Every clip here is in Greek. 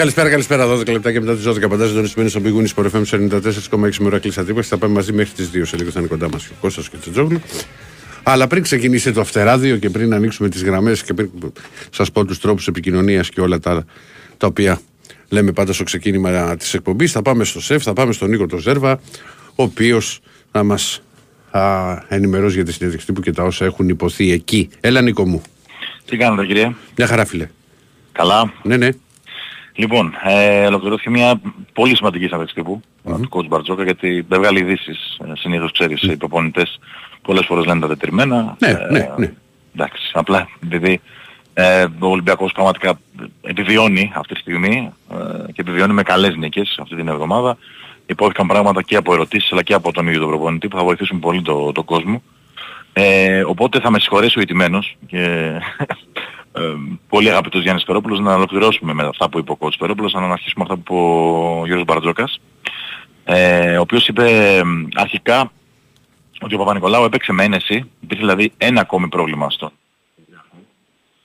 Καλησπέρα, καλησπέρα. 12 λεπτά και μετά τις 12 παντά συντονισμένοι στον πηγούνι Sport FM 94,6 με ώρα κλειστά τρύπα. Θα πάμε μαζί μέχρι τις 2 σε λίγο θα είναι κοντά μας ο Κώστας και ο Τσετζόγλου. Αλλά πριν ξεκινήσει το αυτεράδιο και πριν ανοίξουμε τις γραμμές και πριν σας πω τους τρόπους επικοινωνίας και όλα τα, τα οποία λέμε πάντα στο ξεκίνημα της εκπομπής, θα πάμε στο ΣΕΦ, θα πάμε στον Νίκο το Ζέρβα, ο οποίος θα μας ενημερώσει για τη συνέντευξη τύπου και τα όσα έχουν υποθεί εκεί. Έλα, Νίκο μου. Τι κάνετε κύριε; Μια χαρά, φίλε. Καλά. Ναι, ναι. Λοιπόν, ε, ολοκληρώθηκε μια πολύ σημαντική συνέντευξη τύπου του coach Μπαρτζόκα γιατί δεν βγάλει ειδήσεις. Ε, συνήθως ξέρεις, οι προπονητές πολλές φορές λένε τα τετριμένα. Ναι, Ε, ναι, ναι. Εντάξει, απλά επειδή ε, ο Ολυμπιακός πραγματικά επιβιώνει αυτή τη στιγμή ε, και επιβιώνει με καλές νίκες αυτή την εβδομάδα. Υπόθηκαν πράγματα και από ερωτήσεις αλλά και από τον ίδιο τον προπονητή που θα βοηθήσουν πολύ τον το κόσμο. Ε, οπότε θα με συγχωρέσει ο ηττημένος και ε, πολύ αγαπητός Γιάννης Περόπουλος να ολοκληρώσουμε με αυτά που είπε ο κ. Περόπουλος να αρχίσουμε αυτά που είπε ο Γιώργος Μπαρτζόκας ε, ο οποίος είπε ε, αρχικά ότι ο Παπα-Νικολάου έπαιξε με ένεση, υπήρχε δηλαδή ένα ακόμη πρόβλημα στο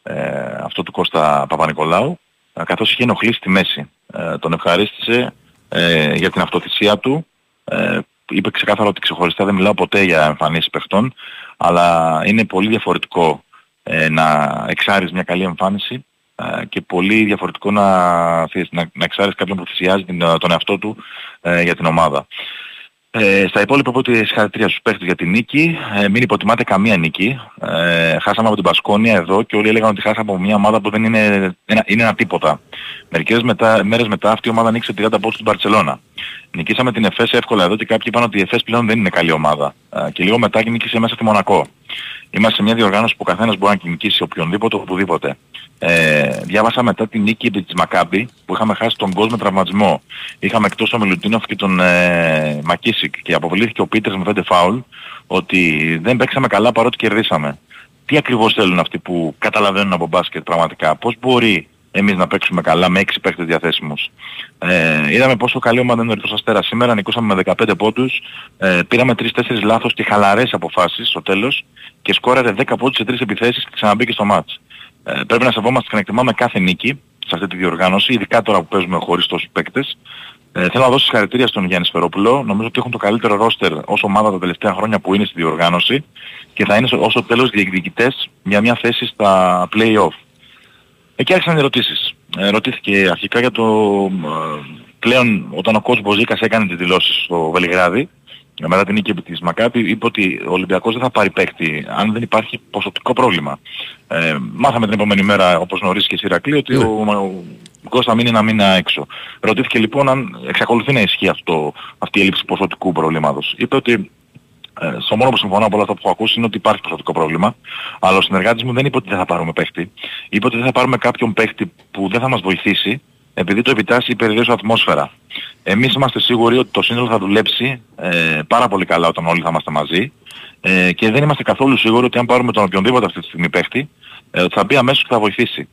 ε, αυτό του Κώστα Παπα-Νικολάου ε, καθώς είχε ενοχλήσει τη μέση. Ε, τον ευχαρίστησε ε, για την αυτοθυσία του ε, είπε ξεκάθαρα ότι ξεχωριστά δεν μιλάω ποτέ για εμφανίσεις παιχτών αλλά είναι πολύ διαφορετικό ε, να εξάρεις μια καλή εμφάνιση ε, και πολύ διαφορετικό να, να, να εξάρεις κάποιον που θυσιάζει την, τον εαυτό του ε, για την ομάδα. Ε, στα υπόλοιπα πω ότι συγχαρητήρια στους παίχτες για την νίκη. Ε, μην υποτιμάτε καμία νίκη. Ε, χάσαμε από την Πασκόνια εδώ και όλοι έλεγαν ότι χάσαμε από μια ομάδα που δεν είναι ένα, είναι ένα τίποτα. Μερικές μετά, μέρες μετά αυτή η ομάδα νίκησε 30 πόντους στην Μπαρτσελώνα. Νικήσαμε την ΕΦΕΣ εύκολα εδώ και κάποιοι είπαν ότι η ΕΦΕΣ πλέον δεν είναι καλή ομάδα. Ε, και λίγο μετά νίκησε μέσα στη Μονακό. Είμαστε σε μια διοργάνωση που ο καθένας μπορεί να νικήσει οποιονδήποτε οπουδήποτε. Ε, διάβασα μετά την νίκη επί της Μακάμπη που είχαμε χάσει τον κόσμο με τραυματισμό. Είχαμε εκτός τον Μιλουτίνοφ και τον ε, Μακίσικ και αποβλήθηκε ο Πίτερς με 5 φάουλ ότι δεν παίξαμε καλά παρότι κερδίσαμε. τι ακριβώς θέλουν αυτοί που καταλαβαίνουν από μπάσκετ πραγματικά; Πώς μπορεί εμείς να παίξουμε καλά με 6 παίκτες διαθέσιμους. Ε, είδαμε πόσο καλή ομάδα είναι ο Ερυθρός Αστέρας. Σήμερα νικούσαμε με 15 πόντους, ε, πήραμε 3-4 λάθος και χαλαρές αποφάσεις στο τέλος και σκόραρε 10 πόντους σε 3 επιθέσεις και ξαναμπήκε στο μάτς. Ε, πρέπει να σεβόμαστε και να εκτιμάμε κάθε νίκη σε αυτή τη διοργάνωση, ειδικά τώρα που παίζουμε χωρίς τόσους παίκτες. Ε, θέλω να δώσω συγχαρητήρια στον Γιάννη Σφερόπουλο. Νομίζω ότι έχουν το καλύτερο ρόστερ ως ομάδα τα τελευταία χρόνια που είναι στη διοργάνωση και θα είναι ως το τέλος διεκδικητές για μια θέση στα play-off. Εκεί άρχισαν οι ερωτήσεις. Ε, ρωτήθηκε αρχικά για το ε, πλέον όταν ο κόσμος Μποζίκας έκανε τις δηλώσεις στο Βελιγράδι ε, μετά την νίκη της Μακάπη είπε ότι ο Ολυμπιακός δεν θα πάρει παίκτη αν δεν υπάρχει ποσοτικό πρόβλημα. Ε, μάθαμε την επόμενη μέρα όπως γνωρίζεις και εσύ Ηρακλή ότι Ναι. ο, ο Κώστα θα μείνει ένα μήνα έξω. Ρωτήθηκε λοιπόν αν εξακολουθεί να ισχύει αυτό, αυτή η έλλειψη ποσοτικού προβλήματος. Είπε ότι ε, στο μόνο που συμφωνώ από όλα αυτά που έχω ακούσει είναι ότι υπάρχει ποσοτικό πρόβλημα. Αλλά ο συνεργάτης μου δεν είπε ότι δεν θα πάρουμε παίχτη. Είπε ότι δεν θα πάρουμε κάποιον παίχτη που δεν θα μας βοηθήσει επειδή το επιτάσσει η περιοδίως ατμόσφαιρα. Εμείς είμαστε σίγουροι ότι το σύνολο θα δουλέψει ε, πάρα πολύ καλά όταν όλοι θα είμαστε μαζί ε, και δεν είμαστε καθόλου σίγουροι ότι αν πάρουμε τον οποιονδήποτε αυτή τη στιγμή παίχτη ε, ότι θα μπει αμέσως και θα βοηθήσει.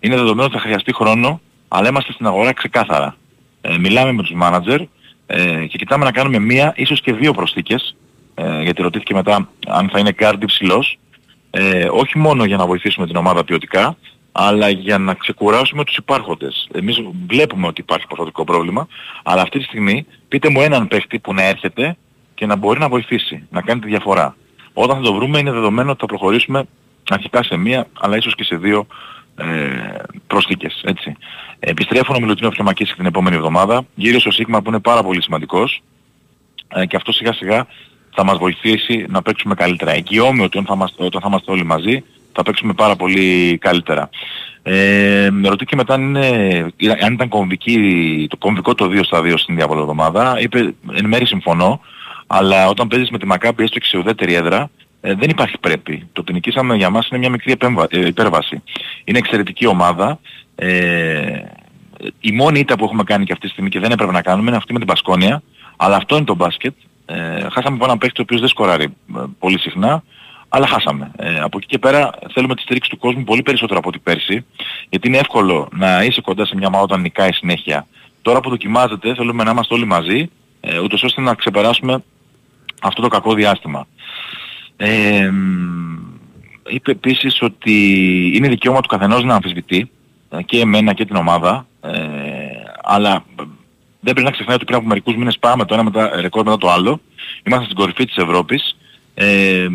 Είναι δεδομένο ότι θα χρειαστεί χρόνο αλλά είμαστε στην αγορά ξεκάθαρα. Ε, μιλάμε με τους μάνατζερ ε, και κοιτάμε να κάνουμε μία ίσως και δύο προσθήκες ε, γιατί ρωτήθηκε μετά αν θα είναι guard υψηλός ε, όχι μόνο για να βοηθήσουμε την ομάδα ποιοτικά αλλά για να ξεκουράσουμε τους υπάρχοντες. Εμείς βλέπουμε ότι υπάρχει ποσοτικό πρόβλημα, αλλά αυτή τη στιγμή πείτε μου έναν παίχτη που να έρχεται και να μπορεί να βοηθήσει, να κάνει τη διαφορά. Όταν θα το βρούμε είναι δεδομένο ότι θα προχωρήσουμε αρχικά σε μία, αλλά ίσως και σε δύο ε, προσθήκες. Έτσι. Επιστρέφουν ο Μιλουτίνο και ο Μακίσικ την επόμενη εβδομάδα, γύρω στο Σίγμα που είναι πάρα πολύ σημαντικός ε, και αυτό σιγά σιγά θα μας βοηθήσει να παίξουμε καλύτερα. Εγγυώμαι ότι όταν θα είμαστε, όταν θα είμαστε όλοι μαζί θα παίξουμε πάρα πολύ καλύτερα. Ε, με ρωτήθηκε μετά αν, είναι, αν ήταν κομβική, το κομβικό το 2 στα 2 στην διάβολη εβδομάδα. Είπε εν μέρει συμφωνώ, αλλά όταν παίζεις με τη Μακάμπη έστω και σε ουδέτερη έδρα, ε, δεν υπάρχει πρέπει. Το ότι νικήσαμε για μας είναι μια μικρή επέμβα, ε, υπέρβαση. Είναι εξαιρετική ομάδα. Ε, η μόνη ήττα που έχουμε κάνει και αυτή τη στιγμή και δεν έπρεπε να κάνουμε είναι αυτή με την Πασκόνια. Αλλά αυτό είναι το μπάσκετ. Ε, χάσαμε από έναν παίκτη ο οποίος δεν σκοράρει ε, πολύ συχνά, αλλά χάσαμε. Ε, από εκεί και πέρα θέλουμε τη στήριξη του κόσμου πολύ περισσότερο από ό,τι πέρσι, γιατί είναι εύκολο να είσαι κοντά σε μια ομάδα όταν νικάει συνέχεια. Τώρα που δοκιμάζεται θέλουμε να είμαστε όλοι μαζί, ε, ούτως ώστε να ξεπεράσουμε αυτό το κακό διάστημα. Ε, μ, είπε επίσης ότι είναι δικαίωμα του καθενός να αμφισβητεί ε, και εμένα και την ομάδα, ε, αλλά δεν πρέπει να ξεχνάει ότι πριν από μερικούς μήνες πάμε το ένα μετά, ρεκόρ μετά το άλλο. Είμαστε στην κορυφή της Ευρώπης ε,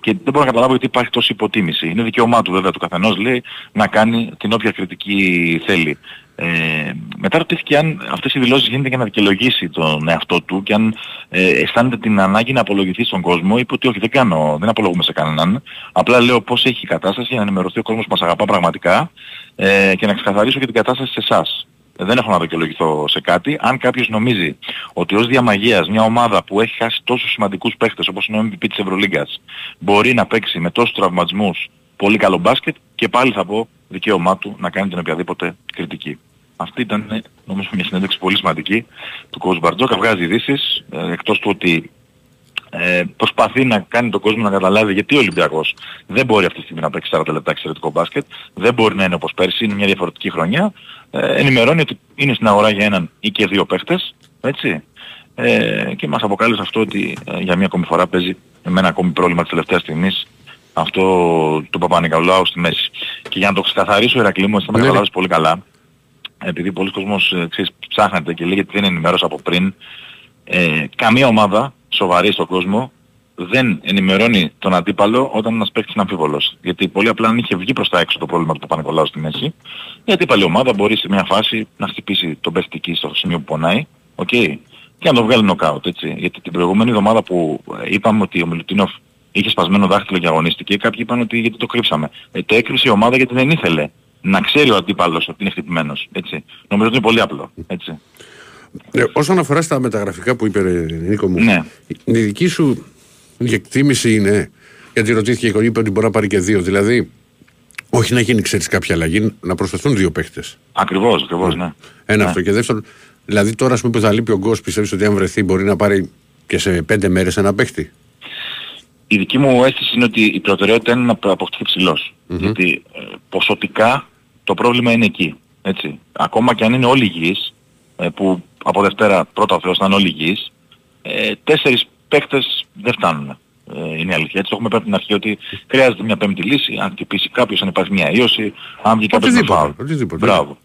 και δεν μπορώ να καταλάβω γιατί υπάρχει τόση υποτίμηση. Είναι δικαίωμά του βέβαια του καθενός λέει να κάνει την όποια κριτική θέλει. Ε, μετά ρωτήθηκε αν αυτές οι δηλώσεις γίνεται για να δικαιολογήσει τον εαυτό του και αν ε, αισθάνεται την ανάγκη να απολογηθεί στον κόσμο. Είπε ότι όχι δεν κάνω, δεν απολογούμε σε κανέναν. Απλά λέω πώς έχει η κατάσταση για να ενημερωθεί ο κόσμος που μας αγαπά πραγματικά ε, και να ξεκαθαρίσω και την κατάσταση σε εσάς. Δεν έχω να δικαιολογηθώ σε κάτι. Αν κάποιος νομίζει ότι ως διαμαγείας μια ομάδα που έχει χάσει τόσους σημαντικούς παίχτες όπως είναι ο MVP της Ευρωλίγκας μπορεί να παίξει με τόσους τραυματισμούς πολύ καλό μπάσκετ και πάλι θα πω δικαίωμά του να κάνει την οποιαδήποτε κριτική. Αυτή ήταν ε, νομίζω μια συνέντευξη πολύ σημαντική του Κος Μπαρτζόκα. Βγάζει ειδήσεις ε, εκτός του ότι ε, προσπαθεί να κάνει τον κόσμο να καταλάβει γιατί ο Ολυμπιακός δεν μπορεί αυτή τη στιγμή να παίξει 40 λεπτά εξαιρετικό μπάσκετ, δεν μπορεί να είναι όπως πέρσι, είναι μια διαφορετική χρονιά. Ε, ενημερώνει ότι είναι στην αγορά για έναν ή και δύο παίχτες, έτσι. Ε, και μας αποκάλεσε αυτό ότι ε, για μια ακόμη φορά παίζει με ένα ακόμη πρόβλημα της τελευταίας στιγμής αυτό του Παπα-Νικολάου στη μέση. Και για να το ξεκαθαρίσω, Ηρακλή μου, εσύ θα με Ναι, ναι. καταλάβεις πολύ καλά, επειδή πολλοί κόσμος ε, ξέρεις, ψάχνεται και λέγεται ότι δεν ενημέρωσε από πριν, ε, καμία ομάδα σοβαρή στον κόσμο δεν ενημερώνει τον αντίπαλο όταν ένας παίκτης είναι αμφίβολος. Γιατί πολύ απλά αν είχε βγει προς τα έξω το πρόβλημα του Παπανικολάου στη μέση, η αντίπαλη ομάδα μπορεί σε μια φάση να χτυπήσει τον παίκτη εκεί στο σημείο που πονάει, οκ, και να το βγάλει νοκάουτ, έτσι. Γιατί την προηγούμενη εβδομάδα που ε, είπαμε ότι ο Μιλουτίνοφ είχε σπασμένο δάχτυλο και αγωνίστηκε, κάποιοι είπαν ότι γιατί το κρύψαμε. Ε, το έκρυψε η ομάδα γιατί δεν ήθελε να ξέρει ο αντίπαλος ότι είναι χτυπημένος, έτσι. Νομίζω ότι είναι πολύ απλό, έτσι. Ε, όσον αφορά στα μεταγραφικά που είπε ρε, Νίκο μου, Ναι. η δική σου εκτίμηση είναι, γιατί ρωτήθηκε και είπε ότι μπορεί να πάρει και δύο, δηλαδή όχι να γίνει ξέρεις κάποια αλλαγή, να προσθεθούν δύο παίχτες. Ακριβώς, ακριβώς, ναι. Ένα Ναι. αυτό. Και δεύτερον, δηλαδή τώρα ας πούμε που θα λείπει ο Γκος, πιστεύεις ότι αν βρεθεί μπορεί να πάρει και σε πέντε μέρες ένα παίχτη; η δική μου αίσθηση είναι ότι η προτεραιότητα είναι να αποκτηθεί ψηλός. Γιατί ε, ποσοτικά το πρόβλημα είναι εκεί. Έτσι. Ακόμα και αν είναι όλοι υγιείς, ε, που από Δευτέρα πρώτα ο Θεός θα είναι όλοι υγιείς, ε, τέσσερις παίκτες δεν φτάνουν. Ε, είναι η αλήθεια. Έτσι έχουμε πει από την αρχή ότι χρειάζεται μια πέμπτη λύση, αν χτυπήσει κάποιος, αν υπάρχει μια ίωση, αν βγει κάποιος με φάουλ. Οτιδήποτε, οτιδήποτε. Μπράβο.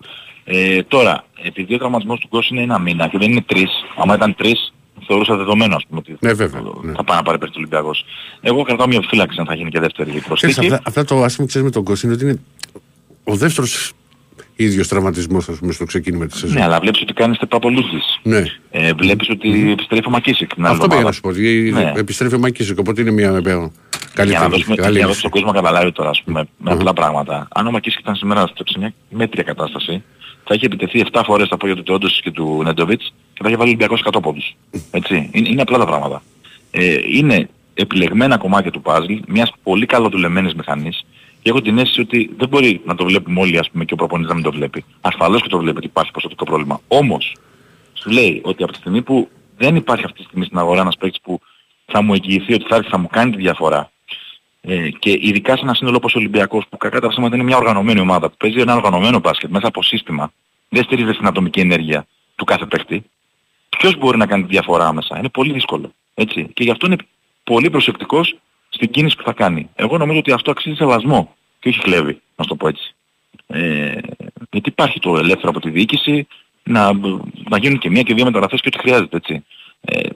Ε, τώρα, επειδή ο τραυματισμός του Κώσου είναι ένα μήνα και δεν είναι τρεις, άμα ήταν τρεις, θεωρούσα δεδομένο ας πούμε ότι Ναι, βέβαια, θα- ναι. θα πάει να πάρει πέρσι ο Ολυμπιακός. Εγώ κρατάω μια επιφύλαξη αν θα γίνει και δεύτερη Ξέρεις, προσθήκη. αυτά, αυτά το άσχημο ξέρεις με τον Κώστα είναι ότι είναι ο δεύτερος ίδιος τραυματισμός ας πούμε στο ξεκίνημα της σεζόν. Ναι, αλλά βλέπεις ότι κάνεις step up ο Λούτζης. Ναι. Ε, βλέπεις ότι επιστρέφει ο Μακίσικ την άλλη Αυτό πήγα εβδομάδα. να σου πω. ότι Ναι. Επιστρέφει ο Μακίσικ, οπότε είναι μια ε, Για να καλύτερη. δώσουμε, καλή για να λύση. δώσουμε στον κόσμο να καταλάβει τώρα, ας πούμε, με απλά πράγματα. Αν ο Μακίσικ ήταν σήμερα στο- σε μια μέτρια κατάσταση, θα είχε επιτεθεί 7 φορές τα πόδια του Τεόντος και του Νεντοβίτς και θα είχε βάλει Ολυμπιακός 100 πόντους. Έτσι. Είναι, είναι απλά τα πράγματα. Ε, είναι επιλεγμένα κομμάτια του puzzle μιας πολύ καλοδουλεμένης μηχανής και έχω την αίσθηση ότι δεν μπορεί να το βλέπουμε όλοι ας πούμε και ο προπονητής να μην το βλέπει. Ασφαλώς και το βλέπει ότι υπάρχει ποσοτικό πρόβλημα. Όμως σου λέει ότι από τη στιγμή που δεν υπάρχει αυτή τη στιγμή στην αγορά ένας παίκτης που θα μου εγγυηθεί ότι θα έρθει θα μου κάνει τη διαφορά ε, και ειδικά σε ένα σύνολο όπως ο Ολυμπιακός που κακά τα ψέματα είναι μια οργανωμένη ομάδα που παίζει ένα οργανωμένο μπάσκετ μέσα από σύστημα δεν στηρίζεται στην ατομική ενέργεια του κάθε παίκτη ποιος μπορεί να κάνει τη διαφορά άμεσα; Είναι πολύ δύσκολο. Έτσι. Και γι' αυτό είναι πολύ προσεκτικός στην κίνηση που θα κάνει. Εγώ νομίζω ότι αυτό αξίζει σεβασμό και όχι κλέβει, να σου το πω έτσι. Ε, γιατί υπάρχει το ελεύθερο από τη διοίκηση να, να γίνουν και μία και δύο μεταγραφές και ό,τι χρειάζεται. Έτσι. Ε,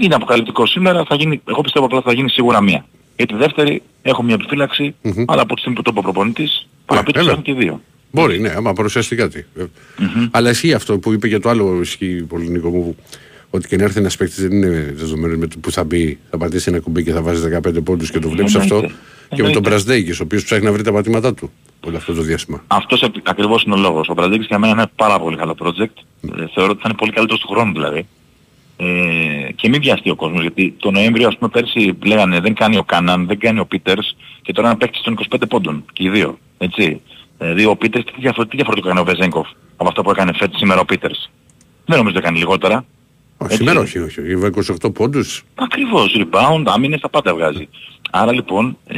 είναι αποκαλυπτικό σήμερα, θα γίνει, εγώ πιστεύω απλά θα γίνει σίγουρα μία. Για τη δεύτερη έχω μια επιφύλαξη, αλλά από τη στιγμή που το είπε ο προπονητής, παραπέτω έλα. έχουν και δύο. Μπορεί, ναι, άμα παρουσιαστεί κάτι. Ε, Αλλά ισχύει αυτό που είπε για το άλλο, ισχύει πολύ Νίκο μου, ότι και να έρθει ένας παίκτης δεν είναι δεδομένο με το που θα μπει, θα πατήσει ένα κουμπί και θα βάζει 15 πόντους και το βλέπεις αυτό. Εννοείται. Και με τον Εννοείται. Μπρασδέικης, ο οποίος ψάχνει να βρει τα πατήματά του όλο αυτό το διάστημα. Αυτός ακ- ακριβώς είναι ο λόγος. Ο Μπραζίλης για μένα είναι ένα πάρα πολύ καλό project. Ε, θεωρώ ότι θα είναι πολύ καλύτερος του χρόνου δηλαδή. Ε, και μην βιαστεί ο κόσμος γιατί το Νοέμβριο ας πούμε πέρσι λέγανε δεν κάνει ο Κάναν, δεν κάνει ο Πίτερς και τώρα να παίξει των 25 πόντων και οι δύο. Έτσι. Δηλαδή ο Πίτερς τι, διαφορε, τι διαφορετικό έκανε ο Βεζέγκοφ από αυτό που έκανε φέτος σήμερα ο Πίτερς; Δεν νομίζω ότι έκανε λιγότερα. Όχι, Έτσι. σήμερα όχι, όχι. Ήβα 28 πόντους. Ακριβώς, rebound, άμυνες, τα πάντα βγάζει. Άρα λοιπόν ε,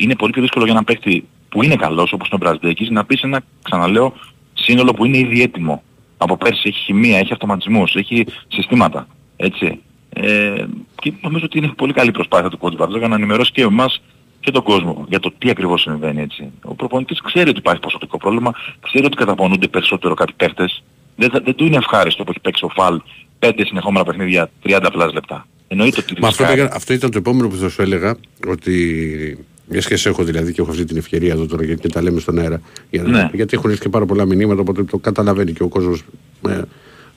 είναι πολύ πιο δύσκολο για έναν παίκτη που είναι καλός όπως είναι ο Μπραζδέκης να πεις σε ένα, ξαναλέω, σύνολο που είναι ήδη έτοιμο. Από πέρσι έχει χημεία, έχει αυτοματισμούς, έχει συστήματα. Έτσι. Ε, και νομίζω ότι είναι πολύ καλή προσπάθεια του coach Βαρδό για να ενημερώσει και εμάς και τον κόσμο για το τι ακριβώς συμβαίνει έτσι. Ο προπονητής ξέρει ότι υπάρχει ποσοτικό πρόβλημα, ξέρει ότι καταπονούνται περισσότερο κάποιοι παίχτες. Δεν, θα- δεν του είναι ευχάριστο που έχει παίξει ο Φαλ πέντε συνεχόμενα παιχνίδια 30 πλάς λεπτά. Εννοείται ότι Μα αυτό, ρισκάρει. πήγα- αυτό ήταν το επόμενο που θα σου έλεγα. Ότι μια και σε έχω δηλαδή και έχω αυτή την ευκαιρία εδώ τώρα γιατί τα λέμε στον αέρα. Για, Ναι. Γιατί έχουν έρθει και πάρα πολλά μηνύματα οπότε το καταλαβαίνει και ο κόσμος με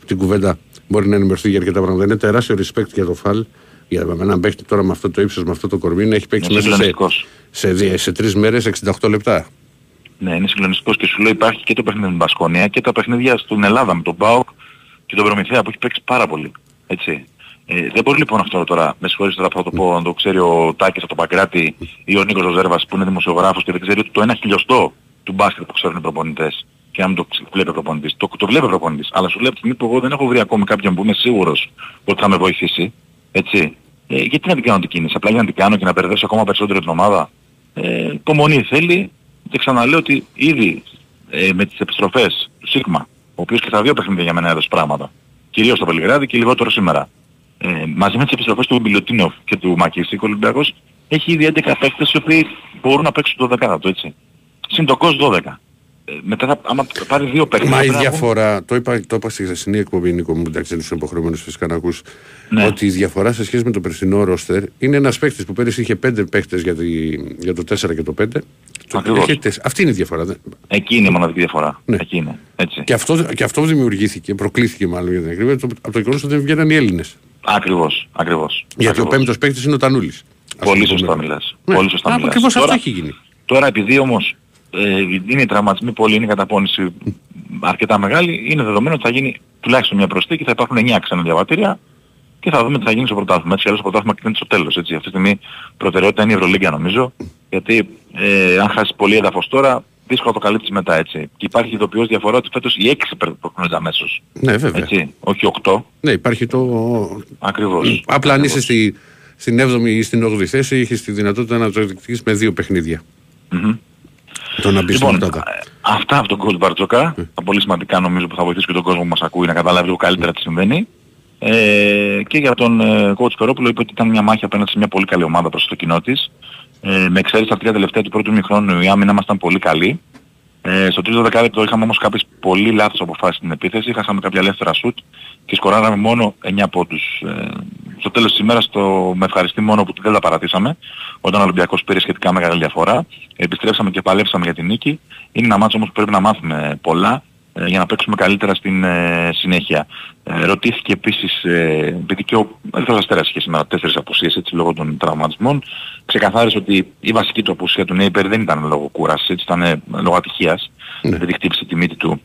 την κουβέντα μπορεί να ενημερωθεί για αρκετά πράγματα. Είναι τεράστιο respect για το φαλ. Για με έναν παίχτη τώρα με αυτό το ύψος, με αυτό το κορμί να έχει παίξει Είναι μέσα σε, συγκλονιστικός. σε, δι- σε τρεις μέρες 68 λεπτά. Ναι, είναι συγκλονιστικός και σου λέω υπάρχει και το παιχνίδι με την Μπασκόνια και τα παιχνίδια στην Ελλάδα με τον Μπάουκ και τον Προμηθέα που έχει παίξει πάρα πολύ. Έτσι. Ε, δεν μπορεί λοιπόν αυτό τώρα, με συγχωρείς τώρα που θα το πω, να το ξέρει ο Τάκης από το Παγκράτη ή ο Νίκος Ζωζέρβας που είναι δημοσιογράφος και δεν ξέρει ότι το ένα χιλιοστό του μπάσκετ που ξέρουν οι προπονητές και να μην το ξε- βλέπει ο προπονητής. Το, το βλέπει ο προπονητής. Αλλά σου λέει από τη στιγμή που εγώ δεν έχω βρει ακόμη κάποιον που είμαι σίγουρος ότι θα με βοηθήσει. Έτσι. Ε, γιατί να την κάνω την κίνηση. Απλά για να την κάνω και να μπερδέψω ακόμα περισσότερο την ομάδα. Ε, υπομονή θέλει και ξαναλέω ότι ήδη ε, με τις επιστροφές του Σίγμα, ο οποίος και στα δύο παιχνίδια για μένα έδωσε πράγματα, κυρίως στο Βελιγράδι και λιγότερο σήμερα, ε, μαζί με τις επιστροφές του Μπιλωτίνοφ και του Μακίσικ, ο Ολυμπιακός έχει ήδη 11 παίκτες οι οποίοι μπορούν να παίξουν το 10 του, έτσι. Συν το κόστος 12. Ε, μετά θα, άμα πάρει δύο παίκτες... Μα θα η πρέπει να διαφορά, το είπα, το είπα στη χθεσινή εκπομπή Νίκο μου, εντάξει δεν είσαι υποχρεωμένος φυσικά να ακούς, Ναι. ότι η διαφορά σε σχέση με το περσινό ρόστερ είναι ένας παίκτης που πέρυσι είχε πέντε παίκτες για, τη, για το 4 και το 5. Το Ακριβώς. έχει τέσσερα. Αυτή είναι η διαφορά. δεν- Εκεί είναι η μοναδική διαφορά. Ναι. Εκεί είναι. Έτσι. Και αυτό, και αυτό δημιουργήθηκε, προκλήθηκε μάλλον για την ακρίβεια, το- από το γεγονός ότι δεν βγαίναν οι Έλληνες. Ακριβώς. Ακριβώς. Γιατί ο Ακριβώς. πέμπτος παίκτης είναι ο Τανούλης. Πολύ Ας το σωστά πούμε. μιλάς. Ναι. Πολύ σωστά Α, μιλάς. Ακριβώς αυτό Τώρα- έχει γίνει. Τώρα επειδή όμως ε, είναι οι τραυματισμοί πολλοί, είναι η καταπώνηση αρκετά μεγάλη, είναι δεδομένο ότι θα γίνει τουλάχιστον μια προσθήκη, θα υπάρχουν 9 ξένα διαβατήρια και θα δούμε τι θα γίνει στο πρωτάθλημα. Έτσι, αλλιώς το πρωτάθλημα κρίνεται στο τέλος. Έτσι. Αυτή τη στιγμή προτεραιότητα είναι η Ευρωλίγκα νομίζω, γιατί ε, αν χάσεις πολύ έδαφος τώρα, δύσκολα το καλύπτεις μετά. Έτσι. Και υπάρχει ειδοποιώς διαφορά ότι φέτος οι 6 προκρίνονται αμέσως. Ναι βέβαια. Έτσι, όχι 8. Ναι υπάρχει το... Ακριβώς. Απλά αν Ακριβώς. είσαι στη, στην 7η ή στην 8η θέση είχε τη δυνατότητα να το διεκδικήσεις με δύο παιχνίδια. Το να μπεις στην Λοιπόν, οκτάδα. ε, αυτά από τον coach Μπαρτζόκα. Τα πολύ σημαντικά νομίζω που θα βοηθήσει και τον κόσμο που μας ακούει να καταλάβει λίγο καλύτερα τι συμβαίνει. Ε, και για τον ε, coach Περόπουλο είπε ότι ήταν μια μάχη απέναντι σε μια πολύ καλή ομάδα προς το κοινό της. Ε, με εξαίρεση τα τρία τελευταία του πρώτου μηχρόνου η άμυνα μας ήταν πολύ καλή. Ε, στο τρίτο δεκάλεπτο είχαμε όμως κάποιες πολύ λάθος αποφάσεις στην επίθεση, χάσαμε κάποια ελεύθερα σουτ και σκοράραμε μόνο 9 πόντους. Ε, στο τέλος της ημέρας το, με ευχαριστεί μόνο που δεν τα παρατήσαμε, όταν ο Ολυμπιακός πήρε σχετικά μεγάλη διαφορά. Επιστρέψαμε και παλέψαμε για την νίκη. Είναι ένα μάτσο όμως που πρέπει να μάθουμε πολλά ε, για να παίξουμε καλύτερα στην ε, συνέχεια. Ε, ρωτήθηκε επίσης, ε, επειδή και ο Ερυθρός Αστέρας είχε σήμερα τέσσερις απουσίες έτσι λόγω των τραυματισμών, ξεκαθάρισε ότι η βασική του απουσία του Νέιπερ δεν ήταν λόγω κούρασης, έτσι ήταν ε, λόγω ατυχίας, επειδή χτύπησε τη μύτη του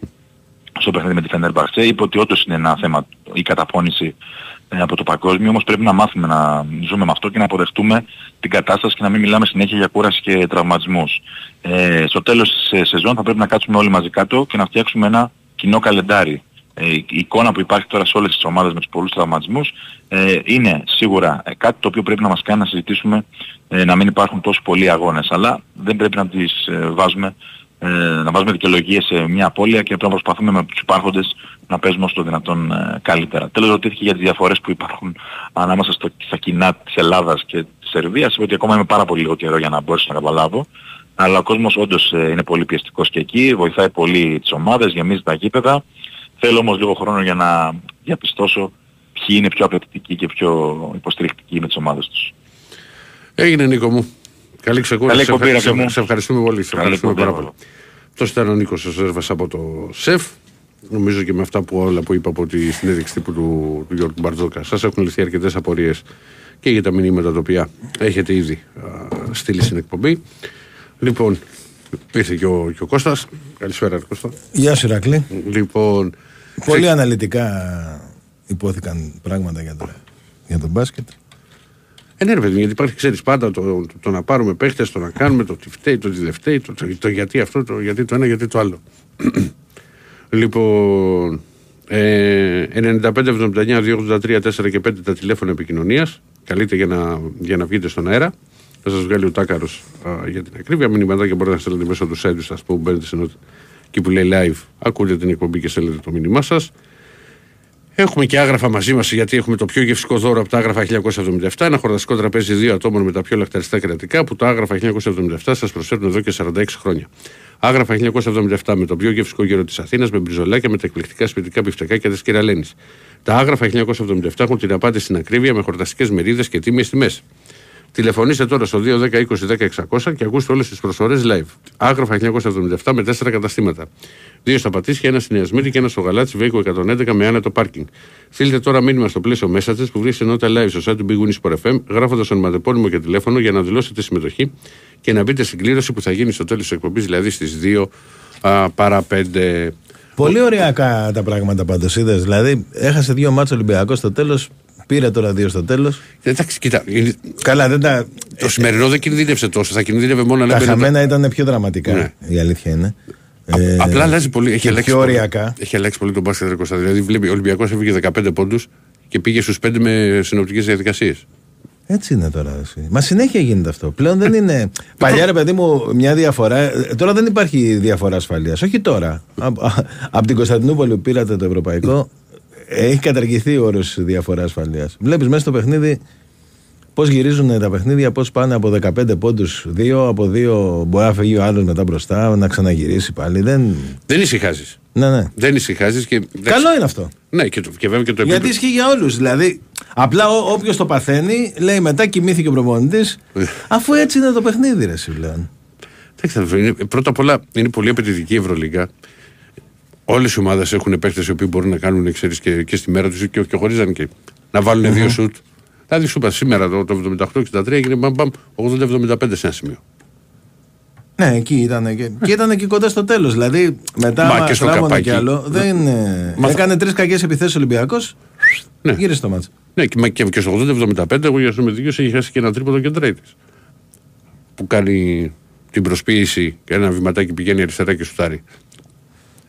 στο παιχνίδι με τη Φενέρμπαχτσε. Είπε ότι όντως είναι ένα θέμα η καταπώνηση ε, από το παγκόσμιο, όμως πρέπει να μάθουμε να ζούμε με αυτό και να αποδεχτούμε την κατάσταση και να μην μιλάμε συνέχεια για κούραση και τραυματισμούς. Ε, στο τέλος της ε, σεζόν θα πρέπει να κάτσουμε όλοι μαζί κάτω και να φτιάξουμε ένα κοινό καλεντάρι. Ε, η η εικόνα που υπάρχει τώρα σε όλες τις ομάδες με τους πολλούς τραυματισμούς ε, είναι σίγουρα ε, κάτι το οποίο πρέπει να μας κάνει να συζητήσουμε ε, να μην υπάρχουν τόσο πολλοί αγώνες. Αλλά δεν πρέπει να τις ε, βάζουμε ε, να βάζουμε δικαιολογίες σε μια απώλεια και πρέπει να προσπαθούμε με τους υπάρχοντες να παίζουμε όσο το δυνατόν ε, καλύτερα. Τέλος ρωτήθηκε για τις διαφορές που υπάρχουν ανάμεσα στο, στα κοινά της Ελλάδας και της Σερβίας. Είπε ότι ακόμα είμαι πάρα πολύ λίγο καιρό για να μπορέσω να καταλάβω. Αλλά ο κόσμος όντως ε, είναι πολύ πιεστικός και εκεί, βοηθάει πολύ τις ομάδες, γεμίζει τα γήπεδα. Θέλω όμως λίγο χρόνο για να διαπιστώσω ποιοι είναι πιο απαιτητικοί και πιο υποστηρικτικοί με τις ομάδες τους. Έγινε Νίκο μου. Καλή ξεκούραση. Καλή Σε, εκπομπή, ευχα- ρε παιδί σε, μου. σε ευχαριστούμε πολύ. Σε Καλή ευχαριστούμε εκπομπή, πάρα πολύ. Αυτό ήταν ο Νίκος Σέρβας από το ΣΕΦ. Νομίζω και με αυτά που όλα που είπα από τη συνέντευξη τύπου του, του Γιώργου Μπαρτζόκα. Σας έχουν λυθεί αρκετές απορίες και για τα μηνύματα τα οποία έχετε ήδη α, στείλει στην εκπομπή. Λοιπόν, ήρθε και ο, και ο Κώστας. Καλησπέρα, ρε Κώστα. Γεια σου, Ρακλή. Λοιπόν, Πολύ αναλυτικά υπόθηκαν πράγματα για το, για το μπάσκετ. Ε, ναι, ρε παιδί, μου, γιατί υπάρχει, ξέρεις πάντα το, το, το να πάρουμε παίχτες, το να κάνουμε, το τι φταίει, το τι δεν φταίει, το, το, το γιατί αυτό, το γιατί το ένα, γιατί το άλλο. λοιπόν, ε, 95, 79, 283, 4 και 5 τα τηλέφωνα επικοινωνίας. Καλείτε για να, για να βγείτε στον αέρα. Θα σας βγάλει ο Τάκαρος για την ακρίβεια. Μηνυματάκια μπορείτε να στέλνετε μέσω του site του, ας πούμε, μπαίνετε σε ενότητα εκεί που λέει live, ακούτε την εκπομπή και στέλνετε το μήνυμά σας. Έχουμε και άγραφα μαζί μας γιατί έχουμε το πιο γευστικό δώρο από τα άγραφα 1977. Ένα χορταστικό τραπέζι δύο ατόμων με τα πιο λαχταριστά κρατικά που τα άγραφα 1977 σας προσφέρουν εδώ και 46 χρόνια. Άγραφα 1977 με το πιο γευστικό γύρο της Αθήνας με μπριζολάκια με τα εκπληκτικά σπιτικά πιφτεκάκια τη Κυραλένη. Τα άγραφα 1977 έχουν την απάντηση στην ακρίβεια με χορταστικές μερίδες και τίμιες τιμές. Τηλεφωνήστε τώρα στο 210 20 10 600 και ακούστε όλες τις προσφορές live. Άγραφα 1977 με 4 καταστήματα. Δύο στα Πατήσια, ένα στη Νέα Σμύρνη και ένα στο Γαλάτσι Βέικο 111 με άνετο πάρκινγκ. Στείλτε τώρα μήνυμα στο πλαίσιο Messages που βρίσκεται ενότητα live στο site του Big Win Sport FM, γράφοντας ονοματεπώνυμο και τηλέφωνο για να δηλώσετε συμμετοχή και να μπείτε στην κλήρωση που θα γίνει στο τέλος της εκπομπής, δηλαδή στις 2 α, παρά 5. Πολύ ωριακά τα πράγματα πάντως είδες. Δηλαδή, έχασε δύο μάτς Ολυμπιακός στο τέλος, πήρε τώρα δύο στο τέλος. Εντάξει, κοίτα, είναι- Καλά, δεν τα. το σημερινό δεν κινδύνευσε τόσο. Θα κινδύνευε μόνο να Τα μπαίνει. χαμένα ήταν πιο δραματικά. Ναι. Η αλήθεια είναι. Α- Ε, Απλά αλλάζει πολύ. Έχει και αλλάξει πιο πολύ. ωριακά. Έχει αλλάξει πολύ τον μπάσκετ ρε Κώστα. Δηλαδή, βλέπει ο Ολυμπιακός έφυγε 15 πόντους και πήγε στους 5 με συνοπτικές διαδικασίες. Έτσι είναι τώρα. Εσύ. Μα συνέχεια γίνεται αυτό. Πλέον δεν είναι. Παλιά, ρε παιδί μου, μια διαφορά. ε, Τώρα δεν υπάρχει διαφορά ασφαλείας. Όχι τώρα. Από την Κωνσταντινούπολη που πήρατε το ευρωπαϊκό, έχει καταργηθεί ο όρος διαφορά ασφαλείας. Βλέπεις μέσα στο παιχνίδι πώς γυρίζουν τα παιχνίδια, πώς πάνε από 15 πόντους, 2 από 2 μπορεί να φύγει ο άλλος μετά μπροστά, να ξαναγυρίσει πάλι. Δεν. Δεν ησυχάζεις. Ναι, ναι. Δεν ησυχάζεις και. Καλό είναι αυτό. Ναι, και, το, και βέβαια και το Γιατί επίπεδο. ισχύει για όλους. Δηλαδή, απλά όποιος το παθαίνει, λέει μετά κοιμήθηκε ο προπονητής, Ε. αφού έτσι είναι το παιχνίδι, ρε Σιλέον. Εντάξει, αδελφέ, είναι- πρώτα απ' όλα είναι πολύ απαιτητική η Ευρωλίγκα. Όλες οι ομάδες έχουν παίκτες οι οποίοι μπορούν να κάνουν ξέρεις, και, και στη μέρα τους και, και χωρίζαν και να βάλουν δύο σουτ. Δηλαδή, σου είπα σήμερα το, το 78-63 έγινε μπαμ, μπαμ 80-75 σε ένα σημείο. Ναι, εκεί ήταν και, και ήταν και κοντά στο τέλος. Δηλαδή, μετά Μα μα και στο τράμωνε καπάκι. κι άλλο. Δεν, ε, Μα θα- έκανε τρεις κακές επιθέσεις ο Ολυμπιακός. Ναι. Γύρισε το μάτσο. Ναι, και, μα και, και στο 80-75 εγώ για να με δικαιώσει έχει χάσει και ένα τρίποδο και τρέιτη. Που κάνει την προσποίηση και ένα βηματάκι πηγαίνει αριστερά και σουτάρει.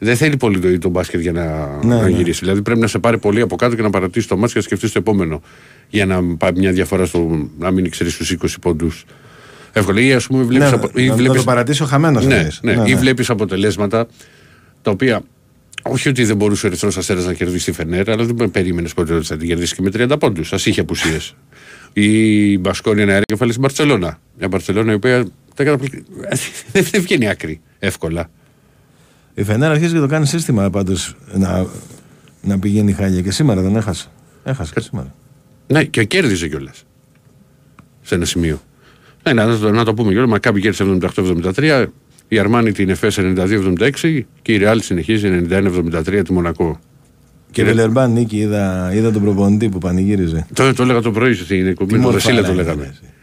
Δεν θέλει πολύ το, το μπάσκετ για να, Ναι, να ναι. γυρίσει. Δηλαδή πρέπει να σε πάρει πολύ από κάτω και να παρατήσει το μάτι και να σκεφτείς το επόμενο. για να πάει μια διαφορά στο να μην ξέρεις στου 20 πόντους. Εύκολα. Ή ας πούμε βλέπεις. Ναι, απο... ή να, να βλέπεις- το παρατήσει ο χαμένο. ναι, ναι, Ή βλέπεις αποτελέσματα τα οποία. Όχι ότι δεν μπορούσε ο Ερυθρός Αστέρας να κερδίσει τη Φενέρ, αλλά δεν περίμενες ποτέ ότι θα την κερδίσει και με 30 πόντους. Α είχε απουσίες. Η Μπασκόνια να έρθει στην Μπαρσελόνα. Μια Μπαρσελόνα η οποία τα καταπληκτικά. δεν δεν βγαίνει άκρη εύκολα. Η Φενέρα αρχίζει και το κάνει σύστημα πάντως να, να πηγαίνει χάλια. Και σήμερα δεν έχασε. Έχασε και σήμερα. Ναι, και κέρδιζε κιόλας. Σε ένα σημείο. Ναι, να, το- να το πούμε κιόλας. Μακάμπι κέρδισε 78-73. Η Αρμάνη την ΕΦΕΣ 92-76 και η Ρεάλ συνεχίζει 91-73 τη Μονακό. Και Βιλερμπάν νίκη, είδα, είδα τον προπονητή που πανηγύριζε. Το, το έλεγα το πρωί στην εκπομπή του μορφάρα Βασίλη, το είναι, λέγαμε. εσύ.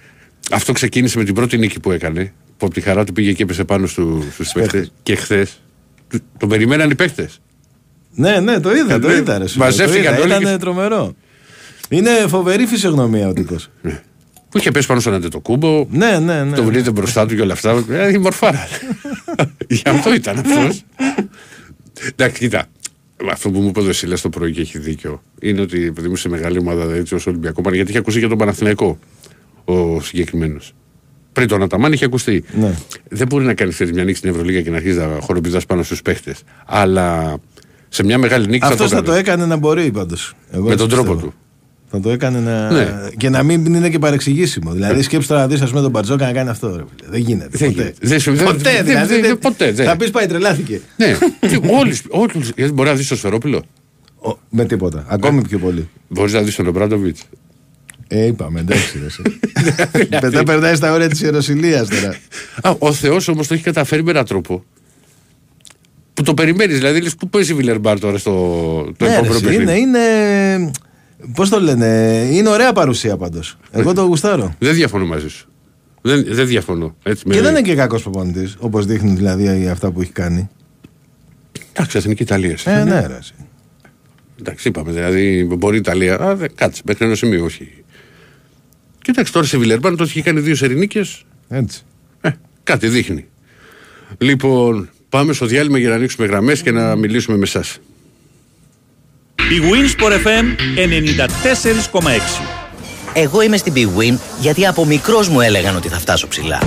Αυτό ξεκίνησε με την πρώτη νίκη που έκανε. Που από τη χαρά του πήγε και έπεσε πάνω στους παίχτες. Και χθες. Τον περιμέναν οι παίχτε. Ναι, ναι, το είδα, το Ναι, είδα. Ρε, σου μαζεύτηκαν το είδα. όλοι Ήταν και- τρομερό. Είναι φοβερή φυσιογνωμία ο τύπος. Που είχε πέσει πάνω στον Αντετοκούμπο. ναι, ναι, ναι. Το βρείτε μπροστά του και όλα αυτά. Ε, η μορφάρα. Γι' αυτό ήταν αυτός. Εντάξει, κοίτα. Αυτό που μου είπε ο Δεσίλας το πρωί και έχει δίκιο είναι ότι επειδή μου σε μεγάλη ομάδα έτσι ως Ολυμπιακό Παναγιώτη γιατί είχε ακούσει για τον Παναθηναϊκό ο συγκεκριμένος. Πριν τον Αταμάν είχε ακουστεί. Ναι. Δεν μπορεί να κάνεις μια νίκη στην Ευρωλίγα και να αρχίσει να χοροπηδάς πάνω στους παίχτες. Αλλά σε μια μεγάλη νίκη Αυτός θα το έκανε. έκανε να μπορεί πάντως. Με τον τρόπο του. Θα το έκανε να. Ναι. και να μην είναι και παρεξηγήσιμο. Δηλαδή, σκέψτε τώρα να δεις, ας πούμε, τον Μπαρτζόκα να κάνει αυτό. Ρε. φίλε. Δεν γίνεται. Δεν ποτέ. γίνεται. Δεν σου- δεν- ποτέ, δεν- δηλαδή. δεν- δεν- ποτέ, δεν. Θα πεις πάει, τρελάθηκε. Ναι, όλοι. όλους- Γιατί μπορεί να δεις το Σφερόπουλο; Ο- με τίποτα. Ακόμη πιο πολύ. Μπορείς να δεις τον Ομπράντοβιτς. Ε, είπαμε, εντάξει. ρε, εσύ. Μετά περνάει στα όρια της Ιεροσιλία τώρα. Α, ο Θεός όμως το έχει καταφέρει με έναν τρόπο που το περιμένεις. Δηλαδή, λες πού παίζει η Βιλερμπάρ τώρα στο το Ναι, ρε, επόμενο εσύ, παιχνίδι; είναι, είναι. Πώς το λένε, είναι ωραία παρουσία πάντως. Εγώ το γουστάρω. Δεν διαφωνώ μαζί σου. Δεν, δεν διαφωνώ. Έτσι, Και με- δεν είναι και κακός προπονητής, όπως δείχνει δηλαδή αυτά που έχει κάνει. Εντάξει, εθνική Ιταλία. Ε, ναι, ρε. εσύ. Εντάξει, είπαμε. Δηλαδή, μπορεί η Ιταλία. Α, δε, κάτσε, μέχρι ένα σημείο, όχι. Κοίταξε τώρα σε Βιλερμπάρ, το έχει κάνει δύο σερινίκε. Έτσι. Ε, κάτι δείχνει. Λοιπόν, πάμε στο διάλειμμα για να ανοίξουμε γραμμές και να μιλήσουμε με εσά. Η Winsport FM 94,6. Εγώ είμαι στην Big Win γιατί από μικρός μου έλεγαν ότι θα φτάσω ψηλά.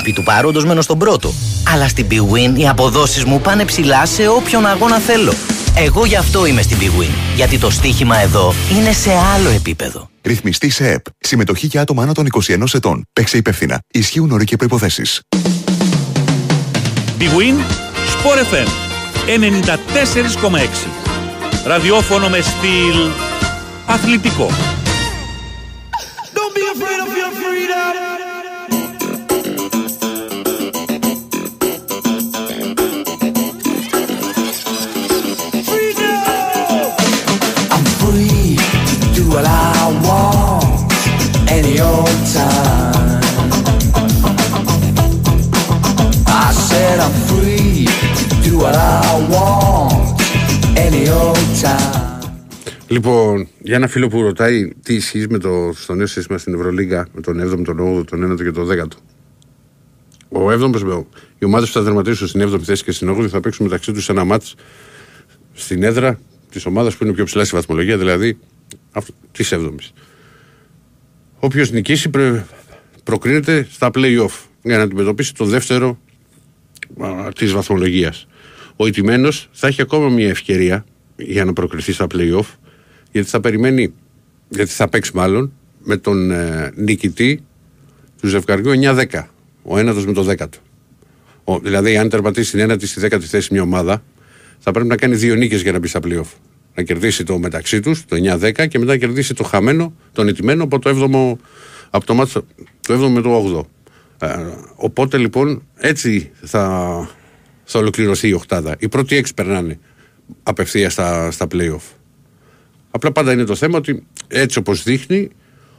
Επί του παρόντος μένω στον πρώτο. Αλλά στην Big Win οι αποδόσεις μου πάνε ψηλά σε όποιον αγώνα θέλω. Εγώ γι' αυτό είμαι στην Big Win. Γιατί το στοίχημα εδώ είναι σε άλλο επίπεδο. Ρυθμιστή σε ΕΠ. Συμμετοχή για άτομα άνω των 21 ετών. Παίξε υπεύθυνα. Ισχύουν όροι και προποθέσει. Big Win Sport FM 94,6. Ραδιόφωνο με στυλ αθλητικό. I'm what I want any old time. I said I'm free to do what I want any old time. Λοιπόν, για ένα φίλο που ρωτάει τι ισχύει με το, στο νέο σύστημα στην Ευρωλίγα με τον 7ο, τον 8ο, τον 9ο και τον 10ο. Ο 7ο, οι ομάδες που θα δερματίσουν στην 7η θέση και στην 8η θα παίξουν μεταξύ τους ένα μάτς στην έδρα της ομάδας που είναι πιο ψηλά στη βαθμολογία, δηλαδή της 7η. Όποιος νικήσει πρε, προκρίνεται στα play-off για να αντιμετωπίσει το δεύτερο της βαθμολογίας. Ο ηττημένος θα έχει ακόμα μια ευκαιρία για να προκριθεί στα play-off γιατί θα περιμένει, γιατί θα παίξει μάλλον με τον ε, νικητή του ζευγαριού 9-10. Ο ένατος με το δέκατο. Ο, δηλαδή, αν τερματίσει την ένατη στη δέκατη θέση μια ομάδα, θα πρέπει να κάνει δύο νίκες για να μπει στα playoff. Να κερδίσει το μεταξύ τους, το 9-10, και μετά να κερδίσει το χαμένο, τον ηττημένο από το 7ο, από το, μάτσο, το 7ο με το 8ο. Ε, οπότε λοιπόν έτσι θα, θα ολοκληρωθεί η οκτάδα. Οι πρώτοι έξι περνάνε απευθείας στα, στα playoff. Απλά πάντα είναι το θέμα ότι έτσι όπως δείχνει,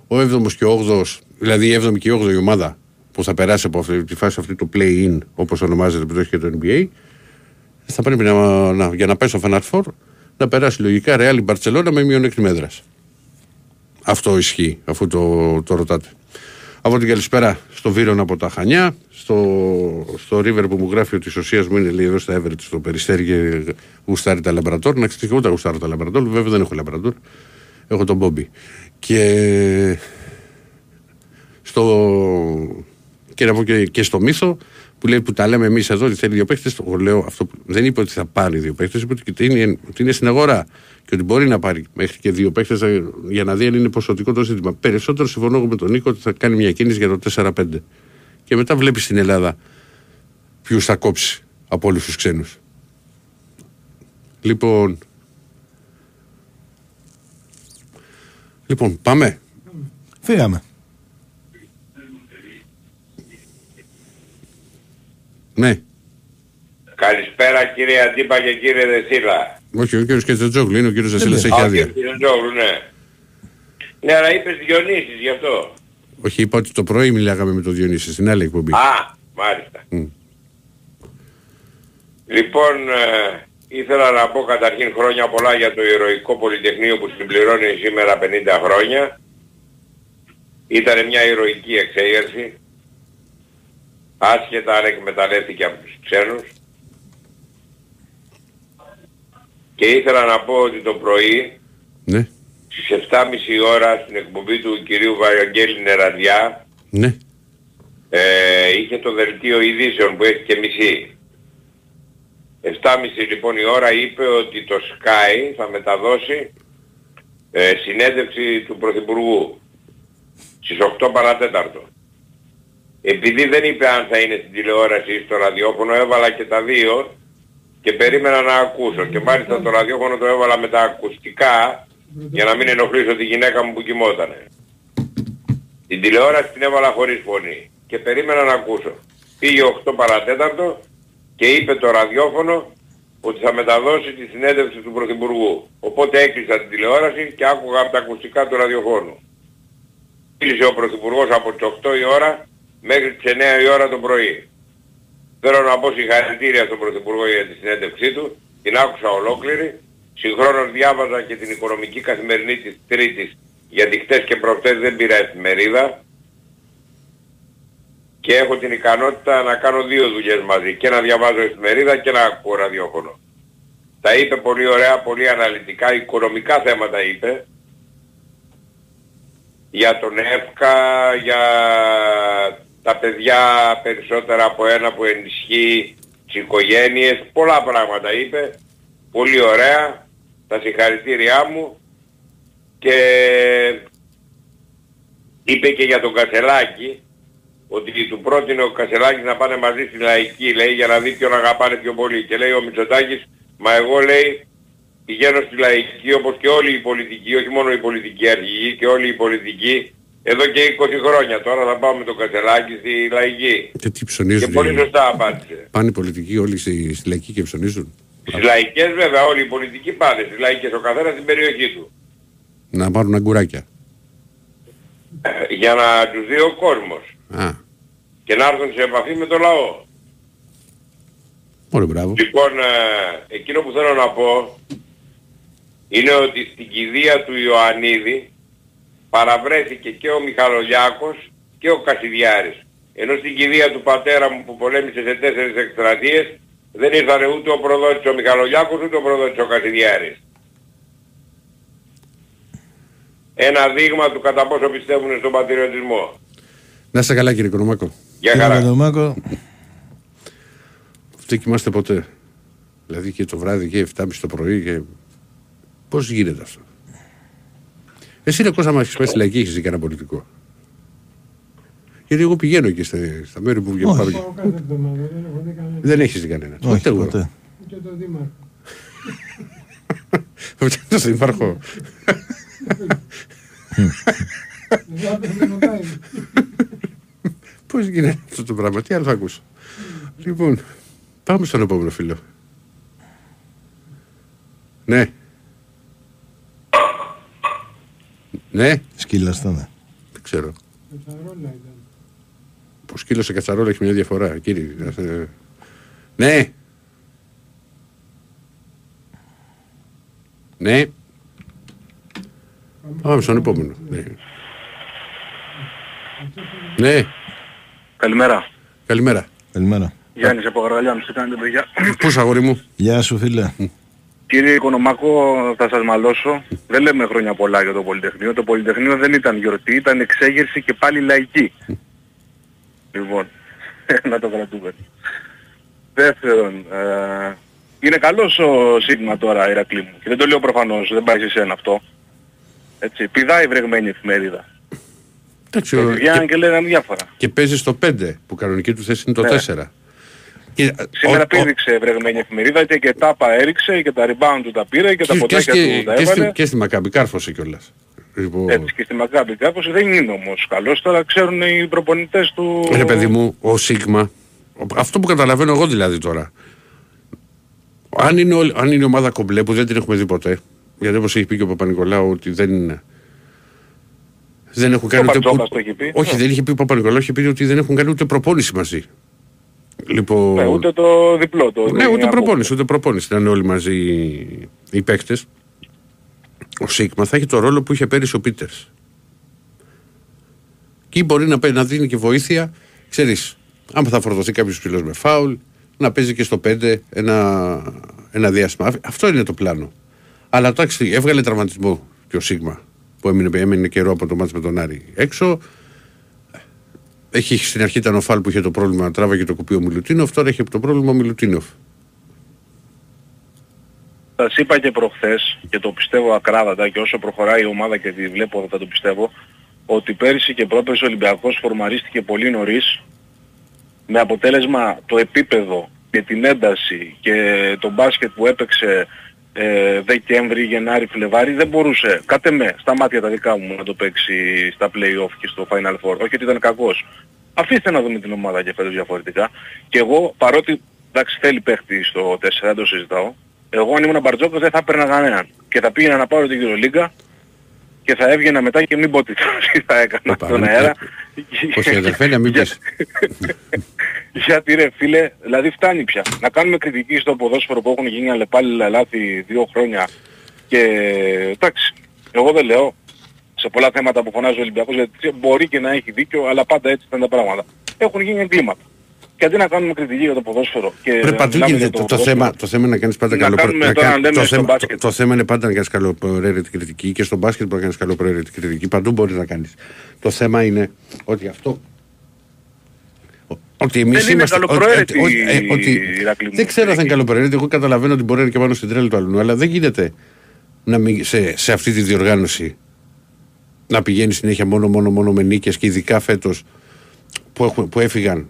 ο 7ο και ο 8ο, δηλαδή η 7η και η 8η ομάδα που θα περάσει από αυτή, τη φάση αυτή του play-in, όπως ονομάζεται που το έχει και το NBA, θα πρέπει να, να, για να πέσει στο Final Four να περάσει λογικά Real Barcelona με μειονέκτημα έδρας. Αυτό ισχύει, αφού το, το ρωτάτε. Από την καλησπέρα στο Βίρον από τα Χανιά, στο, στο River που μου γράφει ότι η ουσία μου είναι λίγο στα Everett στο Περιστέρι και γουστάρει τα λαμπρατόρ. Να ξέρετε και εγώ τα γουστάρω τα λαμπρατόρ, βέβαια δεν έχω λαμπρατόρ. Έχω τον Μπόμπι. Και στο, και, να πω και, και στο μύθο που λέει που τα λέμε εμείς εδώ ότι θέλει δύο παίχτε. Εγώ λέω αυτό που δεν είπε ότι θα πάρει δύο παίχτε, είπε ότι είναι, ότι είναι στην αγορά και ότι μπορεί να πάρει μέχρι και δύο παίχτε για να δει αν είναι ποσοτικό το ζήτημα. Περισσότερο συμφωνώ εγώ με τον Νίκο ότι θα κάνει μια κίνηση για το 4-5. Και μετά βλέπεις στην Ελλάδα ποιους θα κόψει από όλους τους ξένους. Λοιπόν. Λοιπόν, πάμε. Φύγαμε. Ναι. Καλησπέρα κύριε Αντίπα και κύριε Δεσίλα. Όχι, ο κύριος Κετσετζόγλου είναι, ο κύριος Δεσίλας έχει Α, άδεια. κύριε Τζόγλου, ναι. Ναι, αλλά είπες Διονύσης γι' αυτό. Όχι, είπα ότι το πρωί μιλάγαμε με τον Διονύση στην άλλη εκπομπή. Α, μάλιστα. Μμ. Λοιπόν, ε, ήθελα να πω καταρχήν χρόνια πολλά για το Ηρωικό Πολυτεχνείο που συμπληρώνει σήμερα 50 χρόνια. Ήταν μια ηρωική εξέγερση. Άσχετα αν εκμεταλλεύτηκε από τους ξένους. Και ήθελα να πω ότι το πρωί Ναι, στις 7.30 ώρα στην εκπομπή του κυρίου Βαγγέλη Νεραντιά ναι. ε, είχε το δελτίο ειδήσεων που έχει και μισή. 7.30 λοιπόν η ώρα είπε ότι το Sky θα μεταδώσει ε, συνέντευξη του Πρωθυπουργού στις 8 παρατέταρτο. Επειδή δεν είπε αν θα είναι στην τηλεόραση ή στο ραδιόφωνο έβαλα και τα δύο και περίμενα να ακούσω και μάλιστα το ραδιόφωνο το έβαλα με τα ακουστικά για να μην ενοχλήσω τη γυναίκα μου που κοιμότανε. Την τηλεόραση την έβαλα χωρίς φωνή και περίμενα να ακούσω. Πήγε 8 παρατέταρτο και είπε το ραδιόφωνο ότι θα μεταδώσει τη συνέντευξη του Πρωθυπουργού. Οπότε έκλεισα την τηλεόραση και άκουγα από τα ακουστικά του ραδιοφώνου. Κλείσε ο Πρωθυπουργός από τις 8 η ώρα μέχρι τις 9 η ώρα το πρωί. Θέλω να πω συγχαρητήρια στον Πρωθυπουργό για τη συνέντευξή του. Την άκουσα ολόκληρη. Συγχρόνως διάβαζα και την οικονομική καθημερινή της Τρίτης γιατί χτες και προχτές δεν πήρα εφημερίδα και έχω την ικανότητα να κάνω δύο δουλειές μαζί και να διαβάζω εφημερίδα και να ακούω ραδιόφωνο. Τα είπε πολύ ωραία, πολύ αναλυτικά, οικονομικά θέματα είπε για τον ΕΦΚΑ, για τα παιδιά περισσότερα από ένα που ενισχύει τις οικογένειες, πολλά πράγματα είπε, πολύ ωραία, τα συγχαρητήριά μου. Και είπε και για τον Κασελάκη ότι του πρότεινε ο Κασελάκης να πάνε μαζί στη λαϊκή λέει για να δει ποιον αγαπάνε πιο πολύ. Και λέει ο Μητσοτάκης μα εγώ λέει πηγαίνω στη λαϊκή όπως και όλοι οι πολιτικοί όχι μόνο οι πολιτικοί αρχηγοί και όλοι οι πολιτικοί εδώ και 20 χρόνια τώρα θα πάω με τον Κασελάκη στη λαϊκή Και τι ψωνίζουν. και πολύ οι- σωστά απάντησε Πάνε οι πολιτικοί όλοι στη, στη λαϊκή και ψωνίζουν; στις λαϊκές βέβαια όλοι οι πολιτικοί πάνε στις λαϊκές ο καθένας στην περιοχή του Να πάρουν αγκουράκια. Ε, για να τους δει ο κόσμος Α, και να έρθουν σε επαφή με το λαό πολύ μπράβο. Λοιπόν, ε, εκείνο που θέλω να πω είναι ότι στην κηδεία του Ιωαννίδη παραβρέθηκε και ο Μιχαλολιάκος και ο Κασιδιάρης. Ενώ στην κηδεία του πατέρα μου που πολέμησε σε τέσσερις εκστρατείες δεν ήρθαν ούτε ο προδότης ο Μιχαλολιάκος ούτε ο προδότης ο Κασιδιάρης. Ένα δείγμα του κατά πόσο πιστεύουν στον πατριωτισμό. Να είστε καλά κύριε Κονομάκο. Για Κύριε χαρά. Παντομάκο, Δεν κοιμάστε ποτέ. Δηλαδή και το βράδυ και 7.30 το πρωί και... Πώς γίνεται αυτό; Εσύ ρε Κώστα, άμα έχεις πάει στη λαϊκή έχεις δει κανένα πολιτικό; Γιατί εγώ πηγαίνω εκεί στα, στα μέρη που βγαίνω. Όχι. πάμε και- Πάω κάθε εβδομάδα, δεν έχω δει κανένα. Δεν έχεις δει κανένα. όχι Ούτε εγώ. ποτέ. Και το Δήμαρχο. Ούτε στον υπάρχω. Δεν θα με ρωτάει. Πώς γίνεται αυτό το πράγμα. Τι άλλο θα ακούσω. Λοιπόν, πάμε στον επόμενο φίλο. Ναι. Ναι, Σκύλα ναι. δεν ξέρω. Κατσαρόλα ήταν. Που σκύλος σε κατσαρόλα έχει μια διαφορά. Κύριε, ε, ναι. Ναι. Πάμε στον επόμενο. Ναι. ναι. Καλημέρα. Καλημέρα. Καλημέρα. Γιάννης από Γαργαλιάνους, τι κάνετε παιδιά; Πώς αγόρι μου; Γεια σου φίλε. Κύριε Οικονομάκο, θα σας μαλώσω. Δεν λέμε χρόνια πολλά για το Πολυτεχνείο. Το Πολυτεχνείο δεν ήταν γιορτή, ήταν εξέγερση και πάλι λαϊκή. Λοιπόν, να το κρατούμε. Δεύτερον, ε, είναι καλός ο Σίγμα τώρα, Ηρακλή μου. Και δεν το λέω προφανώς, δεν πάει σε σένα αυτό. Έτσι, πηδάει βρεγμένη εφημερίδα. Εντάξει, Και ο- βγαίνουν και λέγανε διάφορα. και παίζει στο 5 που κανονική του θέση είναι το Ναι. 4. Και, Σήμερα ο- ο- πήδηξε βρεγμένη εφημερίδα και, και τάπα έριξε και τα rebound του τα πήρε και τα και, και, ποτάκια στη- του τα και, στη, έβαλε. και στη Μακάμπη κάρφωσε κιόλας. Λοιπόν, Έτσι και στη Μακάμπη κάπως δεν είναι όμως καλός. Τώρα ξέρουν οι προπονητές του... ρε παιδί μου, ο Σίγμα, ο- αυτό που καταλαβαίνω εγώ δηλαδή τώρα. Αν είναι, όλη- αν είναι ομάδα κομπλέ που δεν την έχουμε δει ποτέ, γιατί όπως έχει πει και ο Παπα-Νικολάου ότι δεν είναι. Δεν έχουν κάνει Ο ούτε, Μπαρτζόκας ούτε- το έχει πει. Όχι, Ναι. δεν είχε πει ο Παπα-Νικολάου, είχε πει ότι δεν έχουν κάνει ούτε προπόνηση μαζί. Λοιπόν, Ναι, ούτε το διπλό. Το Ναι, ούτε διακόπτω. προπόνηση, ούτε προπόνηση. Να είναι όλοι μαζί οι παίκτες. Ο Σίγμα θα έχει το ρόλο που είχε πέρυσι ο Πίτερς. Και μπορεί να, πέ- να δίνει και βοήθεια, ξέρεις, άμα θα φορτωθεί κάποιος ψηλός με φάουλ, να παίζει και στο 5 ένα, ένα διάστημα. Αυ- Αυτό είναι το πλάνο. Αλλά εντάξει, έβγαλε τραυματισμό και ο Σίγμα που έμεινε, έμεινε καιρό από το μάτς με τον Άρη έξω. Έχει, στην αρχή ήταν ο Φάλ που είχε το πρόβλημα, τράβαγε το κουπί ο Μιλουτίνοφ, τώρα έχει το πρόβλημα ο Μιλουτίνοφ. Σας είπα και προχθές και το πιστεύω ακράδαντα και όσο προχωράει η ομάδα και τη βλέπω θα το πιστεύω ότι πέρυσι και πρόπερσι ο Ολυμπιακός φορμαρίστηκε πολύ νωρίς με αποτέλεσμα το επίπεδο και την ένταση και το μπάσκετ που έπαιξε ε, Δεκέμβρη, Γενάρη, Φλεβάρη δεν μπορούσε, κάτε με, στα μάτια τα δικά μου να το παίξει στα play-off και στο Final Four. Όχι ότι ήταν κακός. Αφήστε να δούμε την ομάδα και φέτος διαφορετικά. Και εγώ παρότι εντάξει θέλει παίχτη στο 4, δεν το συζητάω. Εγώ αν ήμουν Μπαρτζόκος δεν θα έπαιρνα κανέναν. Και θα πήγαινα να πάρω την Euroliga και θα έβγαινα μετά και μην πω τι τι θα έκανα στον αέρα. Όχι, αδερφέ, να μην πεις. Γιατί ρε φίλε, δηλαδή φτάνει πια. Να κάνουμε κριτική στο ποδόσφαιρο που έχουν γίνει αλλεπάλληλα λάθη δύο χρόνια και εντάξει, εγώ δεν λέω σε πολλά θέματα που φωνάζει ο Ολυμπιακός γιατί μπορεί και να έχει δίκιο αλλά πάντα έτσι ήταν τα πράγματα. Έχουν γίνει εγκλήματα. Και αντί να κάνουμε κριτική για το ποδόσφαιρο και Ρε να Παντού μιλάμε γίνεται για το, το, ποδόσφαιρο, θέμα, το θέμα είναι να κάνεις πάντα Να καλό κάνουμε να τώρα, κάνεις- λέμε το, στο θέμα, μπάσκετ. το, το θέμα είναι πάντα να κάνεις καλοπροαίρετη κριτική και στο μπάσκετ μπορεί να κάνεις καλοπροαίρετη κριτική. Παντού μπορείς να κάνεις. Το θέμα είναι ότι αυτό... ο- Ότι εμείς Δεν είναι είμαστε, καλοπροαίρετη, ότι- ότι- ε, ότι- Ηρακλή μου. δεν ξέρω αν είναι καλοπροαίρετη. Εγώ καταλαβαίνω ότι μπορεί να είναι και πάνω στην τρέλα του αλλού. Αλλά δεν γίνεται να μην, σε, σε αυτή τη διοργάνωση να πηγαίνει συνέχεια μόνο, μόνο, μόνο με νίκες και ειδικά φέτος που, έχουν, που έφυγαν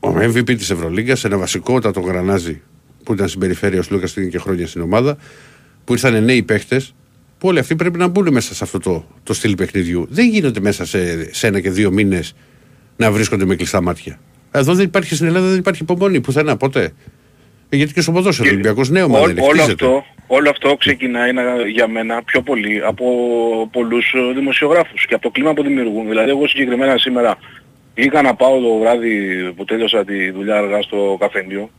ο MVP της Ευρωλίγκας, ένα βασικότατο γρανάζι που ήταν στην περιφέρεια ο Λούκα και χρόνια στην ομάδα, που ήρθαν νέοι παίχτες, που όλοι αυτοί πρέπει να μπουν μέσα σε αυτό το, το στυλ παιχνιδιού. Δεν γίνονται μέσα σε, σε ένα και δύο μήνες να βρίσκονται με κλειστά μάτια. Εδώ δεν υπάρχει στην Ελλάδα, δεν υπάρχει υπομονή πουθενά ποτέ. Ε, γιατί και στο ποδόσφαιρο ο Ολυμπιακός νέο Ό- μα δεν όλο, χτίζεται. αυτό, όλο αυτό ξεκινάει να- για μένα πιο πολύ από πολλούς ε, δημοσιογράφους και από το κλίμα που δημιουργούν. Δηλαδή εγώ συγκεκριμένα σήμερα βγήκα να πάω το βράδυ που τέλειωσα τη δουλειά αργά στο καφενείο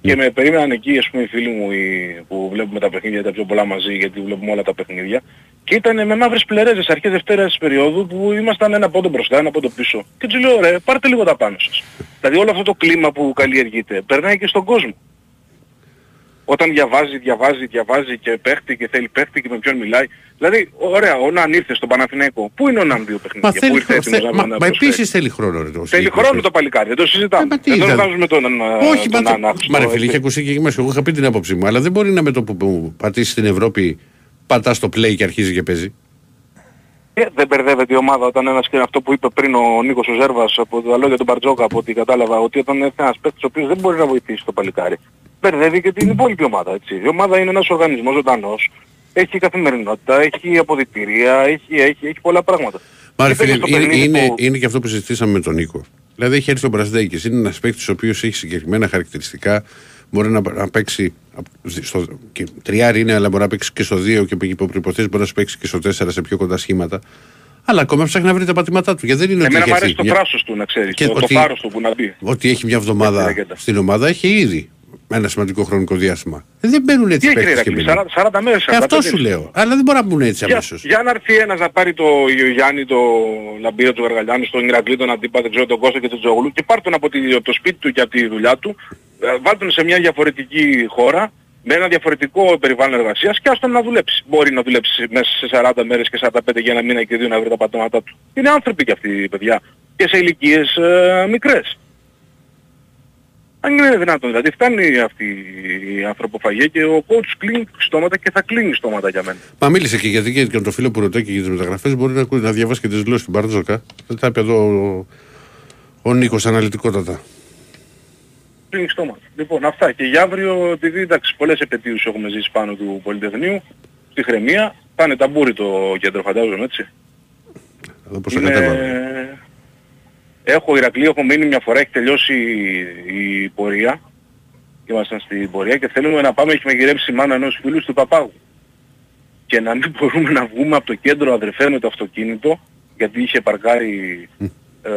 και με περίμεναν εκεί ας πούμε οι φίλοι μου οι, που βλέπουμε τα παιχνίδια τα πιο πολλά μαζί γιατί βλέπουμε όλα τα παιχνίδια και ήταν με μαύρες πλερέζες αρχές Δευτέρας περίοδου που ήμασταν ένα πόντο μπροστά, ένα πόντο πίσω. Και τους λέω ρε πάρτε λίγο τα πάνω σας. Δηλαδή όλο αυτό το κλίμα που καλλιεργείται περνάει και στον κόσμο όταν διαβάζει, διαβάζει, διαβάζει και παίχτη και θέλει παίχτη και με ποιον μιλάει. Δηλαδή, ωραία, ο Ναν ήρθε στον Παναθηναϊκό. Πού είναι ο Ναν δύο Μα, παιχνίδια, πού θέλει, ήρθε έτοιμος θε- να, μα, να μα προσφέρει; επίσης θέλει χρόνο. Ρε, το Θέλει συγκεκριμένο. χρόνο το παλικάρι, δεν το συζητάμε. Ε, μα τι δεν ήταν; βάζουμε τον, Όχι, τον μα, Ναν το, άχρηστο, μα ρε έτσι. φίλε, είχε ακουστεί και μέσα. Εγώ είχα πει την άποψή μου, αλλά δεν μπορεί να με το που, που πατήσει στην Ευρώπη, πατάς το play και αρχίζει και παίζει. Ε, δεν μπερδεύεται η ομάδα όταν ένας και αυτό που είπε πριν ο Νίκος ο Ζέρβας από τα λόγια του Μπαρτζόκα από ό,τι κατάλαβα ότι όταν έρθει ένας παίκτης ο οποίος δεν μπορεί να βοηθήσει το παλικάρι μπερδεύει και την υπόλοιπη ομάδα έτσι. Η ομάδα είναι ένας οργανισμός ζωντανός, έχει καθημερινότητα, έχει αποδητηρία, έχει, έχει, έχει πολλά πράγματα. Μα ρε Και φίλε, παίζει το είναι, παιχνίδι είναι, που- είναι και αυτό που συζητήσαμε με τον Νίκο. Δηλαδή έχει έρθει ο Μπρασδέκη, είναι ένας παίκτης ο οποίος έχει συγκεκριμένα χαρακτηριστικά. Μπορεί να, να παίξει. Στο, και, τριάρι είναι, αλλά μπορεί να παίξει και στο 2 και υπό προποθέσει μπορεί να παίξει και στο 4 σε πιο κοντά σχήματα. Αλλά ακόμα ψάχνει να βρει τα πατήματά του. Γιατί δεν είναι Εμένα ότι μου έχει αρέσει το έρθει. θράσος του να ξέρεις, Και το, το ότι- φάρος του που να μπει. Ότι έχει μια Έτσι, εβδομάδα λέγεται. στην ομάδα, έχει ήδη ένα σημαντικό χρονικό διάστημα. Ε, Δεν μπαίνουν Τι έτσι έχει ρε παίκτες και Ηρακλή, μιλάνε. 40, 40 μέρες. Ε, αυτό 45 σου λέω. Αλλά δεν μπορεί να μπουν έτσι Για, αμέσως. για να έρθει ένας να πάρει το Γιάννη, το Λαμπύρο, του Γαργαλιάνου, τον Ηρακλή, τον Αντίπα, δεν ξέρω τον Κώστα και τον Τζογλού και πάρ' τον από, τη- από το σπίτι του και από τη δουλειά του, ε, βάλ' τον σε μια διαφορετική χώρα με ένα διαφορετικό περιβάλλον εργασίας και άστον να δουλέψει. Μπορεί να δουλέψει μέσα σε 40 μέρες και 45 για ένα μήνα και δύο να βρει τα πατώματά του. Είναι άνθρωποι και αυτοί οι παιδιά και σε ηλικίες ε, μικρές. Αν είναι δυνατόν, δηλαδή φτάνει αυτή η ανθρωποφαγία και ο coach κλείνει στόματα και θα κλείνει στόματα για μένα. Μα μίλησε και γιατί και τον φίλο που ρωτάει και για τις μεταγραφές μπορεί να, ακούει, να διαβάσει και τις δηλώσεις του Μπαρτζόκα. Δεν τα είπε εδώ ο, ο Νίκος αναλυτικότατα. Κλείνει στόματα. Λοιπόν, αυτά. Και για αύριο, επειδή εντάξει, πολλές επαιτίους έχουμε ζήσει πάνω του Πολυτεχνείου, στη Χρεμία, θα είναι ταμπούρι το κέντρο, φαντάζομαι, έτσι. Εδώ πώς θα κατέβαμε. Έχω Ηρακλή, έχω μείνει μια φορά, έχει τελειώσει η πορεία. Ήμασταν στην πορεία και θέλουμε να πάμε, έχει μαγειρέψει η μάνα ενός φίλου του Παπάγου. Και να μην μπορούμε να βγούμε από το κέντρο αδερφέ με το αυτοκίνητο, γιατί είχε παρκάρει ε,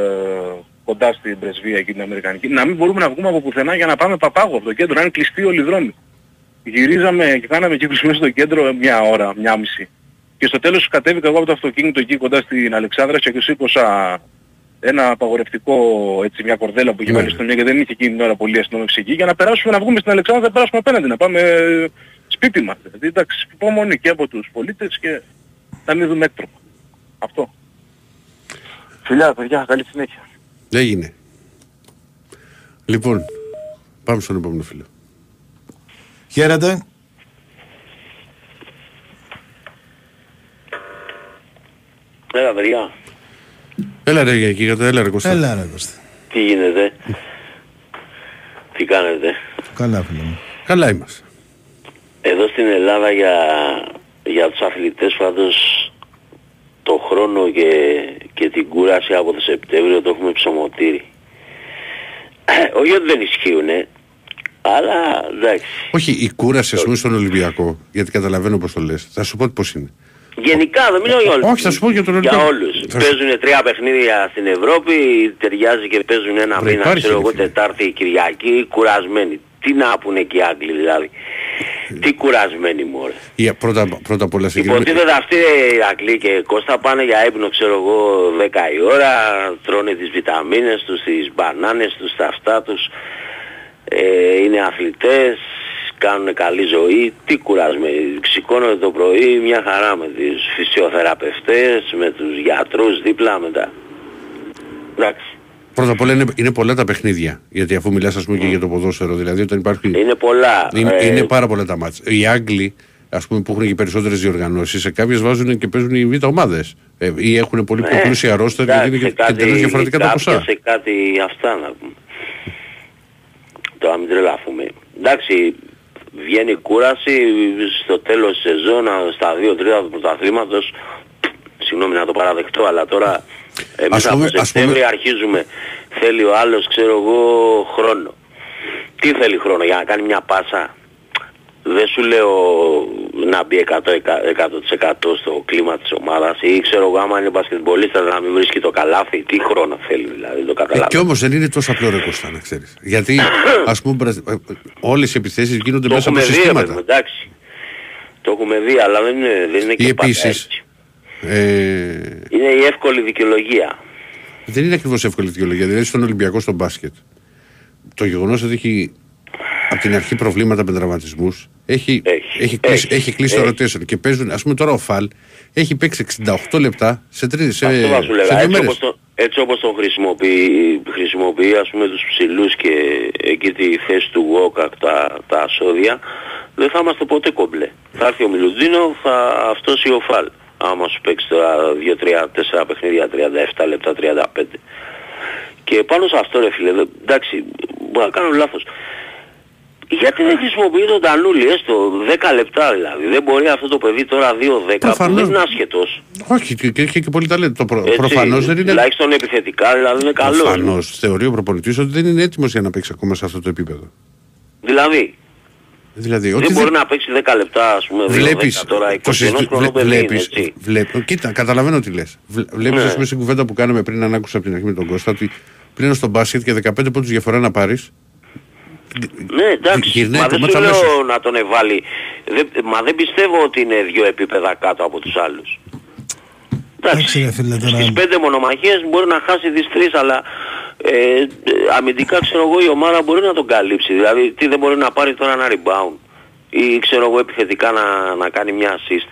κοντά στην πρεσβεία εκεί την Αμερικανική, να μην μπορούμε να βγούμε από πουθενά για να πάμε Παπάγου από το κέντρο, να είναι κλειστοί όλοι οι δρόμοι. Γυρίζαμε και κάναμε κύκλους μέσα στο κέντρο μια ώρα, μια μισή. Και στο τέλος κατέβηκα εγώ από το αυτοκίνητο εκεί κοντά στην Αλεξάνδρα και σήκωσα ένα απαγορευτικό, έτσι μια κορδέλα που είχε Ναι. βάλει στο μια και δεν είχε εκείνη την ώρα πολύ αστυνόμευση εκεί για να περάσουμε να βγούμε στην Αλεξάνδρα, να περάσουμε απέναντι, να πάμε ε, σπίτι μας. Δηλαδή εντάξει, υπομονή και από τους πολίτες και να μην δούμε έκτροπα. Αυτό. Φιλιά παιδιά, καλή συνέχεια. Έγινε. Λοιπόν, πάμε στον επόμενο φίλο. Χαίρετε. Έλα παιδιά, Έλα ρε Γιακή, έλα ρε Κώστα. Έλα ρε Κώστα. τι γίνεται, τι κάνετε; Καλά φίλε μου. Καλά είμαστε. Εδώ στην Ελλάδα για, για τους αθλητές πάντως το χρόνο και, και την κούραση από το Σεπτέμβριο το έχουμε ψωμοτήρι. Όχι ότι δεν ισχύουνε, αλλά εντάξει. Όχι, η κούραση, ας πούμε, στον Ολυμπιακό, γιατί καταλαβαίνω πώς το λες. Θα σου πω πώς είναι. Γενικά δεν μιλάω για όλους. Όχι, θα σου πω για τον Για Ολυμπιακό. όλους. Θα σου- Παίζουν τρία παιχνίδια στην Ευρώπη, ταιριάζει και παίζουν ένα Βρε, μήνα, υπάρχει, ξέρω ρε εγώ, φίλε. Τετάρτη, Κυριακή, κουρασμένοι. Τι να πούνε και οι Άγγλοι δηλαδή. Τι κουρασμένοι μωρέ. Η- πρώτα, πρώτα απ' όλα συγκεκριμένα. Υποτίθεται αυτοί οι Ηρακλή και Κώστα πάνε για ύπνο ξέρω εγώ 10 η ώρα, τρώνε τις βιταμίνες τους, τις μπανάνες τους, τα αυτά τους, ε, είναι αθλητές, κάνουν καλή ζωή, τι κουρασμένοι. Σηκώνονται το πρωί μια χαρά με τις φυσιοθεραπευτές, με τους γιατρούς δίπλα μετά. Εντάξει. Πρώτα απ' όλα είναι, είναι πολλά τα παιχνίδια. Γιατί αφού μιλάς ας πούμε και για το ποδόσφαιρο, δηλαδή όταν υπάρχει. Είναι πολλά. Είναι, Ε, είναι πάρα πολλά τα μάτια. Οι Άγγλοι, ας πούμε, που έχουν και περισσότερες διοργανώσεις, σε κάποιες βάζουν και παίζουν οι β' ομάδες. Ε, ή έχουν πολύ πιο Ναι. πλούσια ρόστερ γιατί είναι Εντάξει, και, και τελείως διαφορετικά τα κάποια ποσά. σε κάτι αυτά να πούμε. Τώρα μην τρελαθούμε. Εντάξει, βγαίνει η κούραση στο τέλος της σεζόν, στα δύο τρίτα του πρωταθλήματος. Συγγνώμη να το παραδεχτώ, αλλά τώρα εμείς Ας από πούμε- ας Σεπτέμβρη πούμε- αρχίζουμε. Θέλει ο άλλος, ξέρω εγώ, χρόνο. Τι θέλει χρόνο για να κάνει μια πάσα; Δεν σου λέω να μπει 100%, 100% στο κλίμα της ομάδας ή ξέρω εγώ άμα είναι μπασκετμπολίστας να μην βρίσκει το καλάθι. Τι χρόνο θέλει δηλαδή, το Ε, καταλαβαίνω. και όμως δεν είναι τόσο απλό ρε Κώστα, να ξέρεις. Γιατί ας πούμε όλες οι επιθέσεις γίνονται Το μέσα από έχουμε δει, ρε παιδί μου, συστήματα. εντάξει. Το έχουμε δει, αλλά δεν είναι, δεν είναι Ή και πάντα επίσης. έτσι. Ε, Είναι η εύκολη δικαιολογία. δεν είναι ακριβώς εύκολη δικαιολογία. Δηλαδή στον Ολυμπιακό στο μπάσκετ. Το γεγονός ότι έχει από την αρχή προβλήματα με τραυματισμούς έχει, έχει, κλείσει, έχει, έχει κλείσει το έχει. rotation. Και παίζουν, ας πούμε τώρα ο Φαλ έχει παίξει 68 λεπτά σε, τρεις, σε, Αυτό θα σου σε λέγα. δύο Έτσι μέρες. όπως, το, έτσι όπως τον χρησιμοποιεί, χρησιμοποιεί ας πούμε τους ψηλούς και εκεί τη θέση του Γόκακ τα, τα ασώδια, δεν θα είμαστε ποτέ κομπλέ. Θα έρθει ο Μιλουντίνο, θα αυτός ή ο Φαλ. Άμα σου παίξει τώρα 2, 3, 4 παιχνίδια, 37 λεπτά, 35. Και πάνω σε αυτό ρε φίλε, δε- εντάξει, μπορεί να κάνω λάθος. Γιατί δεν χρησιμοποιεί τον Τανούλη, έστω 10 λεπτά δηλαδή. Δεν μπορεί αυτό το παιδί τώρα 2-10 που Προφανώς. δεν είναι άσχετος. Όχι, και, και έχει και πολύ ταλέντο. Το προ, Έτσι, προφανώς δεν είναι. Τουλάχιστον επιθετικά δηλαδή είναι καλό. Προφανώς θεωρεί ο προπονητής ότι δεν είναι έτοιμος για να παίξει ακόμα σε αυτό το επίπεδο. Δηλαδή, Δηλαδή, δεν ότι μπορεί να παίξει 10 λεπτά ας πούμε, 2-10 Βλέπεις, τώρα, 21 το συζητου- χρόνο βλέ- παιδί είναι, βλέπεις, έτσι. βλέπ- κοίτα, καταλαβαίνω τι λες. Βλέ- Βλέπεις, Ναι. ας πούμε, στην κουβέντα που κάναμε πριν, αν άκουσα από την αρχή με τον Κώστα, ότι πλέον στο μπάσκετ και 15 πόντους διαφορά να πάρεις, Ναι, εντάξει, γυρνάει μα το δεν μάτς σου λέω αμέσως. να τον εβάλει. Δεν, μα δεν πιστεύω ότι είναι δύο επίπεδα κάτω από τους άλλους. Εντάξει ρε φίλε Στις τώρα. πέντε μονομαχίες μπορεί να χάσει τις τρεις, αλλά ε, ε, αμυντικά ξέρω εγώ η ομάδα μπορεί να τον καλύψει. Δηλαδή τι δεν μπορεί να πάρει τώρα ένα rebound. ή ξέρω εγώ επιθετικά να, να κάνει μια assist.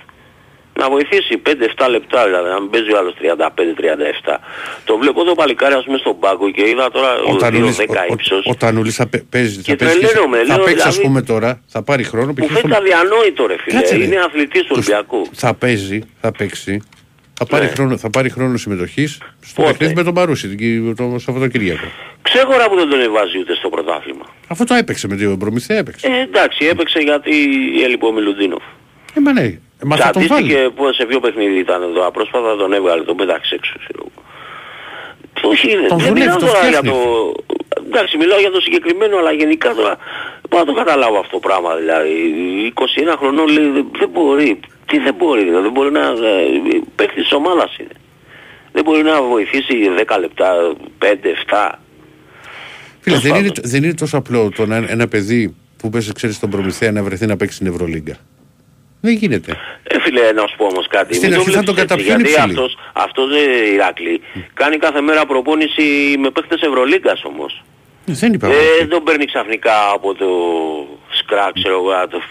Να βοηθήσει 5-7 λεπτά δηλαδή, να μην παίζει ο άλλος 35-37. Το βλέπω εδώ παλικάρι ας πούμε στον πάγκο και είδα τώρα Ο ο Τανούλης, 2-10 ο, ο, ύψος. ο Τανούλης θα παι- παίζει, θα Και παίζει, τρελαίνομαι, θα λέω, παίξει ας δηλαδή- πούμε τώρα, θα πάρει χρόνο. Μου π.χ. φαίνεται στο- αδιανόητο ρε φίλε. Κάτσε, ρε. Είναι αθλητής του Ολυμπιακού. θα παίζει, θα παίξει, θα πάρει, Ναι. χρόνο, θα πάρει χρόνο συμμετοχής στο Πότε; παιχνίδι με τον Παρούση την- το Σαββατοκύριακο. Ξέχωρα που δεν τον εβάζει ούτε στο πρωτάθλημα. Αυτό το έπαιξε με την προμηθεία έπαιξε. Ε, εντάξει, έπαιξε γιατί έλειπε ο Μιλουντίνοφ. Ε, μα ναι, ε, μα θα τον βάλει. Τσαντίστηκε που σε ποιο παιχνίδι ήταν εδώ απρόσπατα, τον έβγαλε, τον πέταξε έξω. ξέρω εγώ. Όχι, Τον δεν δουλεύει, μιλάω τον τώρα για φτιάχνει. το... Εντάξει, μιλάω για το συγκεκριμένο, αλλά γενικά τώρα πάω να το καταλάβω αυτό το πράγμα. Δηλαδή, 21 χρονών λέει δεν, δεν μπορεί. Τι δεν μπορεί, δηλαδή, δεν μπορεί να... Ε, παίχτης της ομάδας είναι. Δεν μπορεί να βοηθήσει 10 λεπτά, 5-7. Φίλε, Τέλος δεν είναι, πάντων. δεν είναι τόσο απλό το να ένα παιδί που πέσει, ξέρεις, στον προμηθεία να βρεθεί να παίξει στην Ευρωλίγκα. Δεν γίνεται. Ε, φίλε, να σου πω όμως κάτι. Στην Μην αρχή θα βλέπεις τον έτσι, καταπιάνει Γιατί ψηλή. αυτός, αυτός ε, Ηράκλη, κάνει κάθε μέρα προπόνηση με παίχτες Ευρωλίγκας όμως. Δεν είπα. Ε, δεν τον παίρνει ξαφνικά από το σκρά, ξέρω εγώ, να το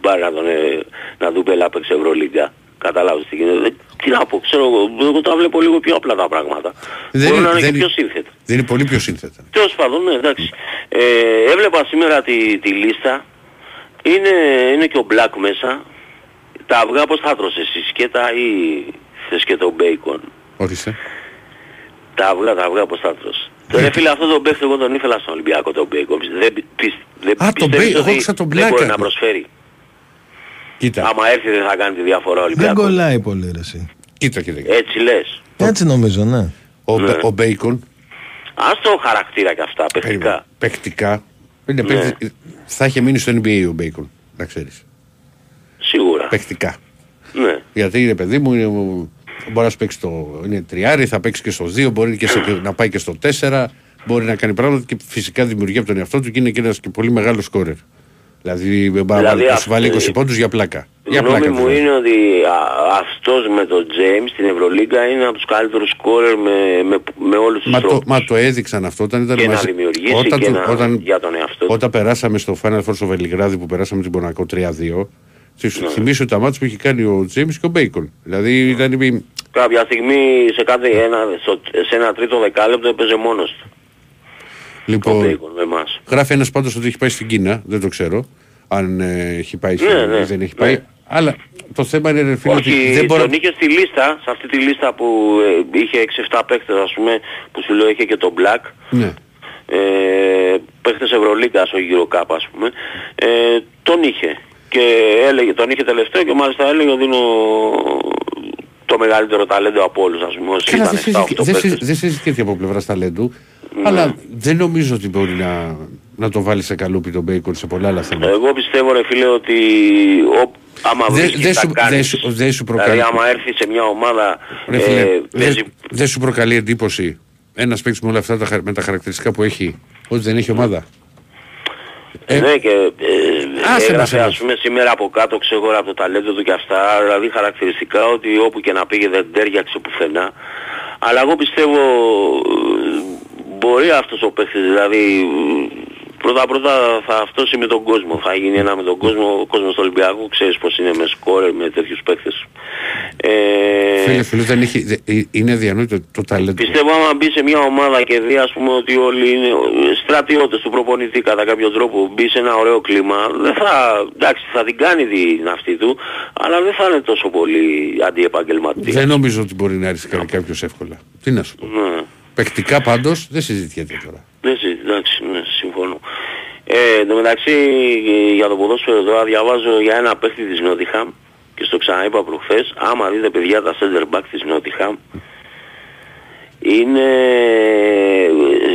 πάρει να, τον, ε, να του πει έλα παίξει Ευρωλίγκα. Καταλάβεις τι γίνεται. Ε, Τι να πω, ξέρω εγώ, εγώ τα βλέπω λίγο πιο απλά τα πράγματα. Δεν Μπορεί είναι- να είναι δεν και πιο είναι- σύνθετα. Δεν είναι πολύ πιο σύνθετα. Τέλος πάντων, ναι, εντάξει. Ε, έβλεπα σήμερα τη, τη λίστα. Είναι, είναι και ο Black μέσα. Τα αυγά πώς θα τρως εσύ, σκέτα ή θες και το μπέικον; Όρισε. Τα αυγά, τα αυγά πώς θα τρως. Ε. Τώρα φίλε αυτό το παίχτη εγώ τον ήθελα στον Ολυμπιακό τον μπέικον. Δεν, πι- πι- δεν Α, τον πιστεύεις Μπέικον, ότι εγώ ήξερα τον δεν Black μπορεί έκανε. να προσφέρει; Κοίτα, Άμα έρθει δεν θα κάνει τη διαφορά ο Δεν Ολυμπιακός. κολλάει πολύ ρε εσύ. κοίτα, κοίτα. κοίτα. Έτσι λες. Έτσι νομίζω, ναι. Ο, Ναι. Μπε- ο Μπέικον, Ας το χαρακτήρα και αυτά, παιχτικά. παικτικά, είναι Ναι. παίκτης- θα είχε μείνει στο NBA ο Μπέικον. Να ξέρεις. Σίγουρα. Παικτικά. Ναι. Γιατί είναι παιδί μου, είναι, μπορεί να σου παίξει το. Είναι τριάρι, θα παίξει και στο 2, μπορεί και σε- να πάει και στο 4, μπορεί να κάνει πράγματα και φυσικά δημιουργεί από τον εαυτό του και είναι και ένας και πολύ μεγάλος σκόρερ. Δηλαδή, δηλαδή να αυτό- σου βάλει 20 πόντους για πλάκα. Η Για γνώμη πλάκα. μου δηλαδή. είναι ότι α, αυτός με τον James στην Ευρωλίγκα είναι από τους καλύτερους σκόρερ με, με, με όλους τους Μα το, τρόπους. μα το έδειξαν αυτό όταν ήταν και να μαζί. δημιουργήσει όταν, και του- να, όταν, για τον εαυτό του. όταν περάσαμε στο Final Four στο Βελιγράδι που περάσαμε την Πονακό 3-2, Ναι. σου θυμίσω τα μάτια που είχε κάνει ο Τζέιμς και ο Μπέικον. Δηλαδή ήταν. η- Κάποια στιγμή σε, κάθε ένα, στο- σε ένα τρίτο δεκάλεπτο έπαιζε μόνος του. Ο Λοιπόν, Μπέικον με εμάς. γράφει ένας πάντως ότι έχει πάει στην Κίνα, δεν το ξέρω. Αν ε, έχει πάει Ναι, στην- ναι, δεν έχει ναι. πάει. Αλλά το θέμα είναι ρε φίλε ότι Όχι, δεν μπορώ. τον είχε στη λίστα, σε αυτή τη λίστα που ε, είχε 6-7 παίκτες ας πούμε, που σου λέω είχε και τον Black, Ναι. ε, παίχτες Ευρωλίγκας ο Eurocup ας πούμε, ε, τον είχε. Και έλεγε, τον είχε τελευταίο και μάλιστα έλεγε ότι είναι ο- το μεγαλύτερο ταλέντο από όλους ας πούμε, όσοι Καλά, ήταν δεν 7-8 συζητή- δεν παίκτες. συζη- δεν συζητιέται από πλευράς ταλέντου. Ναι. Αλλά δεν νομίζω ότι μπορεί να, να το βάλει σε καλούπι τον Μπέικον σε πολλά άλλα θέματα. Εγώ πιστεύω ρε φίλε ότι ο, άμα Δεν- βρίσκεις δεν θα σου- κάνεις. δεν σου- δεν σου προκαλεί. Δηλαδή άμα έρθεις σε μια ομάδα Ρε φίλε, ε, παίζει δεν δεν σου προκαλεί εντύπωση ένας παίκτης με όλα αυτά τα, χαρ- με τα χαρακτηριστικά που έχει, ότι δεν έχει ομάδα; Ε, ναι και ε, άσε μας έγραφε εδώ. ας πούμε σήμερα από κάτω ξεχωρά από το ταλέντο του και αυτά δηλαδή χαρακτηριστικά ότι όπου και να πήγε δεν τέριαξε πουθενά αλλά εγώ πιστεύω ε, μπορεί αυτός ο παίχτης δηλαδή πρώτα πρώτα θα αυτός με τον κόσμο θα γίνει ένα με τον κόσμο ο κόσμος του Ολυμπιακού ξέρεις πως είναι με σκόρερ με τέτοιους παίχτες ε, Φίλε, φίλε, δεν έχει, δε- ε, είναι αδιανόητο το ταλέντο. Πιστεύω άμα μπει σε μια ομάδα και δει ας πούμε ότι όλοι είναι στρατιώτες του προπονητή κατά κάποιο τρόπο μπει σε ένα ωραίο κλίμα δεν θα, εντάξει θα την κάνει την αυτή του αλλά δεν θα είναι τόσο πολύ αντιεπαγγελματίας. Δεν νομίζω ότι μπορεί να ρισκάρει κάποιος εύκολα. Τι να σου πω. Ναι. Παικτικά πάντως δεν συζητιέται τώρα. Ναι, συ- εντάξει, ναι, συμφωνώ. Ε, εν τω μεταξύ ε, για το ποδόσφαιρο τώρα διαβάζω για ένα παίχτη της Νότιχαμ και στο ξαναείπα προχθές, άμα δείτε παιδιά τα center back της Νότιχαμ είναι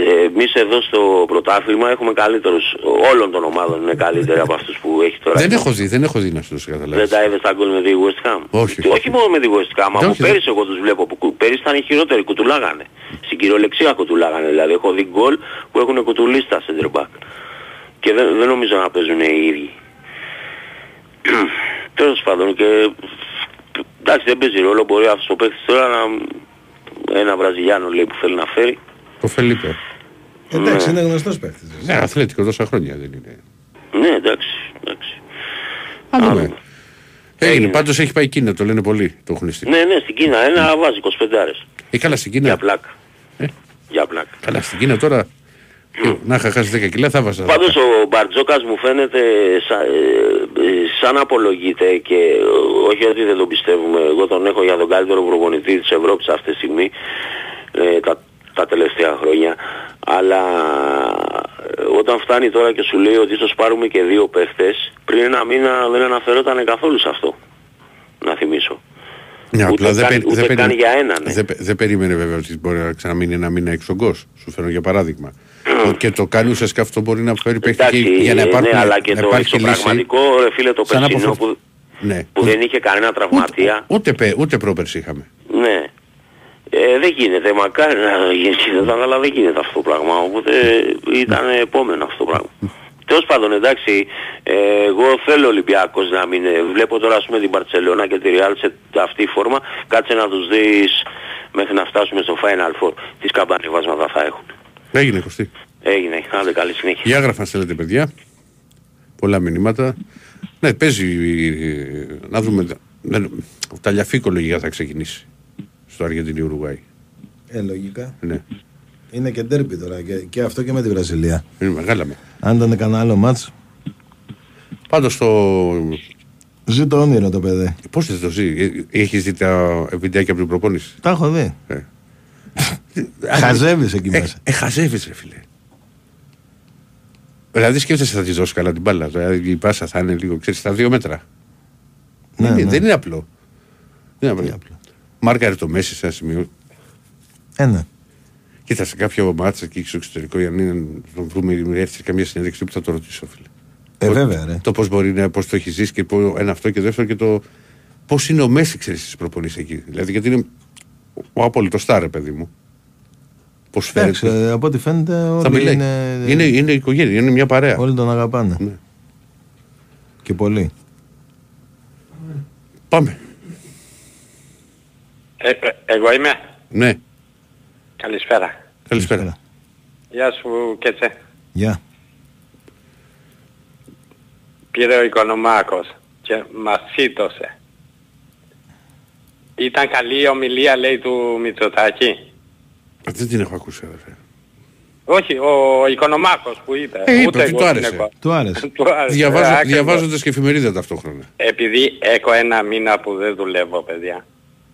ε, εμείς εδώ στο πρωτάθλημα έχουμε καλύτερους όλων των ομάδων είναι καλύτεροι από αυτούς που έχει τώρα Δεν έχω δει, δεν έχω δει να σου το δεν καταλάβει. τα είδες τα γκολ με τη West Ham; Όχι. Και όχι μόνο με τη West Ham, Ναι, από όχι, πέρυσι εγώ τους βλέπω. Που κου- πέρυσι ήταν οι χειρότεροι, κουτουλάγανε. Στην κυριολεξία κουτουλάγανε. Δηλαδή έχω δει γκολ που έχουν κουτουλήσει τα center back. Και δεν, δεν νομίζω να παίζουν οι ίδιοι. Τέλος πάντων και εντάξει δεν παίζει ρόλο. Μπορεί αυτός ο παίκτης τώρα να ένα Βραζιλιάνο λέει που θέλει να φέρει. Το Φελίπε. Εντάξει, είναι γνωστός παίχτης. Ναι, αθλητικός τόσα χρόνια δεν είναι. Ναι εντάξει, εντάξει. Α, δούμε. Έγινε. Πάντως έχει πάει Κίνα, το λένε πολύ. Το έχουν στείλει. Ναι, ναι, στην Κίνα ένα βάζει 25 άρες. Ε, καλά στην Κίνα. Για πλάκα. Ε. Για πλάκα. Καλά στην Κίνα τώρα. Ε, Να είχα χάσει 10 κιλά θα βάζα. Πάντως ο Μπαρτζόκας μου φαίνεται σα, ε, ε, σαν απολογείται και ε, όχι ότι δεν τον πιστεύουμε. Εγώ τον έχω για τον καλύτερο προπονητή της Ευρώπης αυτή τη στιγμή ε, τα, τα τελευταία χρόνια. Αλλά ε, όταν φτάνει τώρα και σου λέει ότι ίσως πάρουμε και δύο παίχτες, πριν ένα μήνα δεν αναφερόταν καθόλου σε αυτό. Να θυμίσω. Ναι, ούτε απλά δεν, καν- πε- ούτε δεν, καν περίμενε- για έναν, ναι. δεν, πε- δεν περίμενε βέβαια ότι μπορεί να ξαναμείνει ένα μήνα έξω γκος. Σου φέρω για παράδειγμα. Ότι και το κάνει ουσιαστικά αυτό μπορεί να φέρει παίχτη και Εντάξει, για να υπάρχουν, ναι, αλλά και να το, υπάρχει στο λύση. πραγματικό, ρε φίλε, το Σαν να περσινό αποφευ- που, Ναι. που δεν είχε κανένα τραυματία. Ούτε, πε- ούτε πρόπερση είχαμε. Ναι. Ε, δεν γίνεται, μακάρι να γίνεται, αλλά δεν γίνεται αυτό το πράγμα. Οπότε ήταν επόμενο αυτό το πράγμα. Τέλος πάντων, εντάξει, ε, εγώ θέλω ο Ολυμπιακός να μην... ε, Βλέπω τώρα, ας πούμε, την Παρτσελώνα και τη Real σε αυτή η φόρμα. Κάτσε να τους δεις μέχρι να φτάσουμε στο Final Four. Τι σκαμπανεβάσματα θα έχουν. Έγινε κοστί. Έγινε, άντε καλή συνέχεια. Για γράφα στέλνετε παιδιά. Πολλά μηνύματα. Ναι, παίζει. ε, Να δούμε. Ναι, Τα λιαφίκο λογικά θα ξεκινήσει. Στο Αργεντινή Ουρουγάη. Ε, λογικά. Ναι. Είναι και ντέρμπι τώρα και, και αυτό και με τη Βραζιλία. Είναι μεγάλα με. Αν ήταν κανένα άλλο μάτς, Πάντως το. ζει το όνειρο το παιδί. Πώς δεν το ζεις, Ε, έχεις δει τα βιντεάκια από την προπόνηση; Τα έχω δει. Ε. Χαζεύεις εκεί Ε, μέσα. Ε, χαζεύεις ρε φίλε. Δηλαδή σκέφτεσαι θα τη δώσει καλά την μπάλα. Δηλαδή η πάσα θα είναι λίγο, ξέρεις, στα δύο μέτρα. Ναι, δεν, είναι, ναι. δεν είναι απλό. Δεν είναι απλό. Μάρκαρε το Μέση σε ένα σημείο. Ε, ναι. Κοίτας σε κάποιο μάτσα εκεί στο εξωτερικό, για να μην τον βρούμε, έρθεις σε καμία συνέντευξη που θα το ρωτήσω, φίλε. Ε, Το- βέβαια, ρε. Το πώς μπορεί να, πώς το έχεις ζήσει και πώς, ένα αυτό και δεύτερο και το πώς είναι ο Μέση, ξέρεις, στις προπονήσεις εκεί. Δηλαδή γιατί είναι ο απόλυτος στάρ, παιδί μου. Πώς Εντάξει, φέρεται. ε, από ό,τι φαίνεται Θα όλοι μιλάει. είναι, Είναι, είναι οικογένεια, είναι μια παρέα. όλοι τον αγαπάνε. Ναι. Και πολύ. Πάμε. Ε, ε, εγώ είμαι. Ναι, Καλησπέρα. καλησπέρα. Γεια σου Κέτσε. Γεια. Πήρε ο Οικονομάκος και μας σύτωσε. Ήταν καλή η ομιλία λέει του Μητσοτάκη. Δεν την έχω ακούσει, αδερφέ. Όχι, ο Οικονομάκος που είπε. Ε, είπε Ούτε ότι εγώ του την άρεσε. έχω. Του άρεσε. Του άρεσε, Διαβάζω, ακριβώς. διαβάζοντας και εφημερίδα ταυτόχρονα. Επειδή έχω ένα μήνα που δεν δουλεύω παιδιά.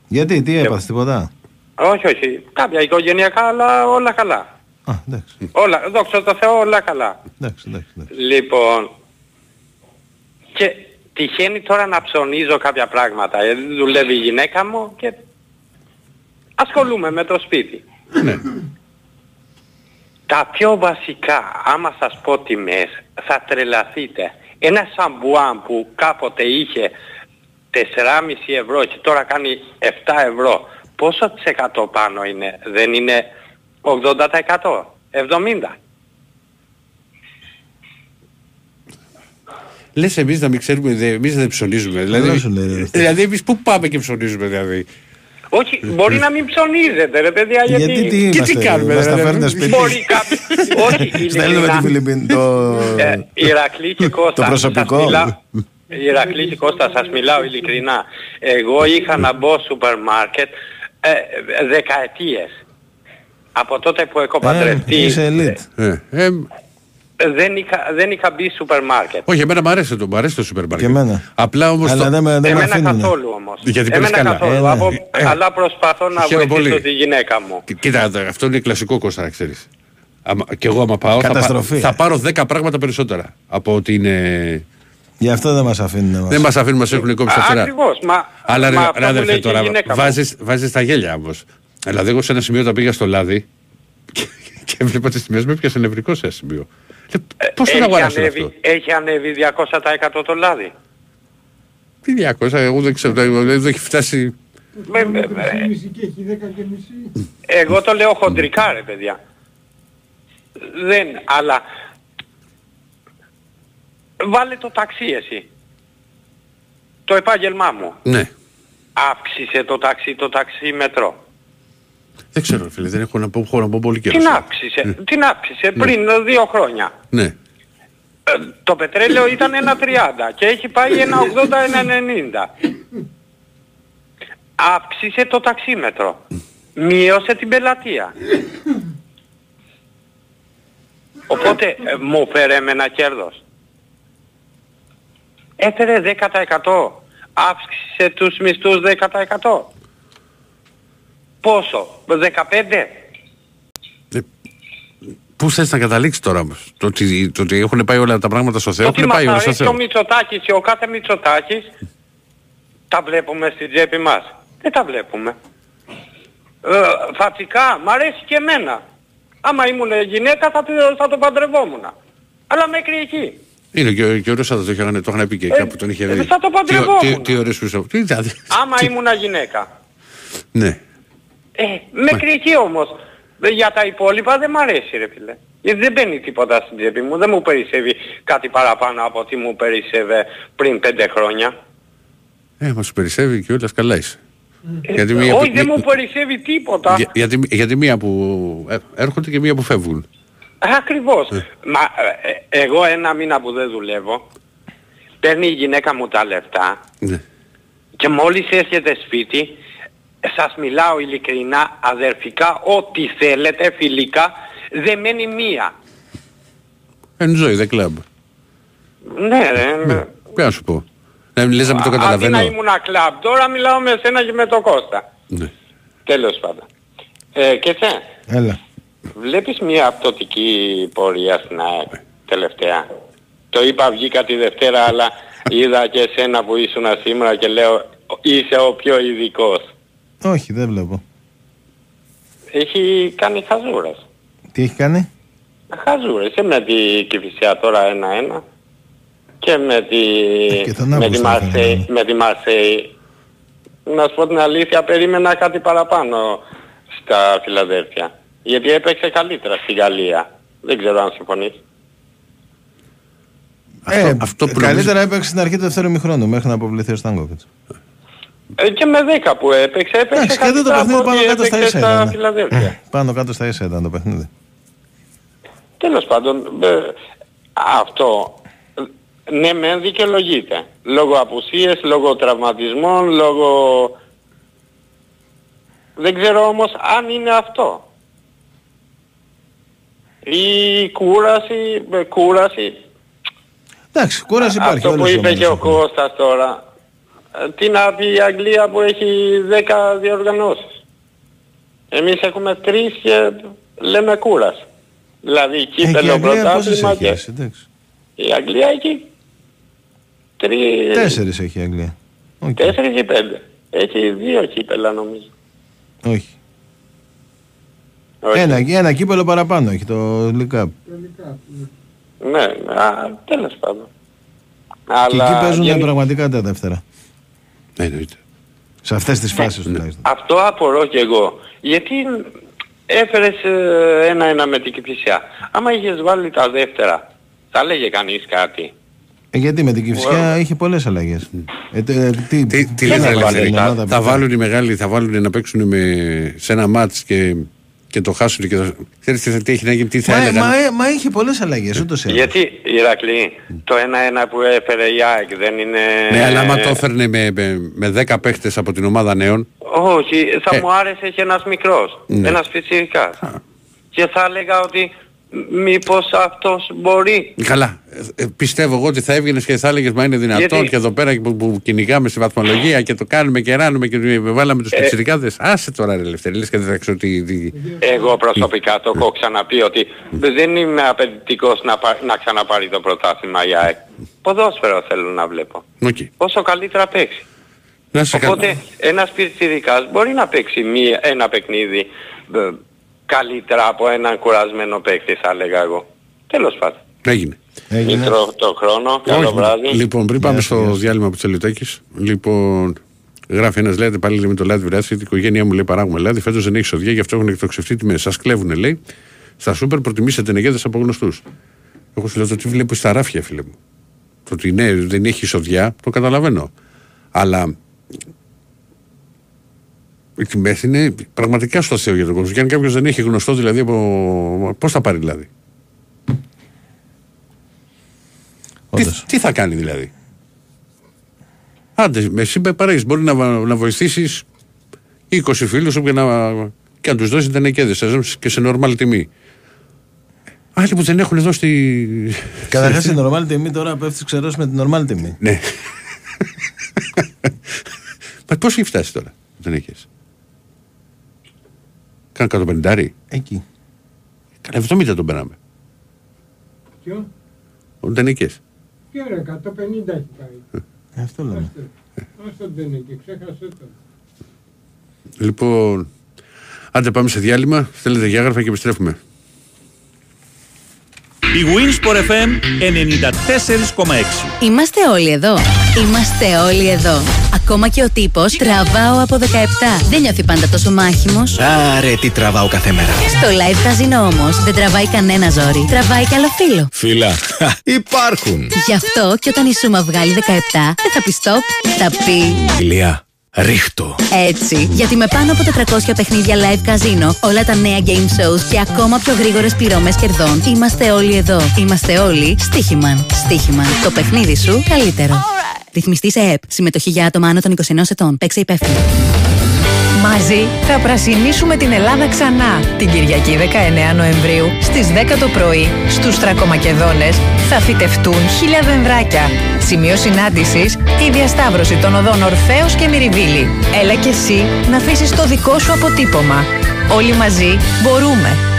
Γιατί, τι έπαθες, τίποτα; Όχι, όχι. Κάποια οικογενειακά, αλλά όλα καλά. Α, εντάξει. Όλα, δόξα τω Θεώ, όλα καλά. Εντάξει, εντάξει, εντάξει. Λοιπόν, και τυχαίνει τώρα να ψωνίζω κάποια πράγματα. Ε, δουλεύει η γυναίκα μου και ασχολούμαι με το σπίτι. Τα πιο βασικά, άμα σας πω τιμές, θα τρελαθείτε. Ένα σαμπουάν που κάποτε είχε 4,5 ευρώ και τώρα κάνει 7 ευρώ, πόσο της εκατό πάνω είναι, δεν είναι 80%, 70%. Λες εμείς να μην ξέρουμε, εμείς δεν ψωνίζουμε. Δηλαδή, σου λέει, ρε. δηλαδή εμείς πού πάμε και ψωνίζουμε, δηλαδή; Όχι, μπορεί να μην ψωνίζετε ρε παιδιά, γιατί... Γιατί τι τι είμαστε, κάνουμε, μας τα δηλαδή, φέρνετε σπίτι. Μπορεί κάποιος... Όχι, Στέλνουμε τη ειλικρινά. Φιλιππίν, το... Ε, Ηρακλή και Κώστα. Το προσωπικό. σας μιλάω- Ηρακλή και Κώστα, σας μιλάω ειλικρινά. Εγώ είχα να μπω σούπερ μάρκετ ε, δεκαετίες. Από τότε που έχω Ε, παντρευτεί είσαι elite. Ε, ε, ε, δεν, είχα, δεν είχα μπει σούπερ μάρκετ. όχι, εμένα μου αρέσει το, μου αρέσει το σούπερ μάρκετ. Και εμένα. Απλά όμως. Αλλά δεν με, δεν με Εμένα αφήνουνε. καθόλου όμως. Γιατί παίρνεις Εμένα καλά. καθόλου. Ε, ναι. Από- Ε, αλλά προσπαθώ να χαίρομαι βοηθήσω πολύ. τη γυναίκα μου. Κοίτα, αυτό είναι κλασικό κόστα, να ξέρεις. Και εγώ άμα πάω, θα, πά- Καταστροφή. θα πάρω 10 πράγματα περισσότερα από ότι είναι. Γι' αυτό δεν μας αφήνουν εμάς. Δεν μας αφήνουν, μας έχουν κόψει τα φτερά. Ακριβώς. Μα, Αλλά ρε, μα ρε, αυτό μου αδερφέ, λέει και η τώρα γυναίκα μου. βάζεις, βάζεις τα γέλια όμως. Δηλαδή εγώ σε ένα σημείο τα πήγα στο λάδι και, και έβλεπα τις τιμές μου έπιασε νευρικό σε ένα σημείο. Λέω, Πώς θα έχει, αγοράσω ανέβει, αυτό; έχει ανέβει 200% το λάδι. Τι 200, εγώ δεν ξέρω, δεν έχει φτάσει... Με- με- με- Μισή και έχει 10 και μισή. Εγώ το λέω χοντρικά ρε παιδιά. Δεν, αλλά... Βάλε το ταξί εσύ. Το επάγγελμά μου. Ναι, Αύξησε το ταξί, το ταξί μετρό. Δεν ξέρω φίλε, δεν έχω να πω, έχω να πω πολύ καιρό. Την αύξησε, την αύξησε πριν δύο χρόνια. Ναι, το πετρέλαιο ήταν ένα 30 και έχει πάει ένα 80, ένα 90. Αύξησε το ταξίμετρο. Μείωσε την πελατεία. Οπότε ε, μου φέρε ένα κέρδος. Έφερε 10%. Αύξησε τους μισθούς 10%. Πόσο, 15%. Πούς θες να καταλήξεις τώρα όμως; Το ότι, το ότι έχουν πάει όλα τα πράγματα στο Θεό, Ότι έχουν μας πάει όλα στο αρέσει Θεό. ο Μητσοτάκης και ο κάθε Μητσοτάκης τα βλέπουμε στην τσέπη μας. Δεν τα βλέπουμε. Ε, φατικά, μ' αρέσει και εμένα. Άμα ήμουν γυναίκα θα, το- θα το παντρευόμουν. Αλλά μέχρι εκεί. Είναι και, ο- και ο Ρώσας το είχαν, το είχαν πει και κάπου τον είχε ε, δει. θα το Τι, παντρευόμουν. τι, τι ωραίες που είσαι. Τι, δηλαδή. Άμα ήμουν γυναίκα. Ναι. Ε, μέχρι εκεί όμως. Ε, Για τα υπόλοιπα δεν μ' αρέσει ρε φίλε. Γιατί δεν μπαίνει τίποτα στην τσέπη μου. Δεν μου περισσεύει κάτι παραπάνω από ό,τι μου περισσεύε πριν πέντε χρόνια. Ε, μας περισσεύει και όλας καλά είσαι. γιατί Ε, μία, Όχι, δεν μη- μου περισσεύει τίποτα. για- γιατί, γιατί μία που ε, έρχονται και μία που φεύγουν. Ακριβώς. Μα ε, ε, εγώ ένα μήνα που δεν δουλεύω, παίρνει η γυναίκα μου τα λεφτά Ναι. και μόλις έρχεται σπίτι, σας μιλάω ειλικρινά, αδερφικά, ό,τι θέλετε, φιλικά, δεν μένει μία. Enjoy the club. Ναι ρε. Ναι. Τι να σου πω. Να λες να μην το Αντί καταλαβαίνω. να ήμουν κλαμπ, τώρα μιλάω με σένα και με τον Κώστα. Ναι. Τέλος πάντων. Ε, και θε, Έλα. βλέπεις μια απτωτική πορεία στην ΑΕΚ τελευταία; Το είπα βγήκα τη Δευτέρα αλλά είδα και εσένα που ήσουν σήμερα και λέω είσαι ο πιο ειδικός. Όχι, δεν βλέπω. Έχει κάνει χαζούρας. Τι έχει κάνει; Χαζούρες. Και με τη Κηφισιά τώρα ένα-ένα. Και με τη, Ε, και τον με τη, Αύγουστο θα Μαρσέη, είναι. με τη Μαρσέη. Να σου πω την αλήθεια, περίμενα κάτι παραπάνω στα Φιλαδέλφια. Γιατί έπαιξε καλύτερα στη Γαλλία. Δεν ξέρω αν συμφωνείς. ε, αυτό που καλύτερα έπαιξε στην αρχή του δεύτερου μηχρόνου μέχρι να αποβληθεί ο Στάνκοβιτς. Ε, και με 10 που έπαιξε, έπαιξε Εντάξει, και εδώ το καλύτερα παιχνίδι από πάνω ό,τι κάτω στα έπαιξε ίσα στα ήταν. Φιλαδέλφια. Πάνω κάτω στα ίσα ήταν το παιχνίδι. Τέλος πάντων, ε, αυτό ε, ναι μεν δικαιολογείται. Λόγω απουσίες, λόγω τραυματισμών, λόγω... Δεν ξέρω όμως αν είναι αυτό. Η κούραση, ε, κούραση, Εντάξει, κούραση υπάρχει. αυτό που όλες οι είπε ομάδες και ο έχουν. Κώστας τώρα. Ε, Τι να πει η Αγγλία που έχει 10 διοργανώσεις. Εμείς έχουμε τρεις και λέμε κούραση. Δηλαδή Ε, και η κύπελο Αγγλία πόσες πρωτάθλημα έχει και... έτσι, εντάξει. Η Αγγλία έχει τρεις... Τέσσερις έχει η Αγγλία. Οκ. Τέσσερις ή πέντε. Έχει δύο κύπελα νομίζω. Όχι. Όχι. Ένα, ένα κύπελο παραπάνω έχει το League Cup. Ναι, α, τέλος πάντων. Και εκεί παίζουν γενι- πραγματικά τα δεύτερα. Ναι, εννοείται. Σε αυτές τις φάσεις τουλάχιστον. Αυτό απορώ και εγώ. Γιατί έφερες ε, ένα-ένα με την Κηφισιά. Άμα είχες βάλει τα δεύτερα, θα λέγε κανείς κάτι; Ε, γιατί με την Κυφσιά είχε πολλές αλλαγές. Ε, τε- ε, τι, Τι, τι να λες, ρε, βάλει Ελευθερή, την ομάδα θα που- βάλουν οι μεγάλοι, θα βάλουν να παίξουν με, σε ένα μάτς και, και το χάσουν και θα... Ξέρεις τι, θα- τι έχει να γίνει, τι θα Μα, έλεγαν; μα, ε, μα είχε πολλές αλλαγές ούτως ή άλλως. Γιατί, Ηρακλή, το ένα-ένα που έφερε η ΑΕΚ δεν είναι... Ναι, αλλά άμα το έφερνε με, με, με 10 παίχτες από την ομάδα νέων, Όχι, θα Ε. μου άρεσε και ένας μικρός, Ναι. ένας φυσικάς. Και θα έλεγα ότι μ- μήπως αυτός μπορεί. καλά, ε, ε, πιστεύω εγώ ότι θα έβγαινες και θα έλεγες μα είναι δυνατόν Γιατί; και εδώ πέρα που, που κυνηγάμε στη βαθμολογία και το κάνουμε και ράνουμε και βάλαμε τους Ε. πιτσιρικάδες. Άσε τώρα ρε Ελευθερή, λες και δεν θα ξέρω τι... τι... Εγώ προσωπικά το έχω ξαναπεί ότι δεν είμαι απαιτητικός να, πα- να ξαναπάρει το πρωτάθλημα η ΑΕΚ. Ποδόσφαιρο θέλω να βλέπω. Οκ. Όσο καλύτερα παίξει. Να σε Οπότε καλά. ένας πιτσιρικάς μπορεί να παίξει μία, ένα παιχνίδι ε, καλύτερα από έναν κουρασμένο παίκτη θα έλεγα εγώ. Τέλος πάντων. Έγινε. Μην τρώω το χρόνο. Καλό Όχι. βράδυ. Λοιπόν, πριν πάμε στο διάλειμμα που Τσελιτάκη, λοιπόν, γράφει ένας, λέτε πάλι με το λάδι βράδυ, η οικογένειά μου λέει παράγουμε λάδι, φέτος δεν έχει σοδιά, γι' αυτό έχουν εκτοξευτεί τιμέ. Σας κλέβουνε, λέει. Στα σούπερ προτιμήσετε νεγέδες από γνωστούς. Εγώ σου λέω το τι βλέπω στα ράφια, φίλε μου. Το ότι ναι, δεν έχει σοδιά, το καταλαβαίνω. Αλλά οι τιμέ είναι πραγματικά στο Θεό για τον κόσμο. Και αν κάποιος δεν έχει γνωστό, δηλαδή, από... πώς θα πάρει λάδι. Τι, τι θα κάνει δηλαδή; Άντε, εσύ παρέχει. Μπορεί να, να βοηθήσεις 20 φίλους σου και να, και να τους δώσεις τενεκέδε και σε νορμάλ τιμή. Άλλοι που δεν έχουν εδώ στη. Καταρχάς η normal τιμή τώρα πέφτεις ξερός με την normal τιμή. Ναι. Μα πώς έχει φτάσει τώρα, δεν έχεις; Κάνα 150 Εκεί. Κάνα 70 τον περάμε. Ποιο; Δεν έχει. Ποιο ρε, 150 έχει πάει. Ε, αυτό λέμε. Άστο δεν είναι και ξέχασε το. Λοιπόν, άντε πάμε σε διάλειμμα. Θέλετε διάγραφα και επιστρέφουμε. Η Winsport FM 94,6. Είμαστε όλοι εδώ. Είμαστε όλοι εδώ. Ακόμα και ο τύπος τραβάω από 17. Δεν νιώθει πάντα τόσο μάχημος. Άρε, τι τραβάω κάθε μέρα. Στο live καζίνο όμως δεν τραβάει κανένα ζόρι. Τραβάει καλό φίλο. Φίλα, υπάρχουν. Γι' αυτό και όταν η Σούμα βγάλει 17 δεν θα πει stop, θα πει Ηλία, ρίχτω. έτσι. Γιατί με πάνω από 400 παιχνίδια live καζίνο, όλα τα νέα game shows και ακόμα πιο γρήγορες πληρώμες κερδών, είμαστε όλοι εδώ. Είμαστε όλοι Στίχημαν. Στίχημαν. Το παιχνίδι σου καλύτερο. Ρυθμιστή σε ΕΠ. Συμμετοχή για άτομα άνω των 21 ετών. Παίξε υπεύθυνα. Μαζί θα πρασινίσουμε την Ελλάδα ξανά. Την Κυριακή 19 Νοεμβρίου στις 10 το πρωί στους Τρακομακεδόνες θα φυτευτούν χίλια δενδράκια. Σημείο συνάντησης η διασταύρωση των οδών Ορφέως και Μυριβίλη. Έλα και εσύ να αφήσεις το δικό σου αποτύπωμα. Όλοι μαζί μπορούμε.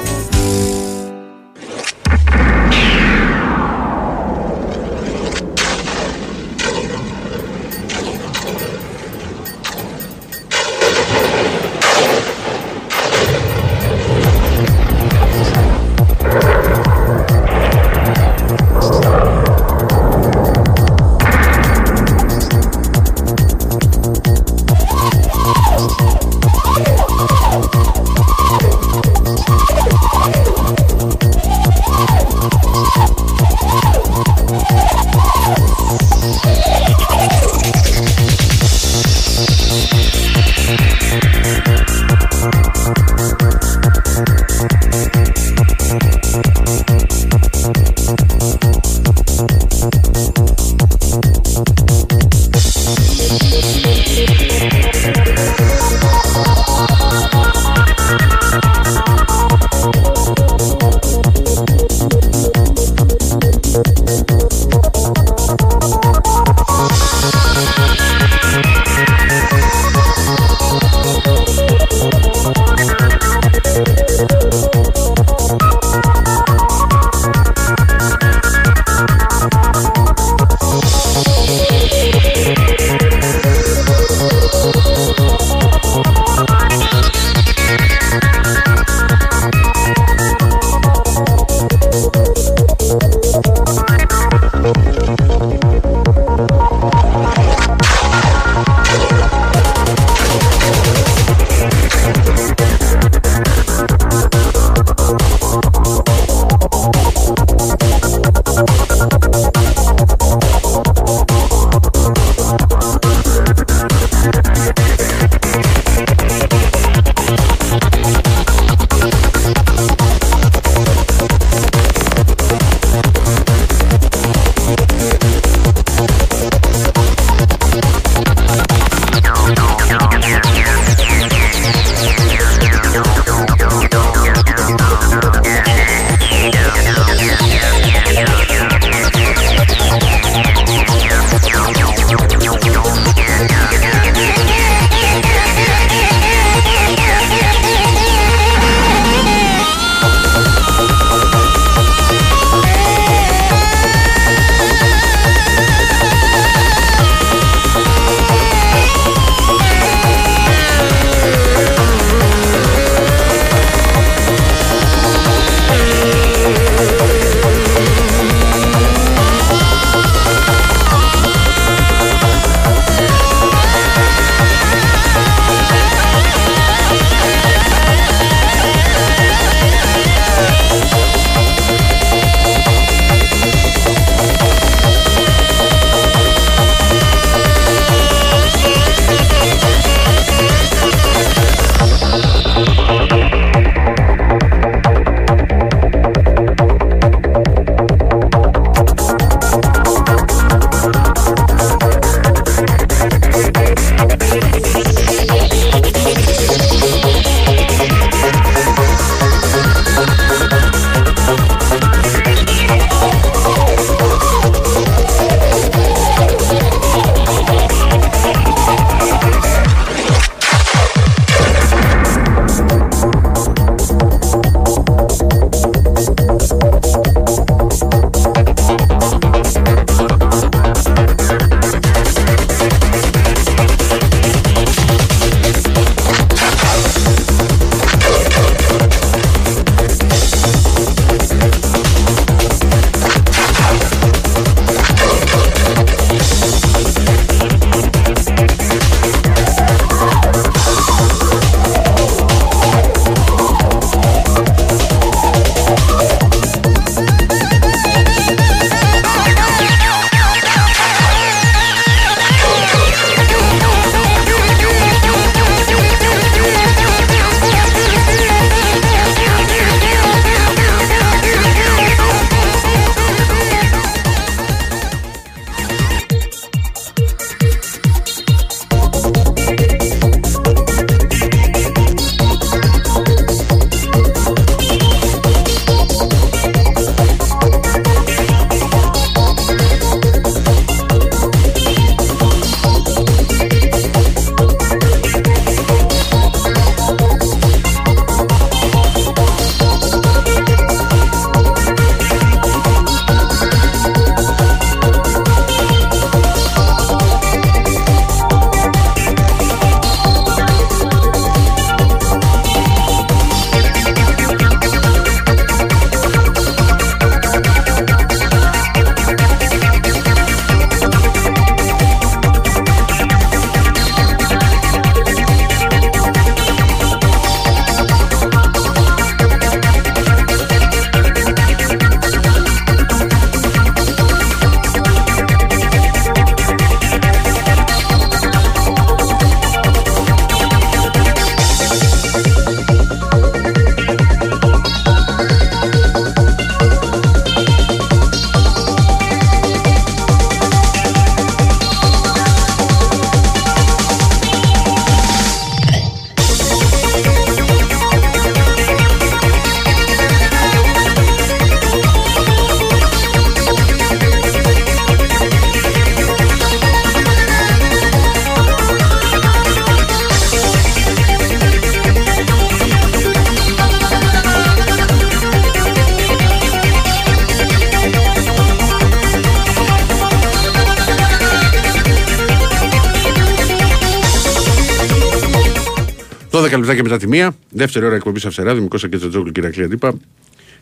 Μετά τη μία. Δεύτερη ώρα εκπομπή Αυσερά, Δημικό και Τζατζόγλου, Κυρακλή Αντίπα.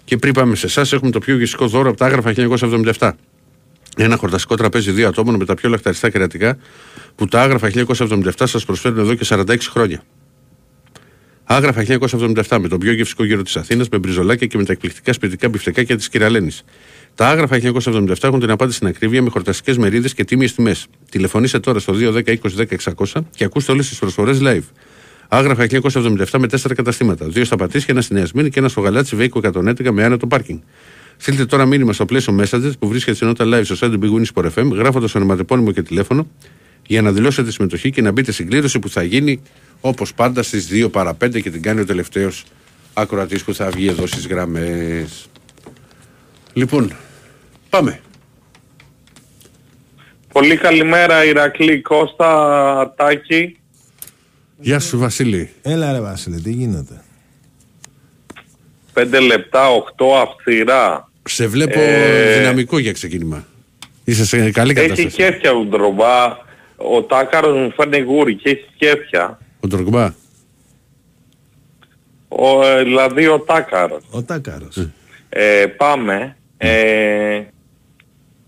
Και πριν πάμε σε εσάς, έχουμε το πιο γευστικό δώρο από τα άγραφα 1977. Ένα χορταστικό τραπέζι δύο ατόμων με τα πιο λαχταριστά κερατικά που τα άγραφα 1977 σας προσφέρουν εδώ και 46 χρόνια. Άγραφα 1977 με τον πιο γευστικό γύρο της Αθήνας, με μπριζολάκια και με τα εκπληκτικά σπιτικά μπιφτεκάκια της Κυραλένης. Τα άγραφα 1977 έχουν την απάντηση στην ακρίβεια με χορταστικές μερίδες και τίμιες τιμές. Τηλεφωνήστε τώρα στο 210 20 10 600 και ακούστε όλες τις προσφορές live. Άγραφα 1977 με τέσσερα καταστήματα. Δύο στα Πατήσια, ένα στη Νέα Σμύρνη και ένα στο Γαλάτσι Βέικο 111 με άνετο πάρκινγκ. Στείλτε τώρα μήνυμα στο πλαίσιο Messages που βρίσκεται στην νότα live στο site του Big Win Sport FM, γράφοντας ονοματεπώνυμο και τηλέφωνο για να δηλώσετε συμμετοχή και να μπείτε στην κλήρωση που θα γίνει όπως πάντα στις 2 παρα 5 και την κάνει ο τελευταίος ακροατής που θα βγει εδώ στις γραμμές. Λοιπόν, πάμε. Πολύ καλημέρα Ηρακλή Κώστα Τάκη. Γεια σου Βασίλη. Έλα ρε Βασίλη, τι γίνεται; 5 λεπτά, 8 αυθυρά. Σε βλέπω Ε, δυναμικό για ξεκίνημα. Είσαι σε καλή Έχει κατάσταση. κέφια ο Ντρομπά. Ο Τάκαρος μου φέρνει γούρι και έχει κέφια. Ο Ντρογκμπά. Ο, ε, δηλαδή ο Τάκαρος. Ο Τάκαρος. Ε, πάμε. Ε,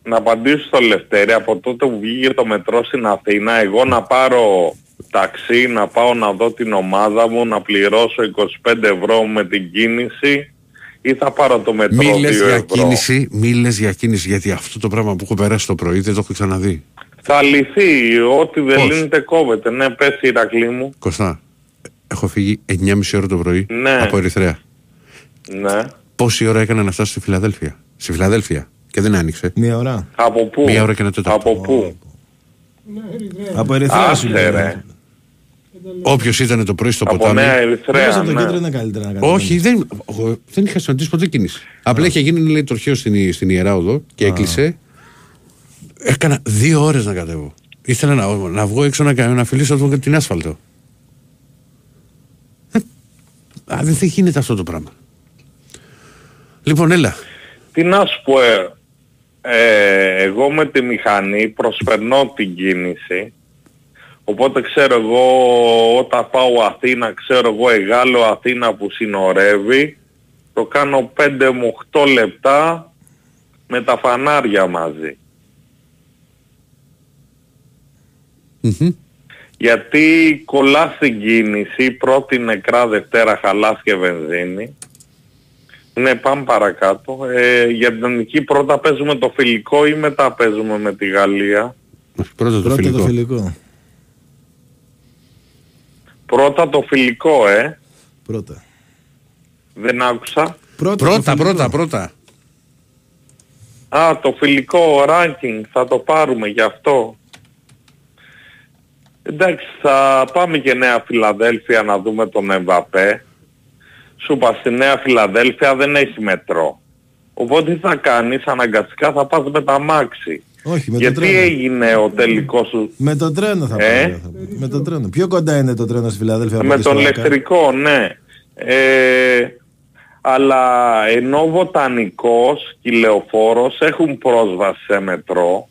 να απαντήσω στο Λευτέρη. Από τότε που βγήκε το μετρό στην Αθήνα, εγώ να πάρω ταξί, να πάω να δω την ομάδα μου, να πληρώσω 25 ευρώ με την κίνηση ή θα πάρω το μετρό 2 Μη λες για ευρώ. κίνηση, μη λες για κίνηση, γιατί αυτό το πράγμα που έχω περάσει το πρωί δεν το έχω ξαναδεί. Θα λυθεί. Ό,τι δεν Πώς; λύνεται κόβεται. Ναι, πες Ηρακλή μου. Κωστά, έχω φύγει 9.30 ώρα το πρωί Ναι. από Ερυθρέα. Ναι. Πόση ώρα έκανα να φτάσω στη Φιλαδέλφια; Στη Φιλαδέλφια. Και δεν άνοιξε. Μία ώρα. Από πού; Μία ώρα και ένα τέταρτο. Από πού; Από Ερυθρέα σου Άσε λέει. ρε. Όποιος ήταν το πρωί στο Από ποτάμι. Νέα Ερυθρέα, Μέσα από το ναι. κέντρο είναι καλύτερα να κάνεις. Όχι, δεν, εγώ δεν είχα συναντήσει ποτέ κίνηση. Απλά είχε γίνει λέει, το αρχαίο στην, στην Ιερά Οδό και έκλεισε. Έκανα δύο ώρες να κατέβω. Ήθελα να, να βγω έξω να, κα- να φιλήσω το- την άσφαλτο. Ε, Α, δεν θα γίνεται αυτό το πράγμα. Λοιπόν, έλα. Τι να σου πω, ε, ε, εγώ με τη μηχανή προσπερνώ την κίνηση. Οπότε ξέρω εγώ όταν πάω Αθήνα, ξέρω εγώ Εγάλο Αθήνα που συνορεύει, το κάνω 5 με 8 λεπτά με τα φανάρια μαζί. Γιατί κολλά στην κίνηση, πρώτη νεκρά, Δευτέρα χαλάς και βενζίνη. Ναι, πάμε παρακάτω. Ε, για την ελληνική πρώτα παίζουμε το φιλικό ή μετά παίζουμε με τη Γαλλία; Πρώτα το Πρώτα φιλικό. το φιλικό. Πρώτα το φιλικό, ε. Πρώτα. Δεν άκουσα. Πρώτα, Πρώτα, πρώτα, πρώτα. Α, το φιλικό ranking θα το πάρουμε γι' αυτό. Εντάξει, θα πάμε και Νέα Φιλαδέλφια να δούμε τον Εμβαπέ. Σου είπα, στη Νέα Φιλαδέλφια δεν έχει μετρό. Οπότε τι θα κάνεις, αναγκαστικά θα πας με τα μάξι. Όχι, με το Γιατί τρένο. έγινε ο τελικός σου Με το τρένο θα Ε; πάμε. θα- Με το τρένο. Πιο κοντά είναι το τρένο στη Φιλαδέλφια. από με εκεί τον στο Άκα. ηλεκτρικό, ναι. Ε, αλλά ενώ βοτανικός και λεωφόρος έχουν πρόσβαση σε μετρό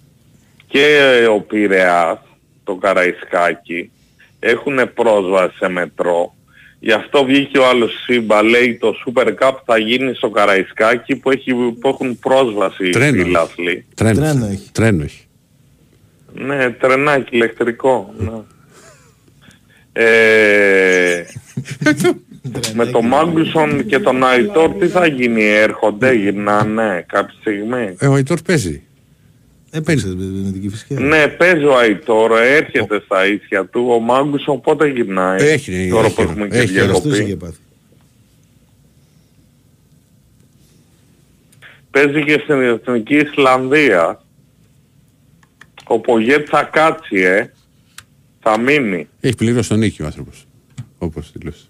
και ο Πειραιάς, το Καραϊσκάκι, έχουν πρόσβαση σε μετρό. Γι' αυτό βγήκε ο άλλος Σύμπα, λέει το Super Cup θα γίνει στο Καραϊσκάκι που, έχει, που έχουν πρόσβαση οι Τρένο. φίλαθλοι. Τρένο. Τρένο έχει. Τρένο έχει. Ναι, τρενάκι ηλεκτρικό. Ναι. Ε, με τον Μάγκουσον και τον Αϊτόρ τι θα γίνει, έρχονται, γυρνάνε κάποια στιγμή; Ε, ο Αϊτόρ παίζει. Έπαιξε με την Κηφισιά. Ναι, παίζει ο Αϊτόρ, έρχεται στα ίσια του. Ο Μάγκουσον πότε γυρνάει. Έχει, Τώρα έχει, που έχουμε και έχει, Αρρωστούς είχε διακοπή. πάθει. Παίζει και στην Εθνική Ισλανδία. Ο Πογέτ θα κάτσει, ε. Θα μείνει. Έχει πληρώσει τον νίκη ο άνθρωπος. Όπως δηλώσει.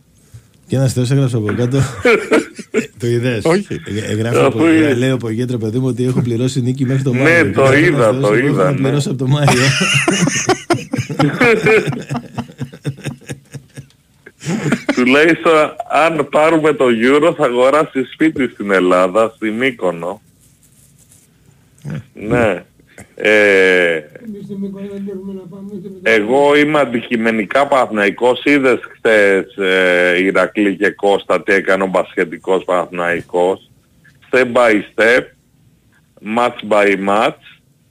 Και ένας θεός έγραψε από κάτω. το είδες. Όχι. Ε, Γράφει Το από, είδες. λέει ο Πογέτρο παιδί μου ότι έχω πληρώσει νίκη μέχρι το Ναι, Μάιο. Και το γράφει είδα, ένας θεός, το εγώ έχω είδα, να ναι. πληρώσω από το Μάιο. Τουλάχιστον αν πάρουμε το Euro θα αγοράσει σπίτι στην Ελλάδα, στη Μύκονο. Ναι. Ε, Εμείς στη Μύκονο δεν μπορούμε να πάμε ούτε με το... εγώ είμαι αντικειμενικά Παναθηναϊκός. Είδες χθες ε, Ηρακλή και Κώστα τι έκανε ο μπασχετικός Παναθηναϊκός. Step by step, match by match.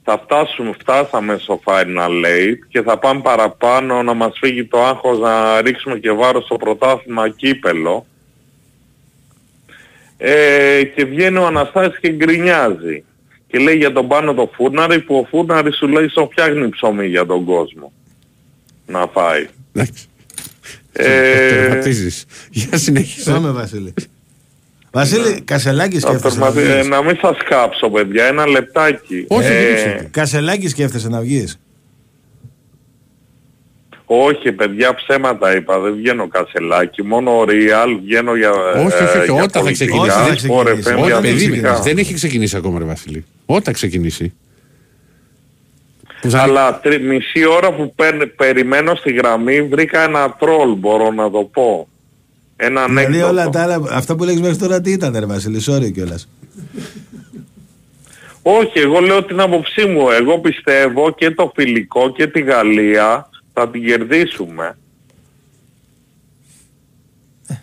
Θα φτάσουμε, φτάσαμε στο final eight και θα πάμε παραπάνω να μας φύγει το άγχος να ρίξουμε και βάρος στο πρωτάθλημα κύπελο. Ε, και βγαίνει ο Αναστάσης και γκρινιάζει. Και λέει για τον πάνω το φούρναρη που ο φούρναρης σου λέει στο φτιάχνει ψωμί για τον κόσμο. Να φάει. Εντάξει. Ε, Τερματίζεις. Για συνέχισε. Πάμε, Βασίλη. Βασίλη, Κασελάκη να σκέφτεσαι να τερματι- ε, βγεις. να μην σας κάψω παιδιά, ένα λεπτάκι. Όχι, Ε, δεν είσαι. Κασελάκη σκέφτεσαι να βγεις; Όχι παιδιά ψέματα είπα, δεν βγαίνω κασελάκι, μόνο ο Real βγαίνω για Όχι, όχι, ε, όχι, για όταν θα πολιτικά, ξεκινήσει. Sport FM, για Όταν περίμενε. μουσικά. Δεν έχει ξεκινήσει ακόμα, ρε Βασίλη. Όταν ξεκινήσει. Που θα- Αλλά τρι, μισή ώρα που παίρνε- περιμένω στη γραμμή βρήκα ένα τρόλ μπορώ να το πω. Ένα Δηλαδή ανέκδοτο. όλα τα άλλα, αυτά που λέγεις μέχρι τώρα τι ήταν, ρε Βασίλη, sorry κιόλας. Όχι, εγώ λέω την άποψή μου. Εγώ πιστεύω και το φιλικό και τη Γαλλία θα την κερδίσουμε.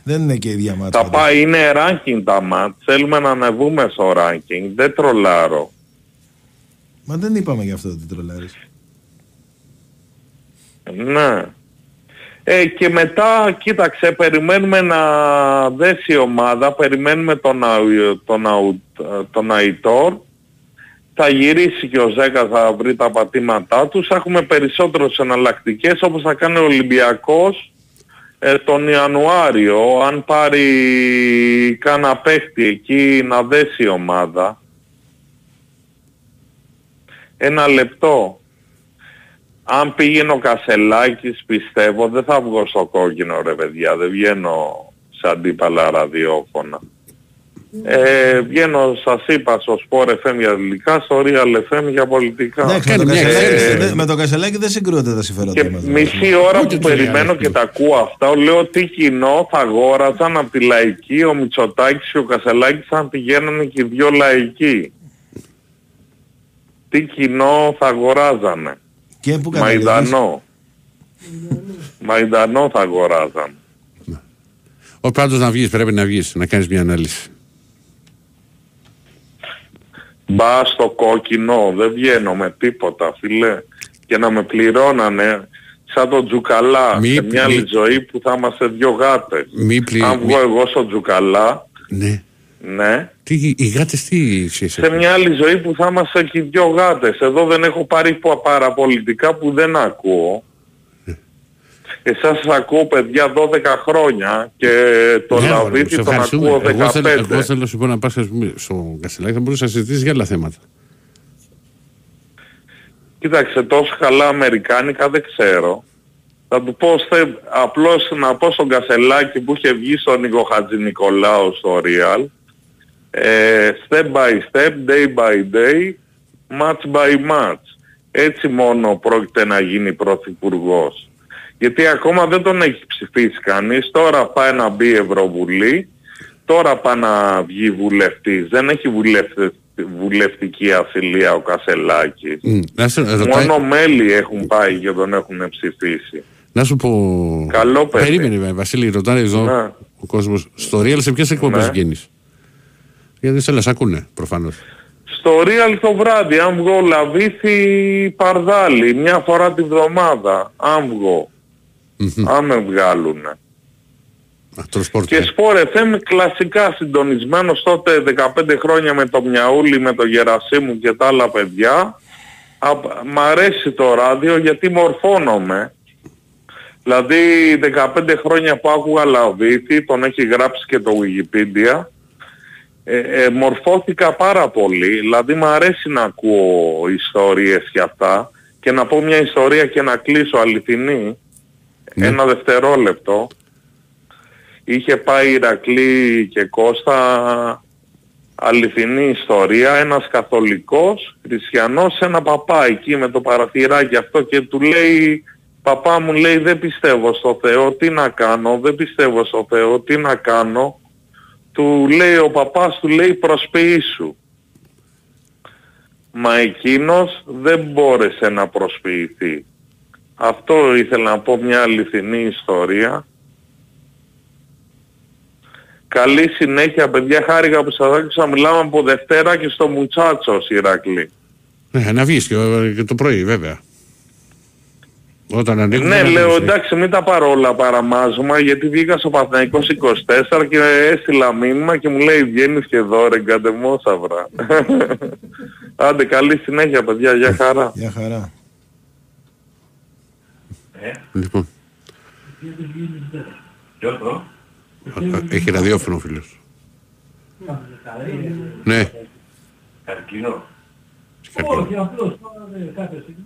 Δεν είναι και η ίδια μάτια. Θα πάει, είναι ranking τα μάτς. Θέλουμε να ανεβούμε στο ranking. Δεν τρολάρω. Μα δεν είπαμε γι' αυτό ότι τρολάρεις. Ναι. Ε, και μετά, κοίταξε, περιμένουμε να δέσει η ομάδα, περιμένουμε τον, Αου- τον, Αου- τον Αϊτόρ, θα γυρίσει και ο Ζέκα θα βρει τα πατήματά τους, θα έχουμε περισσότερες εναλλακτικές όπως θα κάνει ο Ολυμπιακός ε, τον Ιανουάριο, αν πάρει κάνα παίχτη εκεί να δέσει η ομάδα. Ένα λεπτό. Αν πήγαινε ο Κασελάκης πιστεύω δεν θα βγω στο κόκκινο ρε παιδιά, δεν βγαίνω σε αντίπαλα ραδιόφωνα. Ε, βγαίνω σας είπα στο Sport FM για ελληνικά, στο Real FM για πολιτικά. Εντάξει, με, το Κασελάκη, δεν- με το Κασελάκη δεν συγκρούονται τα συμφέροντά Και μας. μισή ώρα που περιμένω και τα ακούω αυτά, λέω τι κοινό θα αγόραζαν από τη λαϊκή ο Μητσοτάκης και ο Κασελάκης αν πηγαίνανε και οι δυο λαϊκοί. Τι κοινό θα αγοράζανε. Και που καταλήγεις. Μαϊντανό. Μαϊντανό θα αγοράζαν. Ο πάντως να βγεις, πρέπει να βγεις, να κάνεις μια ανάλυση. Μπα στο κόκκινο, δεν βγαίνω με τίποτα φίλε. Και να με πληρώνανε σαν τον Τζουκαλά Μη- σε μια άλλη μη- ζωή που θα είμαστε δυο γάτες. Μη πλη- Αν βγω μη- εγώ στο Τζουκαλά, Ναι. ναι, Τι, οι γάτες τι σχέση σε έχουν. μια άλλη ζωή που θα είμαστε και οι δυο γάτες. Εδώ δεν έχω πάρει πο- παραπολιτικά που δεν ακούω. Εσάς σας ακούω παιδιά 12 χρόνια και το Ναι, μωρέ, Λαβίτη σε τον ευχαριστούμε. ακούω Εγώ θέλω, 15. εγώ θέλω να σου πω να πας ας πούμε, στο Κασελάκη, θα μπορούσα να συζητήσεις για άλλα θέματα. Κοίταξε, τόσο καλά αμερικάνικα δεν ξέρω. Θα του πω στε, απλώς να πω στον Κασελάκη που είχε βγει στον Νίκο Χατζη Νικολάου στο Real ε, step by step, day by day, match by match. Έτσι μόνο πρόκειται να γίνει πρωθυπουργός. Γιατί ακόμα δεν τον έχει ψηφίσει κανείς. Τώρα πάει να μπει Ευρωβουλή, τώρα πάει να βγει βουλευτής. Δεν έχει βουλευτε- βουλευτική ασυλία ο Κασελάκης. Μ, Να σου, ρωτάει- Μόνο μέλη έχουν πάει και τον έχουν ψηφίσει. να σου πω... Καλό παιδί. Περίμενε, Βασίλη, ρωτάνε εδώ Ναι. ο κόσμος. Στο Real σε ποιες εκπομπές Ναι. βγαίνεις; Γιατί σε λες, ακούνε, προφανώς. Στο Real το βράδυ, αν βγω Λαβίθι Παρδάλι, μια φορά τη βδομάδα, αν βγω. Αν με βγάλουνε. Αυτό sport. Και Sport FM κλασικά συντονισμένος τότε 15 χρόνια με το Μιαούλη, με το Γερασίμου και τα άλλα παιδιά. Α, μ' αρέσει το ράδιο γιατί μορφώνομαι. Δηλαδή 15 χρόνια που άκουγα Λαβίθι, τον έχει γράψει και το Wikipedia, ε, ε, μορφώθηκα πάρα πολύ. Δηλαδή μ' αρέσει να ακούω ιστορίες και αυτά και να πω μια ιστορία και να κλείσω αληθινή. Ένα δευτερόλεπτο. Είχε πάει Ηρακλή και Κώστα αληθινή ιστορία, ένας καθολικός χριστιανός σε ένα παπά εκεί με το παραθυράκι αυτό και του λέει παπά μου λέει δεν πιστεύω στο Θεό, τι να κάνω, δεν πιστεύω στο Θεό, τι να κάνω; Του λέει ο παπάς του λέει προσποιήσου. μα εκείνος δεν μπόρεσε να προσποιηθεί. Αυτό ήθελα να πω μια αληθινή ιστορία. Καλή συνέχεια παιδιά, χάρηκα που σας άκουσα, μιλάμε από Δευτέρα και στο Μουτσάτσο Ηρακλή. Ναι, να βγεις και, και το πρωί βέβαια. Όταν ανοίγουμε... Ναι, να λέω βγεις. εντάξει μην τα πάρω όλα παραμάζωμα γιατί βγήκα στο Παθηναϊκός 24 και έστειλα μήνυμα και μου λέει βγαίνεις και εδώ ρε γκαντεμόσαυρα. Άντε καλή συνέχεια παιδιά, για χαρά. Για χαρά. Λοιπόν, έχει ραδιόφωνο ο φίλος. Ναι. Καρκίνο. Καρκίνο; Όχι, απλώς τώρα δεν κάθε στιγμή.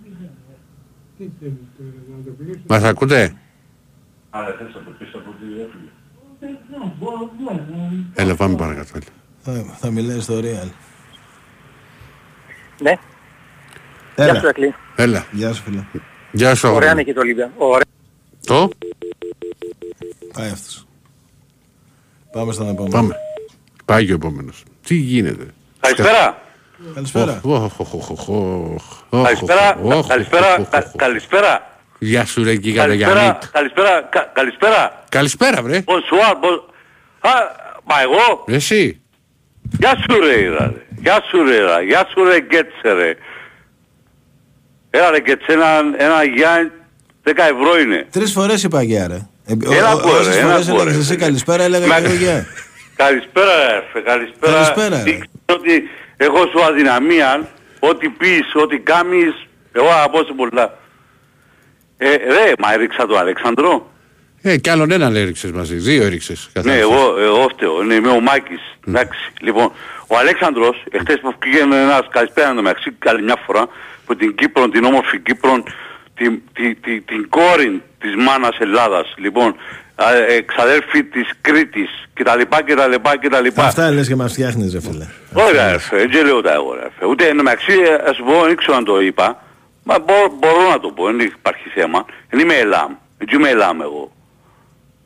Τι θέλεις τώρα, να το πλήσω. Μας ακούτε; Άρα θες να το πεις από τη διεύθυνση. Ναι, μπορώ, ναι. Έλα πάμε παρακάτω. έλα. Θα, θα μιλάει στο Real. Ναι. Έλα. Γεια σου, Εκλή. Έλα. Γεια σου φίλε. Γεια σου. Ωραία αγόρι είναι μου. και το Ολύμπια. Ωραία. Το; Πάει αυτός. Πάμε στον επόμενο. Πάμε. Πάει και ο επόμενος. Τι γίνεται; Καλησπέρα. Καλησπέρα. Οχ, οχ, οχ, οχ, οχ, οχ, Καλησπέρα. οχ, οχ, Καλησπέρα. οχ, κα- οχ, οχ. Καλησπέρα. Γεια σου ρε Κίκα Καλησπέρα. Γιάννη. Καλησπέρα. κα- Καλησπέρα. Καλησπέρα βρε. Bonsoir. bon- Α, μα εγώ. Εσύ. Γεια σου ρε είδα, ρε. Γεια σου ρε είδα. Γεια σου ρε Γκέτσε ρε. Έλα ρε Γκέτσε ένα, ένα Γιάννη 10 ευρώ είναι. Τρεις φορές είπα γεια ρε. Ε, ο- Ένα ο- πω, ρε, Όσες ένα φορές πω, ρε. έλεγες εσύ καλησπέρα έλεγα Μα- και εγώ γεια. Καλησπέρα ρε έρφε. Καλησπέρα. Καλησπέρα, ρε. Ήξερα ότι εγώ σου αδυναμία, ό,τι πεις, ό,τι κάνεις, εγώ αγαπώ σε πολλά. Ε, ρε, μα έριξα τον Αλέξανδρο. Ε, κι άλλον έναν έριξες μαζί. Δύο έριξες. Ναι, καθάρισες. εγώ, εγώ φταίω. Ναι, είμαι ο Μάκης. Εντάξει. Λοιπόν, ο Αλέξανδρος, εχθές που πήγαινε ένας καλησπέρα το μεταξύ, άλλη μια φορά, που την Κύπρο, την όμορφη Κύπρο, την, την, την, την κόρη της μάνας Ελλάδας, λοιπόν, α, ε, εξαδέλφη της Κρήτης, κτλ. κτλ. κτλ. Αυτά λες και μας φτιάχνεις ρε φίλε. Ωραία, έρφε, έτσι λέω τα εγώ, έρφε. Ούτε εν τω μεταξύ, ε, ας σου πω, δεν ξέρω αν το είπα, μα μπο- μπορώ να το πω, δεν υπάρχει θέμα. Δεν είμαι Ελάμ, δεν είμαι Ελάμ εγώ.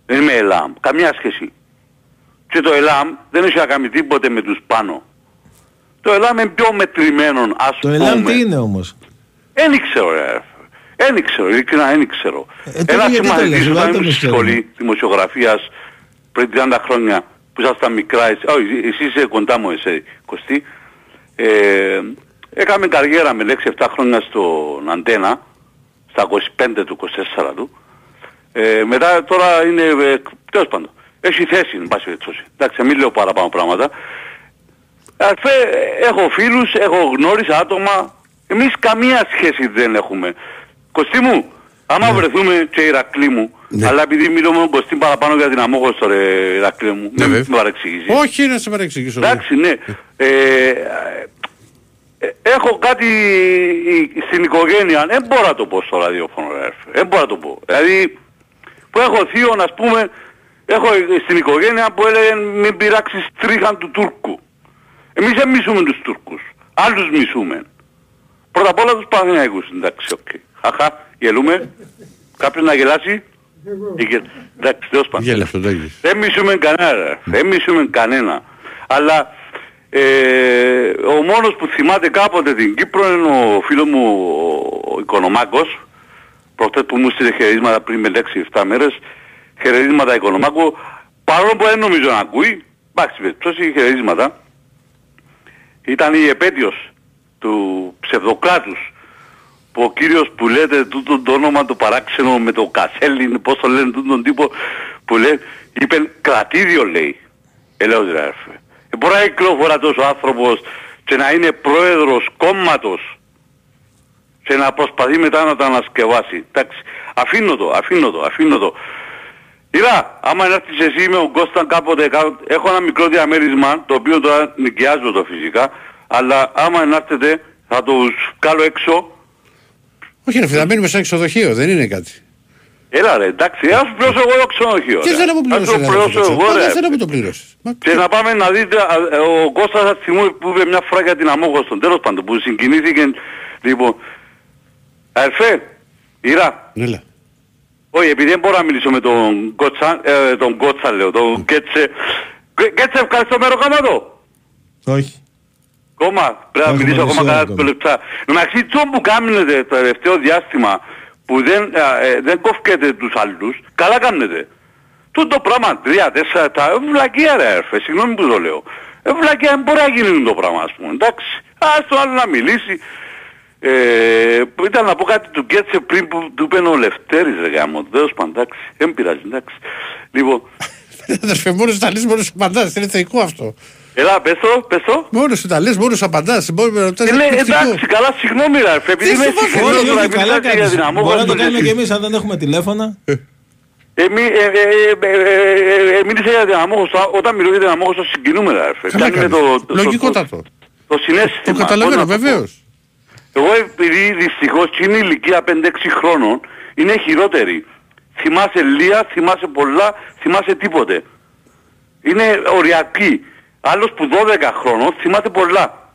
Δεν είμαι Ελάμ, καμιά σχέση. Και το Ελάμ δεν έχει να κάνει τίποτε με τους πάνω. Το Ελάμ είναι πιο μετρημένο, ας Το πούμε. Ελάμ τι είναι όμως; Δεν ήξερα, ρε. έρφε. Δεν ήξερα, ειλικρινά δεν ήξερα. Ε, τότε Ένας γιατί το συμμαθητής λες, όταν βάλτε ήμουν το στη μυστήριο. σχολή δημοσιογραφίας πριν 30 χρόνια που ήσασταν μικρά, εσύ, όχι, εσύ είσαι κοντά μου εσύ, Κωστή, ε, έκαμε καριέρα με λέξη 7 χρόνια στον Αντένα, στα 25 του, 24 του. Ε, μετά τώρα είναι, ε, τέλος πάντων, έχει θέση, εν πάση περιπτώσει. Εντάξει, μην λέω παραπάνω πράγματα. Αρφέ, έχω φίλους, έχω γνώρισα άτομα, εμείς καμία σχέση δεν έχουμε. Κωστή μου, άμα βρεθούμε και Ηρακλή μου, αλλά επειδή μιλώ με τον Κωστή παραπάνω για την αμόχωστο ρε Ηρακλή μου, Ναι, μην βέβαια. με παρεξηγήσεις. Όχι να σε παρεξηγήσω. Εντάξει, ναι. Ε, ε, έχω κάτι στην οικογένεια, δεν μπορώ να το πω στο ραδιόφωνο, ρε, έρφε. δεν μπορώ να το πω. Δηλαδή, που έχω θείο, ας πούμε, έχω στην οικογένεια που έλεγε μην πειράξεις τρίχαν του Τούρκου. Εμείς δεν μισούμε τους Τούρκους, άλλους μισούμε. Πρώτα απ' όλα τους Παναθηναϊκούς, εντάξει, οκ. Χαχα, γελούμε. Κάποιος να γελάσει; Γε- Εντάξει, τέλος πάντων. Γέλα αυτό το έχεις. Δεν μισούμε κανένα, ρε. δεν μισούμε κανένα. Αλλά ε, ο μόνος που θυμάται κάποτε την Κύπρο είναι ο φίλος μου ο Οικονομάκος, προχτές που μου στείλε χαιρετίσματα πριν με 6-7 μέρες, χαιρετίσματα Οικονομάκου, παρόλο που δεν νομίζω να ακούει, εντάξει περιπτώσει χαιρετίσματα, ήταν η επέτειος του ψευδοκράτους που ο κύριος που λέτε τούτο το όνομα το παράξενο με το Κασέλιν, πώς το λένε τούτον τύπο που λέει, είπε κρατήδιο λέει. Ε, λέω ρε άρφε. Ε, μπορεί να κυκλοφορά τόσος άνθρωπος και να είναι πρόεδρος κόμματος και να προσπαθεί μετά να τα ανασκευάσει. Εντάξει, αφήνω το, αφήνω το, αφήνω το. Ήρα, άμα έρθεις εσύ με τον Κώστα κάποτε, κά- έχω ένα μικρό διαμέρισμα, το οποίο τώρα νοικιάζω το φυσικά, αλλά άμα έρθετε θα το βγάλω έξω Όχι ρε φίλε, θα μείνουμε σαν ξενοδοχείο, δεν είναι κάτι. Έλα ρε, εντάξει, ας σου πληρώσω εγώ το ξενοδοχείο. Τι ρε. θέλω να μου Ας πληρώσεις. το ρε, πληρώσω αυτό το εγώ ξενοδοχείο. ρε. Δεν θέλω να μου το πληρώσεις. Μα Και να πάμε να δείτε, α, ε, ο Κώστας θα θυμούμε που είπε μια φορά για την Αμόχωστον, τέλος πάντων, που συγκινήθηκε, λοιπόν, αδερφέ, Ήρα, Έλα. Όχι, επειδή δεν μπορώ να μιλήσω με τον Κότσα, ε, τον Κότσα λέω, τον Κέτσε, Κέ- Κέτσε, ευχαριστώ μέρος καμάτο. Όχι. Ακόμα, πρέπει να Έχουμε μιλήσω μισή ακόμα ώρα κάνα ακόμα. δύο λεπτά. Εντάξει, το που κάνετε το τελευταίο διάστημα που δεν, α, ε, δεν κόφκετε τους άλλους, καλά κάνετε. Τούτο το πράγμα, τρία, τέσσερα, τα ε, βλακεία ρε έρφε, συγγνώμη που το λέω. Ε, βλακεία δεν μπορεί να γίνει το πράγμα ας πούμε, εντάξει. Ας το άλλο να μιλήσει. Ε, που ήταν να πω κάτι του Γκέτσε πριν που του είπε ο Λευτέρης ρε γάμο, τέλος πάντων, εντάξει, δεν πειράζει, εντάξει. Λοιπόν, Αδερφέ, μόνος σου τα λε, μόνος σου απαντάς. Είναι θεϊκό αυτό. έλα πες το, πες το. Μόνος σου τα λε, μόνος σου απαντά. Μπορεί να ρωτάς, Ε, είναι ναι, εκπληκτικό. εντάξει, καλά, συγγνώμη ρε αρφέ, επειδή Τι είμαι σου βάζει, συγχωρημένος Όχι, τώρα, όχι, μην καλά μιλάτε για κάνεις. δυναμό, Μπορεί να το βάζετε κάνουμε εσείς. και εμείς αν δεν έχουμε τηλέφωνα; Εμεί, ε, ε, ε, ε, ε, μίλησα για δυναμόχωστο, όταν μιλώ για δυναμόχωστο συγκινούμε ρε αρφέ. Καλά Κάνει με κάνεις. το, το, το, Λογικότατο. το συνέστημα. Το καταλαβαίνω, Πώς να το πω. βεβαίω. Εγώ επειδή δυστυχώς και είναι η ηλικία 5-6 χρόνων, είναι χειρότερη. Θυμάσαι λία, θυμάσαι πολλά, θυμάσαι τίποτε. Είναι οριακή. Άλλος που 12 χρόνων θυμάται πολλά.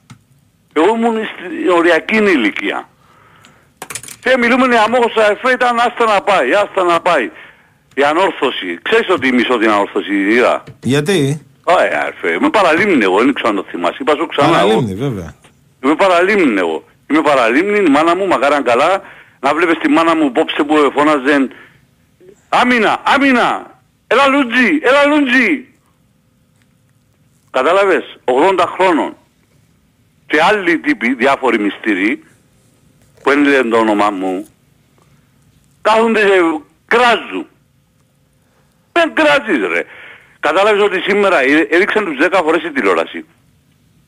Εγώ ήμουν στην οριακή είναι ηλικία. Και μιλούμε για αμόχος αφέ ήταν άστα να πάει, άστα να πάει. Η ανόρθωση. Ξέρεις ότι μισώ την ανόρθωση είδα. Γιατί; Ωραία, αρφέ. Είμαι παραλίμνη εγώ, δεν ξέρω αν το θυμάσαι. Είπα σου ξανά εγώ. Παραλίμνη, βέβαια. Είμαι παραλίμνη εγώ. Είμαι παραλίμνη, η μάνα μου, μακάραν καλά, να βλέπεις τη μάνα μου πόψε που φώναζε Άμυνα, άμυνα, έλα λούτζι, έλα λούτζι. Κατάλαβες, 80 χρόνων. Και άλλοι τύποι, διάφοροι μυστήριοι, που δεν λένε το όνομά μου, κάθονται και κράζουν. Δεν κράζεις ρε. Κατάλαβες ότι σήμερα ε- έδειξαν τους 10 φορές η τηλεόραση.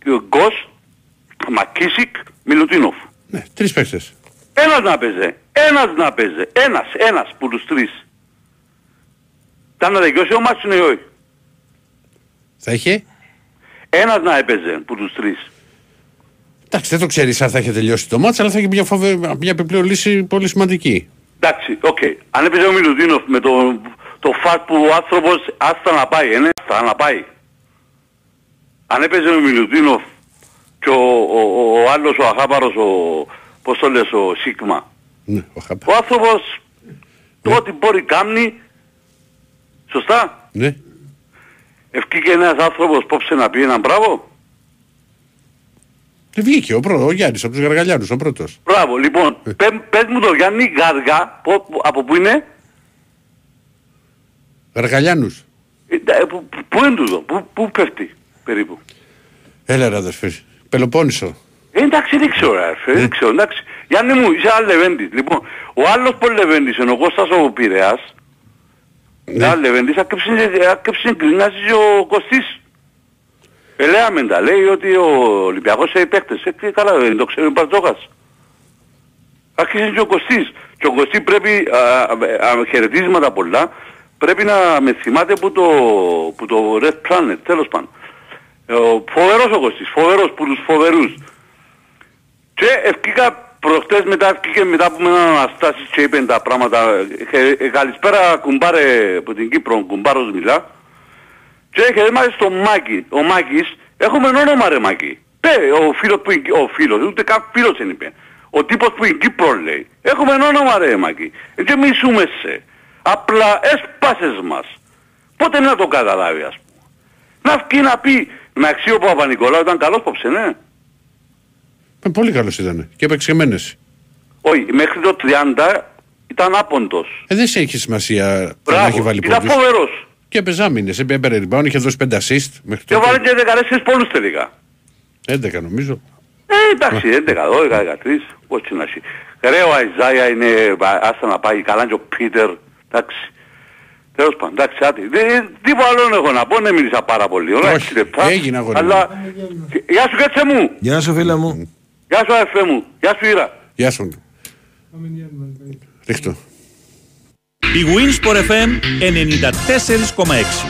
Και ο Γκος, Μακίσικ, Μιλουτίνοφ. Ναι, τρεις παίχτε. Ένας να παίζε. Ένας να παίζε. Ένας, ένας που τους τρεις. Ήταν να δικαιώσει ο μάτσος ναι ή όχι; Θα είχε; Ένας να έπαιζε που τους τρεις. Εντάξει, δεν το ξέρεις αν θα είχε τελειώσει το μάτσα, αλλά θα είχε μια, φοβε... μια επιπλέον λύση πολύ σημαντική. Εντάξει, οκ. Αν έπαιζε ο Μιλουτίνοφ με το, το φατ που ο άνθρωπος άστα να πάει, είναι άστα να πάει. Αν έπαιζε ο Μιλουτίνοφ και ο, ο, ο, ο άλλος ο αχάπαρος, ο, πώς το λες, ο Σίγμα. Ναι, ο Χαπ. Ο άνθρωπος το ό,τι μπορεί κάνει, σωστά; Ναι. Ευκήκε ένας άνθρωπος πόψε να πει έναν μπράβο; Και βγήκε ο, πρω... ο Γιάννης από τους Γαργαλιάνους, ο πρώτος. Μπράβο, λοιπόν, πέ, πες μου το Γιάννη Γαργά, πο- πο- από πού είναι, Γαργαλιάνους. Ε, ε, πού, πού είναι τούτο, πού, πού πέφτει περίπου; Έλα ρε αδερφέ. Πελοπόννησο. Ε, εντάξει, δεν ξέρω, ρε, αρφέ, δεν ξέρω, εντάξει. Γιάννη μου, είσαι άλλος Λεβέντης. Λοιπόν, ο άλλος που Λεβέντης είναι ο Κώστας ο Πειραιάς. Ναι. Άλλος Λεβέντης, άκεψε γκρινάζει ο Κωστής. Ε, λέαμε τα, λέει ότι ο Ολυμπιακός έχει παίκτες. Ε, τι καλά, δεν το ξέρει ο Μπαρτζόκας. Άρχισε και ο Κωστής. Και ο Κωστής πρέπει, α, α, α, χαιρετίσματα πολλά, πρέπει να με θυμάται που το, που το Red Planet, τέλος πάντων. Ε, Ο φοβερός ο Κωστής, φοβερός που τους φοβερούς. Και ευκήκα προχτές μετά, ευκήκε μετά που με έναν Αναστάσεις και είπε τα πράγματα. Ε, ε, καλησπέρα κουμπάρε από την Κύπρο, κουμπάρος μιλά. Και έρχεται μάλιστα στο Μάκη. Ο Μάκης, έχουμε όνομα ρε Μάκη. Πέ, ο φίλος που είναι, ο φίλος, ούτε καν φίλος δεν είπε. Ο τύπος που είναι Κύπρος λέει. Έχουμε όνομα ρε Μάκη. Ε, και μισούμε σε. Απλά έσπασες μας. Πότε να το καταλάβει ας πούμε. Να βγει να πει, με αξίο Παπα-Νικολάου ήταν καλός πόψε, ναι. Ε, πολύ καλός ήταν. Και έπαιξε και μένες. Όχι, μέχρι το 30 ήταν άποντος. Ε, δεν σε έχει σημασία το να Μπράβο, έχει βάλει ήταν πόντους. φοβερός. Και έπαιζε άμυνες. Έπαιρνε rebound, είχε δώσει 5 assist μέχρι Και τότε. βάλε και 14 πόνους τελικά. 11 νομίζω. Ε, εντάξει, 11, 12, 13, πώς και να έχει. Ρε, ο Αϊζάια είναι, α, άστα να πάει, καλά και ο Πίτερ, εντάξει. Τέλος πάντων, εντάξει, άτι. Δεν- Τίποτα άλλο έχω να πω, δεν μίλησα πάρα πολύ. Όλα, Όχι, έξι λεπτά. έγινε, αγόρι μου. Αλλά, γεια σου κάτσε μου, Γεια σου φίλε μου. γεια σου αδερφέ μου, γεια σου Ήρα. Γεια σου. Ρίχτω. Η Winsport FM 94,6.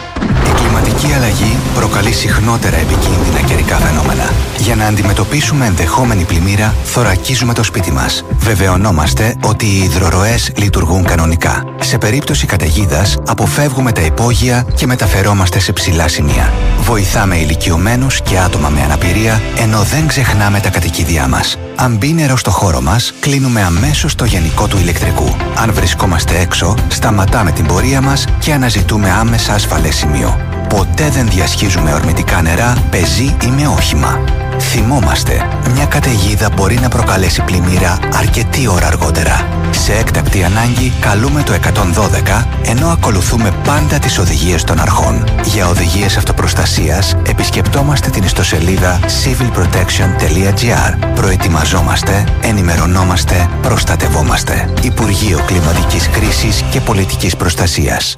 Η κλιματική αλλαγή προκαλεί συχνότερα επικίνδυνα καιρικά φαινόμενα. Για να αντιμετωπίσουμε ενδεχόμενη πλημμύρα, θωρακίζουμε το σπίτι μας. Βεβαιωνόμαστε ότι οι υδροροές λειτουργούν κανονικά. Σε περίπτωση καταιγίδας, αποφεύγουμε τα υπόγεια και μεταφερόμαστε σε ψηλά σημεία. Βοηθάμε ηλικιωμένους και άτομα με αναπηρία, ενώ δεν ξεχνάμε τα κατοικίδια μας. Αν μπει νερό στο χώρο μας, κλείνουμε αμέσως το γενικό του ηλεκτρικού. Αν βρισκόμαστε έξω, σταματάμε την πορεία μας και αναζητούμε άμεσα ασφαλές σημείο. Ποτέ δεν διασχίζουμε ορμητικά νερά, πεζή ή με όχημα. Θυμόμαστε, μια καταιγίδα μπορεί να προκαλέσει πλημμύρα αρκετή ώρα αργότερα. Σε έκτακτη ανάγκη καλούμε το 112 ενώ ακολουθούμε πάντα τις οδηγίες των αρχών. Για οδηγίες αυτοπροστασίας επισκεπτόμαστε την ιστοσελίδα civilprotection.gr Προετοιμαζόμαστε, ενημερωνόμαστε, προστατευόμαστε. Υπουργείο Κλιματικής Κρίσης και Πολιτικής Προστασίας.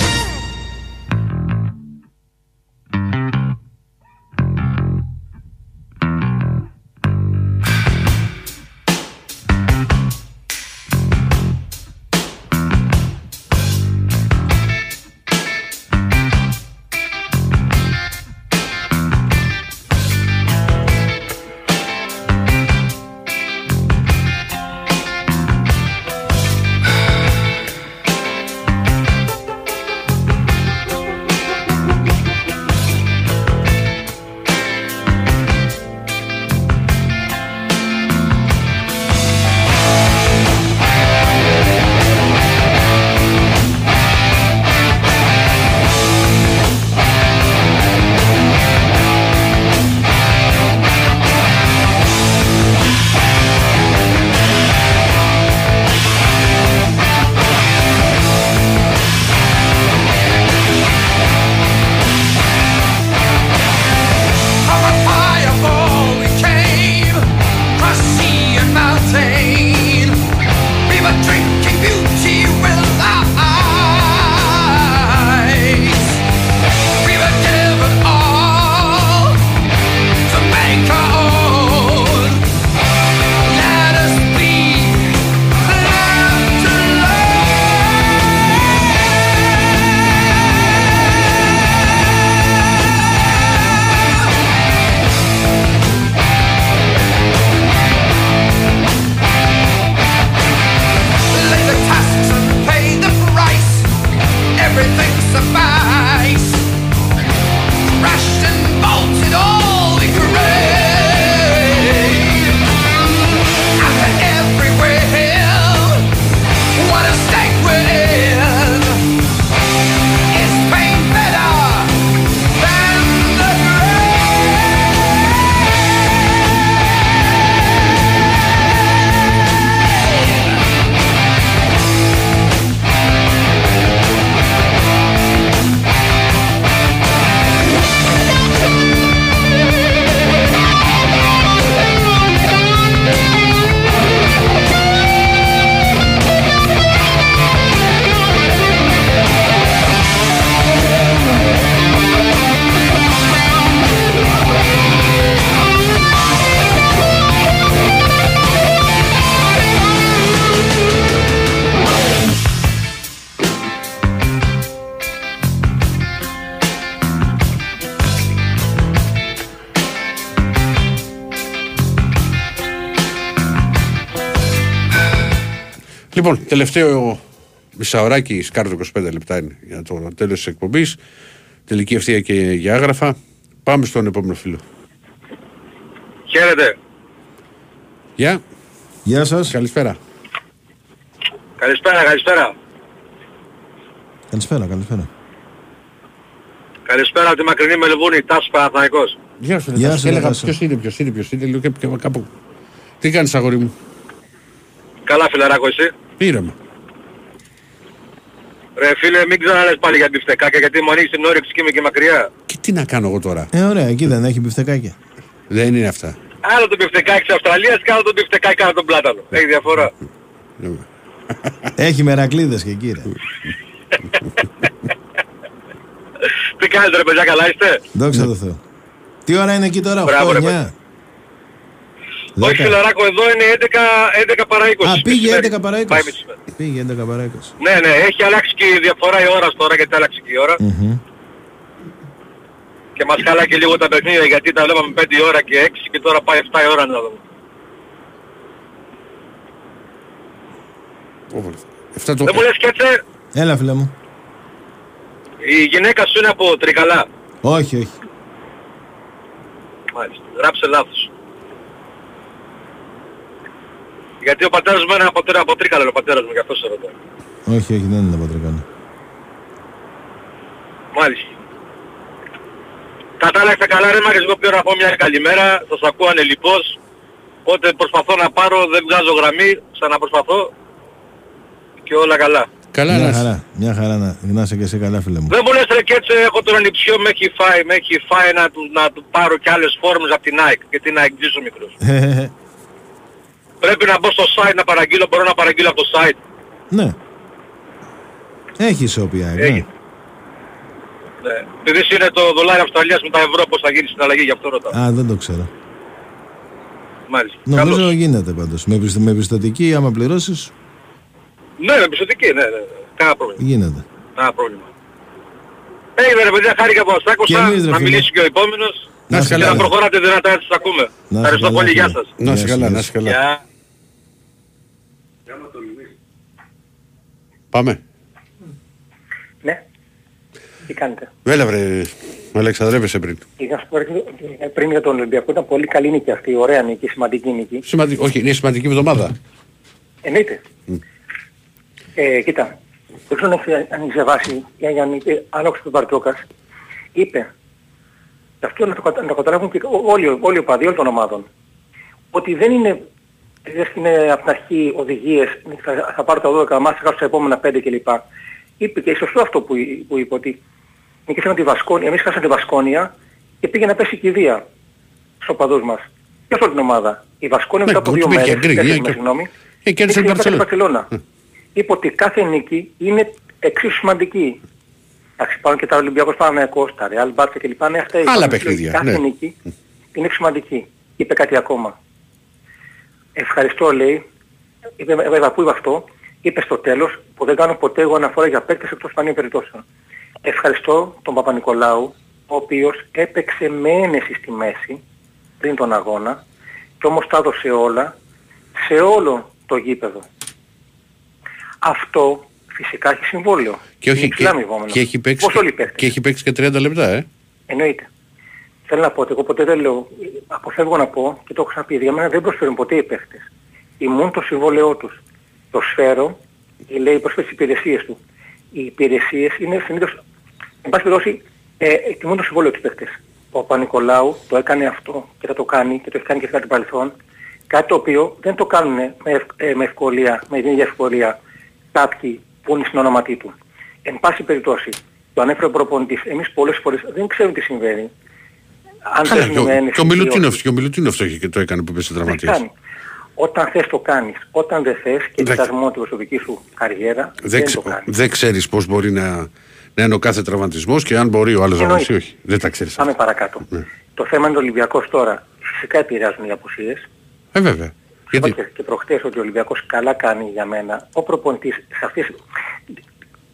Λοιπόν, τελευταίο μισάωράκι, σκάρτο 25 λεπτά είναι για το τέλος της εκπομπής. Τελική ευθεία και για άγραφα. Πάμε στον επόμενο φίλο. Χαίρετε. Γεια. Γεια σας. Καλησπέρα. Καλησπέρα, καλησπέρα. Καλησπέρα, καλησπέρα. Καλησπέρα από τη μακρινή Μελβούνη, Τάσος Παναθηναϊκός. Γεια σου, Γεια Γεια σου, Έλεγα Τάσο. ποιος είναι, ποιος είναι, ποιος είναι. Λέω και, και κάπου. Τι κάνεις, αγόρι μου; Καλά φιλαράκο εσύ. Ήρεμα. Ρε φίλε, μην ξαναλες πάλι για μπιφτεκάκια γιατί μου ανοίγεις την όρεξη και είμαι και μακριά. Και τι να κάνω εγώ τώρα; Ε, ωραία, εκεί δεν έχει μπιφτεκάκια. Δεν είναι αυτά. Άλλο το μπιφτεκάκι της Αυστραλίας και άλλο το μπιφτεκάκι κάτω απ' τον πλάτανο. Έχει διαφορά. Έχει μερακλίδες και κύριε. τι κάνετε ρε παιδιά, καλά είστε; Δόξα τω Θεώ. Τι ώρα είναι εκεί τώρα, 8-9. Όχι φιλαράκο, εδώ είναι 11, 11 παρά 20. Α, πήγε μεσημέρι. 11 παρά 20. Πάει μεσημέρι. Πήγε 11 παρά 20. Ναι, ναι, έχει αλλάξει και η διαφορά η ώρας τώρα γιατί άλλαξε και η ώρα. Μμμ. Και μας καλά και λίγο τα παιχνίδια γιατί τα βλέπαμε 5 η ώρα και 6 και τώρα πάει 7 η ώρα να δούμε. Αυτά το... Δεν μου λες σκέτσε, Έλα φίλε μου. η γυναίκα σου είναι από Τρικαλά. Όχι, όχι. Μάλιστα, γράψε λάθος. Γιατί ο πατέρας μου είναι από, τρί- από Τρίκαλα, ο πατέρας μου, γι' αυτό σε ρωτάω. Όχι, όχι, δεν είναι από τρικάλα. Μάλιστα. Κατάλαβα καλά ρε Μάρκες, εγώ πήρα να πω μια καλημέρα, σας ακούω ανελιπώς. Οπότε προσπαθώ να πάρω, δεν βγάζω γραμμή, ξαναπροσπαθώ και όλα καλά. Καλά μια να είσαι. χαρά, μια χαρά να, να είσαι και εσύ καλά φίλε μου. Δεν μου λες ρε και έτσι έχω τον ανιψιό, με έχει φάει, με έχει φάει να του, να του πάρω και άλλες φόρμες από την Nike, γιατί την Nike ο μικρός. Πρέπει να μπω στο site να παραγγείλω, μπορώ να παραγγείλω από το site. ναι. Έχει ισοπία, ναι. Έχει. Ναι. Επειδή είναι το δολάριο Αυστραλίας με τα ευρώ, πώς θα γίνει στην αλλαγή, γι' αυτό ρωτάω. Α, δεν το ξέρω. Μάλιστα. Νομίζω Καλώς. γίνεται πάντως. Με, πιστ- με πιστοτική, άμα πληρώσεις, Ναι, με πιστοτική, ναι, ναι. Κανένα πρόβλημα. γίνεται. Κανένα πρόβλημα. Έγινε ρε παιδιά, χάρηκα που σας Και άκουσα, εμείς, ρε να φίλε. μιλήσει και ο επόμενος. Να είσαι και καλά. να προχωράτε δυνατά έτσι σας ακούμε. Να είσαι Ευχαριστώ καλά, πολύ, γεια φίλε. σας. Να είσαι Γεια καλά, σου, να γεια είσαι καλά. Πάμε. Ναι. Τι κάνετε; Βέλα βρε, Αλεξανδρεύεσαι πριν. Είχα σου πω ε, πριν για τον Ολυμπιακό ήταν πολύ καλή νίκη αυτή, ωραία νίκη, σημαντική νίκη. Σημαντικό, όχι, είναι σημαντική εβδομάδα. Εννοείται. Ε, κοίτα, δεν ξέρω αν έχεις- αν έχεις διαβάσει ή αν αν- αν άκουσες τον Μπαρτζόκας, είπε, και αυτό να το, κατα- να το καταλάβουν και ό- όλοι, όλοι οι οπαδοί όλων των ομάδων, ότι δεν είναι, δεν είναι από την αρχή οδηγίες, θα, θα πάρω τα 12 μάτια, θα χάσω τα επόμενα 5 κλπ. Είπε και σωστό αυτό που, εί- που είπε, ότι νικήσαμε τη Βασκόνια, εμείς χάσαμε τη Βασκόνια και πήγε να πέσει η κηδεία στους οπαδούς μας. Και σε όλη την ομάδα. Η Βασκόνια Ναι, μετά από του δύο πήγε μέρες, γκρι, τέσσερις και- μέρες, συγγνώμη, Ε, κέρδισε η Είχε την Μπαρτσελόνα. Μπαρτσελώνα. Είπε ότι κάθε νίκη είναι εξίσου σημαντική. Εντάξει, πάνω και τα Ολυμπιακός Παναγιακός, τα Real Barca κλπ. Ναι, αυτά Άλλα είπαμε. παιχνίδια, Κάθε ναι. νίκη είναι σημαντική. Είπε κάτι ακόμα. Ευχαριστώ λέει, είπε, βέβαια πού είπε αυτό, είπε στο τέλος που δεν κάνω ποτέ εγώ αναφορά για παίκτες εκτός σπανίων περιπτώσεων. Ευχαριστώ τον Παπα-Νικολάου, ο οποίος έπαιξε με ένεση στη μέση πριν τον αγώνα και όμως τα έδωσε όλα σε όλο το γήπεδο. Αυτό φυσικά έχει συμβόλαιο. Και, όχι, Είναι και, υψηλά αμοιβόμενο. και, έχει παίξει, Όπως όλοι οι παίκτες. και έχει παίξει και 30 λεπτά, ε. Εννοείται. Θέλω να πω ότι εγώ ποτέ δεν λέω, αποφεύγω να πω και το έχω ξαναπεί, για μένα δεν προσφέρουν ποτέ οι παίχτες. Ήμουν το συμβόλαιό τους. Προσφέρω, λέει προσφέρει τις υπηρεσίες του. Οι υπηρεσίες είναι συνήθως, εν πάση περιπτώσει, ε, εκτιμούν το συμβόλαιο τους παίχτες. Ο Πανικολάου το έκανε αυτό και θα το κάνει και το έχει κάνει και κατά το παρελθόν. Κάτι το οποίο δεν το κάνουν με, ευ- ε, με ευκολία, με την ίδια ευκολία κάποιοι που είναι στην όνοματί του. Εν πάση περιπτώσει, το ανέφερε ο προπονητής. Εμείς πολλές φορές δεν ξέρουμε τι συμβαίνει. Αν Καλά, παίζουμε και ο, με ένεση και ο ή όχι. Μιλουτίνοφ, και ο Μιλουτίνοφ το, είχε και το έκανε που έπεσε Δεν τραυματίας. κάνει. Όταν θες το κάνεις. Όταν δεν θες και Δεν- κοιτάς μόνο την προσωπική σου καριέρα, Δεν, δεν ξε, το κάνεις. δεν ξέρεις πώς μπορεί να, να είναι ο κάθε τραυματισμός και αν μπορεί ο άλλος να Εννοείται. βοηθήσει όχι. Δεν τα ξέρεις. Πάμε παρακάτω. Ναι. Το θέμα είναι ο Ολυμπιακός τώρα. Φυσικά επηρεάζουν οι απουσίες. Ε, βέβαια. Είπα Γιατί, και, και προχτές ότι ο Ολυμπιακός καλά κάνει για μένα. Ο προπονητής σε αυτές...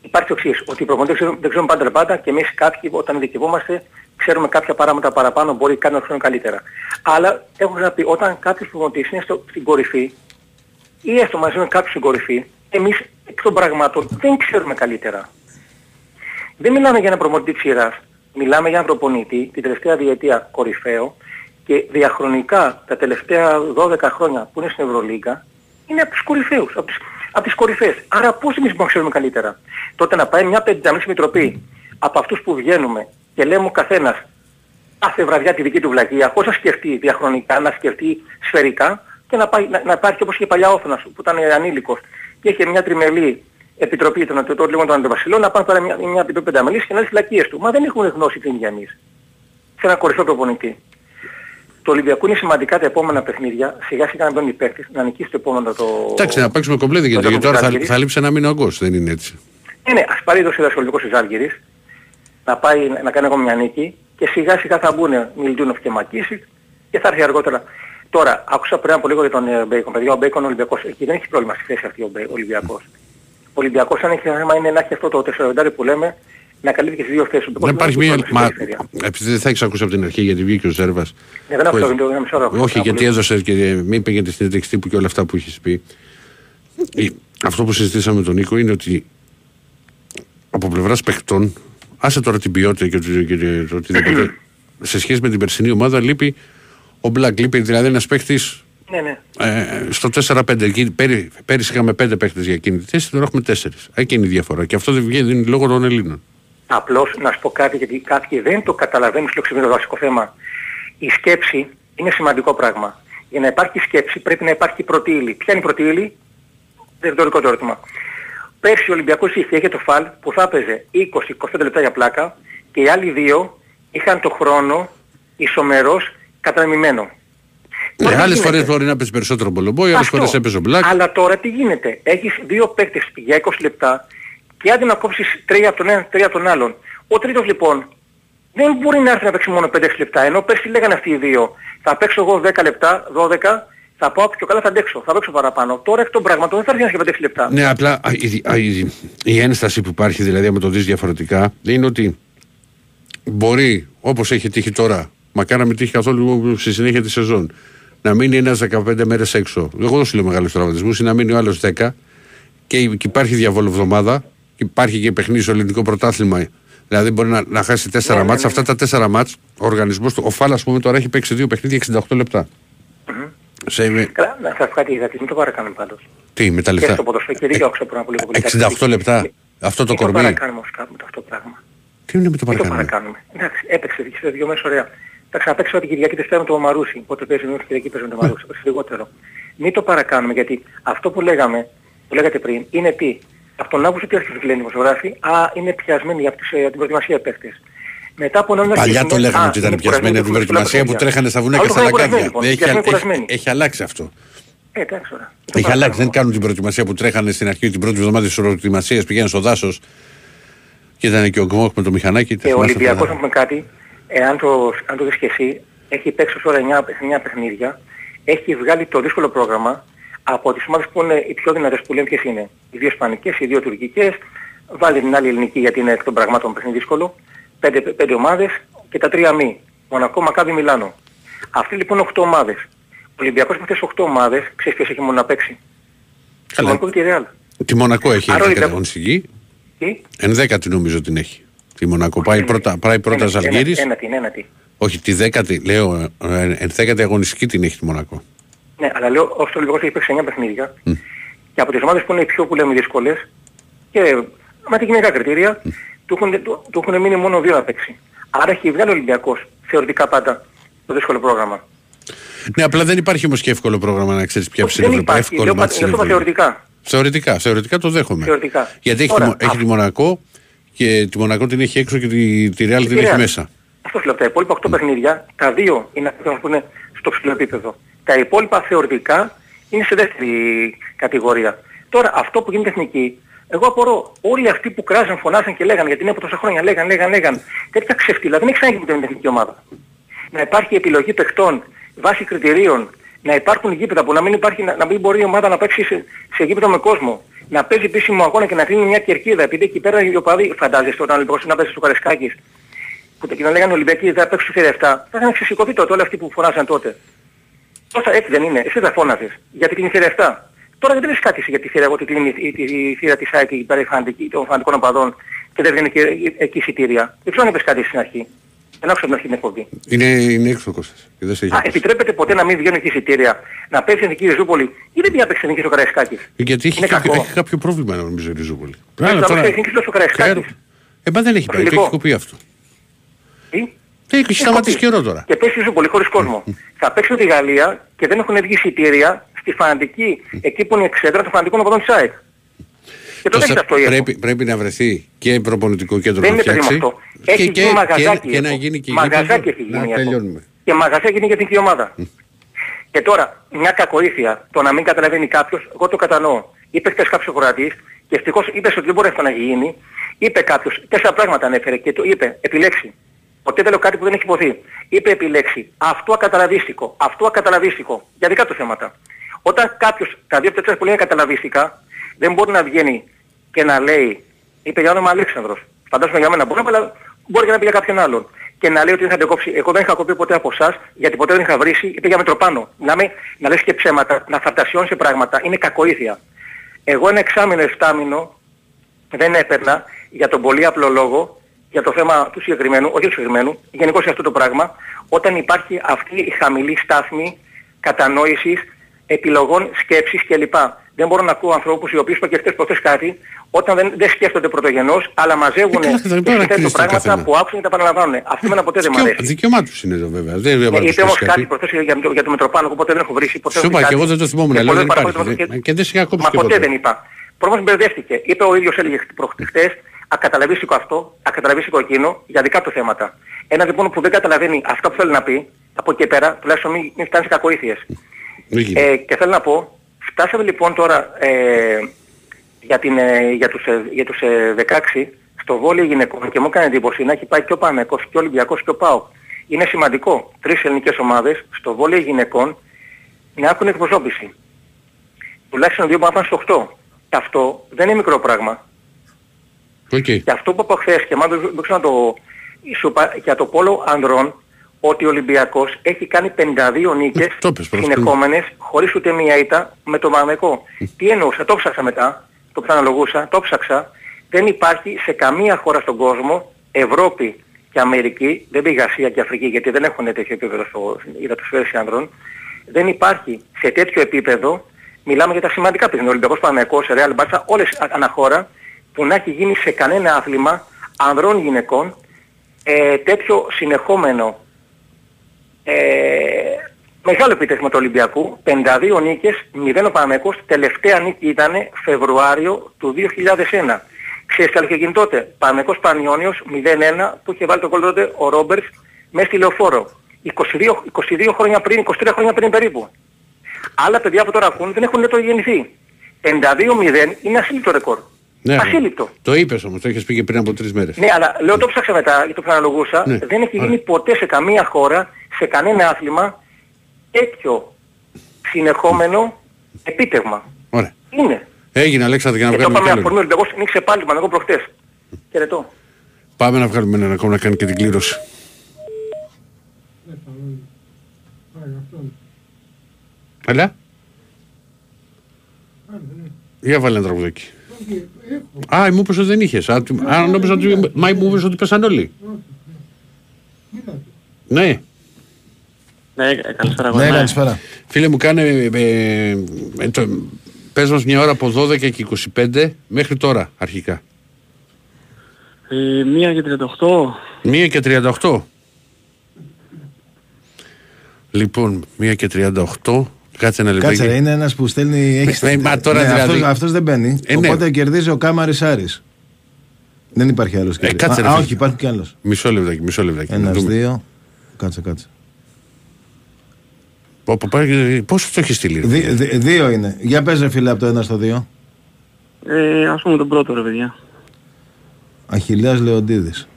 Υπάρχει το εξής, ότι οι προπονητές ξέρουν- δεν ξέρουν πάντα τα πάντα και εμείς κάποιοι όταν ειδικευόμαστε ξέρουμε κάποια πράγματα παραπάνω, μπορεί κάτι να ξέρουν καλύτερα. Αλλά έχω ξαναπεί, όταν κάποιος προπονητής είναι στο, στην κορυφή ή έστω μαζί με κάποιους στην κορυφή, εμείς εκ των πραγμάτων δεν ξέρουμε καλύτερα. Δεν μιλάμε για ένα προπονητή ξηράς. Μιλάμε για ένα προπονητή την τελευταία διετία κορυφαίο και διαχρονικά τα τελευταία 12 χρόνια που είναι στην Ευρωλίγκα είναι από τους κορυφαίους, από τις, από τις κορυφές. Άρα πώς εμείς μπορούμε να ξέρουμε καλύτερα. Τότε να πάει μια πενταμής επιτροπή από αυτούς που βγαίνουμε και λέμε ο καθένας κάθε βραδιά τη δική του βλακεία, πώς να σκεφτεί διαχρονικά, να σκεφτεί σφαιρικά και να, πάει, να, να υπάρχει όπως και παλιά όφωνας που ήταν ανήλικος και είχε μια τριμελή επιτροπή των το, το, λίγο των αντιβασιλών να πάνε τώρα μια, μια επιτροπή πενταμελής και να δεις φυλακίες του. Μα δεν έχουμε γνώση την ίδια εμείς. Σε ένα κορυφαίο προπονητή. Το Ολυμπιακό είναι σημαντικά τα επόμενα παιχνίδια, σιγά σιγά να μπαίνουν οι παίκτες, να νικήσει το επόμενο το... εντάξει, να παίξουμε κομπλέ γιατί, το γιατί τώρα θα, Ζάλγκιρις. θα λείψει ένα μήνα ο Γκος, δεν είναι έτσι. Ναι, ναι, ας πάρει το Ολυμπιακός της Ζάλγκυρης, να πάει να κάνει ακόμα μια νίκη και σιγά σιγά θα μπουν Μιλντούνοφ και Μακίσικ και θα έρθει αργότερα. Τώρα, άκουσα πριν από λίγο για τον ε, Μπέικον. Παιδιά, ο Μπέικον ο Ολυμπιακός, εκεί δεν έχει πρόβλημα στη θέση αυτή ο, Μπέ- ο Ολυμπιακός. Ο Ολυμπιακός αν έχει θέμα είναι να έχει αυτό το 4 που λέμε, να καλύπτει και στις δύο θέσεις. Ο Δεν Ολυμπιακός υπάρχει δεν μία. έχει Μα, πρόβλημα στην περιφέρεια. επειδή δεν θα έχεις ακούσει από την αρχή γιατί βγήκε ο Ζέρβα. Ναι, δεν άκουσα, δεν το- δεν μισό ώρα. Όχι, γιατί έδωσε και μη είπε για τη συνέντευξη τύπου και όλα αυτά που έχεις πει. Ε, Αυτό που συζητήσαμε με τον Νίκο είναι ότι από πλευράς παιχτών, άσε τώρα την ποιότητα και το, και το οτιδήποτε, σε σχέση με την περσινή ομάδα λείπει ο Μπλακ. Λείπει δηλαδή ένας παίχτης Ναι, ναι. Ε, στο 4-5. Εκεί, πέρι, πέρυσι είχαμε 5 παίχτες για εκείνη τη θέση, τώρα έχουμε 4. Εκείνη η διαφορά. Και αυτό δεν βγαίνει λόγω των Ελλήνων. Απλώς να σου πω κάτι γιατί κάποιοι δεν το καταλαβαίνουν στο ξυπνικό το βασικό θέμα. Η σκέψη είναι σημαντικό πράγμα. Για να υπάρχει σκέψη πρέπει να υπάρχει πρώτη ύλη. Ποια είναι η πρώτη ύλη; Ρητορικό το ερώτημα. Πέρσι ο Ολυμπιακός είχε, είχε το φαλ που θα έπαιζε 20-25 λεπτά για πλάκα και οι άλλοι δύο είχαν το χρόνο ισομερός κατανεμημένο. Ναι, τι άλλες γίνεται; φορές μπορεί να παίζει περισσότερο μπολομπόι, άλλες Αυτό. φορές έπαιζε ο Μπλακ. Αλλά τώρα τι γίνεται; Έχεις δύο παίκτες για 20 λεπτά και άντε να κόψεις τρία από τον ένα, τρία από τον άλλον. Ο τρίτος λοιπόν δεν μπορεί να έρθει να παίξει μόνο 5-6 λεπτά. Ενώ πέρσι λέγανε αυτοί οι δύο. Θα παίξω εγώ 10 λεπτά, 12, θα πάω πιο καλά θα αντέξω, θα παίξω παραπάνω. Τώρα εκ των πραγμάτων δεν θα έρθει ένας και 5-6 λεπτά. Ναι, απλά α, η, α, η, η ένσταση που υπάρχει, δηλαδή, άμα το δεις διαφορετικά, είναι ότι μπορεί, όπως έχει τύχει τώρα, μακάρι να μην τύχει καθόλου στη συνέχεια της σεζόν, να μείνει ένας 15 μέρες έξω. Εγώ δεν σου λέω μεγάλους τραυματισμούς, ή να μείνει ο άλλος 10 και, και υπάρχει διαβολοβδομάδα, και υπάρχει και παιχνίδι στο ελληνικό πρωτάθλημα. Δηλαδή μπορεί να, να χάσει 4 Ναι, ναι, μάτς. ναι, Αυτά τα 4 μάτς, ο οργανισμός του, ο Φάλα, ας πούμε, τώρα έχει παίξει δύο παιχνίδια 68 λεπτά. Σε, Καλά, να σας πω κάτι είδατε, μην το παρακάνουμε πάντως. τι, με τα Και λεφτά. στο ποδοσφαίρο και δίκιο άκουσα πριν από λίγο πολύ. 68 λεπτά. Αυτό το Μην το κορμί. παρακάνουμε όμως κάπου αυτό το πράγμα. Τι είναι με το Μην το παρακάνουμε; παρακάνουμε. Εντάξει, έπαιξε σε δύο μέρες ωραία. Θα ξαναπαίξω την Κυριακή Δευτέρα με το Μαρούσι. Πότε παίζει την Κυριακή παίζει με το Μαρούσι. Όχι λιγότερο. Μην το παρακάνουμε γιατί αυτό που λέγαμε, που λέγατε πριν, είναι τι; Από τον Αύγουστο τι αρχίζει λένε οι δημοσιογράφοι. Α, είναι πιασμένοι από, τις, ε, από την προετοιμασία οι παίκτες. Μετά από νόμιμα Παλιά το λέγαμε ότι ήταν πιασμένοι από την προετοιμασία που τρέχανε στα βουνά και στα λαγκάδια. Λοιπόν. Έχει, Πιασμένοι, έχει, κουρασμένοι. έχει αλλάξει αυτό. Ε, εντάξει τώρα. Έχει αλλάξει. Δεν κάνουν την προετοιμασία που τρέχανε στην αρχή την πρώτη εβδομάδα της προετοιμασίας, πηγαίνουν στο δάσος και ήταν και ο Γκμόχ με το μηχανάκι. Και ο Ολυμπιακός να πούμε κάτι, εάν το, αν το δεις και εσύ, έχει παίξει ως ώρα 9, 9 παιχνίδια, έχει βγάλει το δύσκολο πρόγραμμα από τις ομάδες που είναι οι πιο δυνατές που λένε ποιες είναι. Οι δύο Ισπανικές, οι δύο Τουρκικές, βάλει την άλλη ελληνική γιατί είναι εκ των πραγμάτων παιχνίδι δύσκολο, πέντε, πέντε ομάδες και τα τρία μη. Μονακό, Μακάβι, Μιλάνο. Αυτοί λοιπόν 8 ομάδες. Ο Ολυμπιακός με αυτές τις 8 ομάδες, ξέρεις ποιος έχει μόνο να παίξει; Το Μονακό και τη Ρεάλ. Τη Μονακό έχει Άρα ο ενδέκατη Ολυμπιακός- αγωνιστική. Τι; Ενδέκατη νομίζω την έχει. Τη Μονακό. Πάει πρώτα, πάει πρώτα Ένα- Ζαλγίρης. Ένα, ένατη, ένατη. Όχι, τη δέκατη, λέω, ε, ενδέκατη αγωνιστική την έχει τη Μονακό. Ναι, αλλά λέω όσο ο Ολυμπιακός έχει παίξει 9 παιχνίδια και από τις ομάδες που είναι οι πιο που λέμε δύσκολες και με αντικειμενικά κριτήρια του, έχουν, του, του έχουν μείνει μόνο δύο να παίξει. Άρα έχει βγάλει ο Ολυμπιακός θεωρητικά πάντα το δύσκολο πρόγραμμα. Ναι, απλά δεν υπάρχει όμως και εύκολο πρόγραμμα να ξέρεις ποια δεν ψηλή υπάρχει, λέω, Εύκολο πα- μάτς λέω είναι είπα εύκολο. θεωρητικά. Θεωρητικά, θεωρητικά το δέχομαι. Θεωρητικά. Γιατί έχει, Τώρα, τη Μο- έχει τη Μονακό και τη Μονακό την έχει έξω και τη, τη Real Και την τη έχει Real. μέσα. Αυτό σου λέω, από τα υπόλοιπα 8 παιχνίδια, τα δύο είναι αυτά που είναι στο ψηλό επίπεδο. Τα υπόλοιπα θεωρητικά είναι σε δεύτερη κατηγορία. Τώρα αυτό που γίνεται εθνική, εγώ απορώ, όλοι αυτοί που κράζαν, φωνάζαν και λέγανε, γιατί είναι από τόσα χρόνια, λέγαν, λέγαν, λέγαν, τέτοια ξεφτύλα δεν έχει ξαναγίνει ποτέ με την εθνική ομάδα. Να υπάρχει επιλογή παιχτών βάσει κριτηρίων, να υπάρχουν γήπεδα που να μην, υπάρχει, να, να μην μπορεί η ομάδα να παίξει σε, σε γήπεδο με κόσμο. Να παίζει επίσημο αγώνα και να κλείνει μια κερκίδα, επειδή εκεί πέρα οι οπαδοί, φαντάζεστε όταν λοιπόν να παίζει στο Καρεσκάκης, που και να λέγανε Ολυμπιακοί δεν θα παίξουν στη θύρα 7, θα είχαν ξεσηκωθεί τότε όλοι αυτοί που φωνάζαν τότε. Τόσα έτσι δεν είναι, εσύ θα φώναζες, γιατί κλείνει η θύρα 7. Τώρα δεν λες κάτι εσύ για τη θύρα, ότι κλείνει η, η, η θύρα της ΑΕΚ πέρα η φανατική- των φανατικών οπαδών και δεν βγαίνει και εκεί εισιτήρια. Δεν ξέρω αν είπες κάτι στην αρχή. Δεν άκουσα την αρχή την εκπομπή. Είναι, είναι έξω ο Κώστας. Και δεν σε έχει Α, ακούσει. επιτρέπεται ποτέ να μην βγαίνουν εκεί εισιτήρια, να παίζει εθνική Ριζούπολη; Ή δεν πήγε να παίξει εθνική στο Καραϊσκάκης; Γιατί έχει, είναι κάποιο, κακό. έχει κάποιο πρόβλημα νομίζω η Ριζούπολη. Πρέπει Άρα να τώρα- παίξει εθνική στο Καραϊσκάκης. Ε, μα δεν έχει πάει, το Φιλικό. έχει κοπεί αυτό. Τι; Ε, έχει σταματήσει κοπεί. καιρό τώρα. Και παίζει Ριζούπολη χωρίς κόσμο. θα παίξουν τη Γαλλία και δεν έχουν βγει εισιτήρια στη φανατική, εκεί που είναι η εξέδρα των φανατικών οπαδών της ΑΕΚ. Και τότε Τόσα- έχεις αυτό η ΕΠΟ. πρέπει, πρέπει να βρεθεί και προπονητικό κέντρο Δεν να είναι παιδί μου φτιάξει. αυτό. Έχει και, γίνει και, μαγαζάκι. και, να ΕΠΟ. γίνει και Μαγαζάκι γήπεδο. έχει γίνει. Να η ΕΠΟ. τελειώνουμε. Και μαγαζάκι γίνει για την ίδια ομάδα. Και τώρα, μια κακοήθεια, το να μην καταλαβαίνει κάποιος, εγώ το κατανοώ. Είπε χθες κάποιος χωρατής και ευτυχώς είπε ότι δεν μπορεί αυτό να γίνει. Είπε κάποιος, τέσσερα πράγματα ανέφερε και το είπε, επιλέξει. Ποτέ δεν λέω κάτι που δεν έχει υποθεί. Είπε επιλέξει. Αυτό ακαταλαβίστικο. Αυτό ακαταλαβίστικο. Για δικά του θέματα. Όταν κάποιος, τα δύο τέσσερα που λένε καταλαβίστικα, δεν μπορεί να βγαίνει και να λέει, είπε για όνομα Αλέξανδρος. Φαντάζομαι για μένα μπορεί, αλλά μπορεί και να πει για κάποιον άλλον. Και να λέει ότι δεν θα την κόψει. Εγώ δεν είχα κοπεί ποτέ από εσάς, γιατί ποτέ δεν είχα βρήσει, είπε για Μητροπάνο. Να, με, να λες και ψέματα, να φαντασιώνεις σε πράγματα. Είναι κακοήθεια. Εγώ ένα εξάμεινο, εφτάμινο δεν έπαιρνα για τον πολύ απλό λόγο, για το θέμα του συγκεκριμένου, όχι του συγκεκριμένου, γενικώς για αυτό το πράγμα, όταν υπάρχει αυτή η χαμηλή στάθμη κατανόησης επιλογών, σκέψης κλπ. Δεν μπορώ να ακούω ανθρώπους οι οποίοι είπα και χτες προχθές κάτι, όταν δεν, δεν σκέφτονται πρωτογενώς, αλλά μαζεύουν Ε, καλά, θα και πρέπει να σκέφτονται κρίνεις τον πράγματα καθένα. που άκουσαν και τα επαναλαμβάνουν. Αυτό εμένα ποτέ δεν μου Δικαίω- αρέσει. Δικαίωμά του είναι εδώ βέβαια. Δεν Ναι, έβαλε είπε όμως κάτι. κάτι προχθές για, για, για το Μητροπάνο, οπότε δεν έχω βρει. Ποτέ Σου δεν είπα έχω και εγώ κάτι. δεν το θυμόμουν, Και αλλά πολλές δεν υπάρχει. παραπάνω δεν- Και δεν σε είχα κόψει Μα και ποτέ ποτέ. δεν είπα. Προφανώς μπερδεύτηκε. Είπε ο ίδιος έλεγε προχτές, ακαταλαβίστικο αυτό, ακαταλαβίστικο εκείνο, για δικά του θέματα. Ένα λοιπόν που δεν καταλαβαίνει αυτά που θέλει να πει, από εκεί και πέρα, τουλάχιστον μην, μην φτάνει σε κακοήθειες. Ε, και θέλω να πω, φτάσαμε λοιπόν τώρα ε, για, την, ε, για τους, ε, για τους ε, 16 στο βόλεϊ γυναικών και μου έκανε εντύπωση να έχει πάει και ο Παναθηναϊκός και ο Ολυμπιακός και ο ΠΑΟΚ. Είναι σημαντικό τρεις ελληνικές ομάδες στο βόλεϊ γυναικών να έχουν εκπροσώπηση. Τουλάχιστον δύο που να πάνε στο 8. Και αυτό δεν είναι μικρό πράγμα. Οκ. Και αυτό που από χθες και μάλλον δεν ξέρω να το σου είπα για το πόλο ανδρών ότι ο Ολυμπιακός έχει κάνει 52 νίκες Το πες, προς συνεχόμενες χωρίς ούτε μία ήττα με το Μαμεκό. Τι εννοούσα, το ψάξα μετά, το ξαναλογούσα, το ψάξα. Δεν υπάρχει σε καμία χώρα στον κόσμο, Ευρώπη και Αμερική, δεν πήγα Ασία και Αφρική γιατί δεν έχουν τέτοιο επίπεδο στο, είδα τους φέρες άνδρων, δεν υπάρχει σε τέτοιο επίπεδο, μιλάμε για τα σημαντικά παιχνίδια, Ολυμπιακός Παναγιακός, Ρεάλ Μπάτσα, όλες α- αναχώρα, που να έχει γίνει σε κανένα άθλημα ανδρών γυναικών ε, τέτοιο συνεχόμενο ε, μεγάλο επιτεύγμα του Ολυμπιακού, 52 νίκες, 0 ο Παναμαϊκός, τελευταία νίκη ήταν Φεβρουάριο του 2001. Ξέρεις τι άλλο είχε γίνει τότε, Παναμαϊκός Πανιόνιος 0-1 που είχε βάλει το κόλ τότε ο Ρόμπερτς μέσα στη λεωφόρο. 22, 22 χρόνια πριν, 23 χρόνια πριν περίπου. Άλλα παιδιά που τώρα ακούν δεν έχουν το γεννηθεί. 52-0 είναι ασύλληπτο ρεκόρ. Ναι, ασύλληπτο. Το είπες όμως, το είχες πει και πριν από τρεις μέρες. Ναι, αλλά λέω το ψάξα μετά και το ξαναλογούσα. Ναι. Δεν έχει γίνει Ωραία. ποτέ σε καμία χώρα, σε κανένα άθλημα, τέτοιο συνεχόμενο επίτευγμα. Ωραία. Είναι. Έγινε, Αλέξανδρο, για να Και το βγάλουμε είπαμε κι άλλο. αφορμή ο Ολυμπιακός νίξε πάλι τον Παναγό προχτές. Χαιρετώ. Πάμε να βγάλουμε έναν ακόμα να κάνει και την κλήρωση. Έλα. Για βάλε ένα τραγουδάκι. Α, μου είπες ότι δεν είχες. Α, τι- Α, νόμιζα ότι... Μα μου είπες ότι πέσαν όλοι. Ναι. Ναι, καλησπέρα. Ναι, καλησπέρα. Φίλε μου, κάνε... Ε, ε, ε, το, πες μας μια ώρα από 12 και 25 μέχρι τώρα αρχικά. Ε, μία και 38. 1 και 38. Λοιπόν, 1 και 38. Κάτσε ένα λεπτό. Κάτσε, ρε, είναι ένας που στέλνει. Έχει Ε, μα τώρα δηλαδή- αυτός, αυτός δεν μπαίνει. Ε, ναι. οπότε κερδίζει ο Κάμαρης Άρης. Δεν υπάρχει άλλος Ε, κάτσε, ρε, Α, φίλε. όχι, υπάρχει κι άλλος. Μισό λεπτάκι, μισό λεπτάκι. Ένας, Να δούμε. δύο. Κάτσε, κάτσε. Πω, πω, πάει- Πώς το έχεις στείλει. ρε Δι- φίλε; δι- δύο είναι. Για πες ρε φίλε από το ένα στο δύο. Ε, ας πούμε τον πρώτο ρε παιδιά. Αχιλέας Λεοντίδης.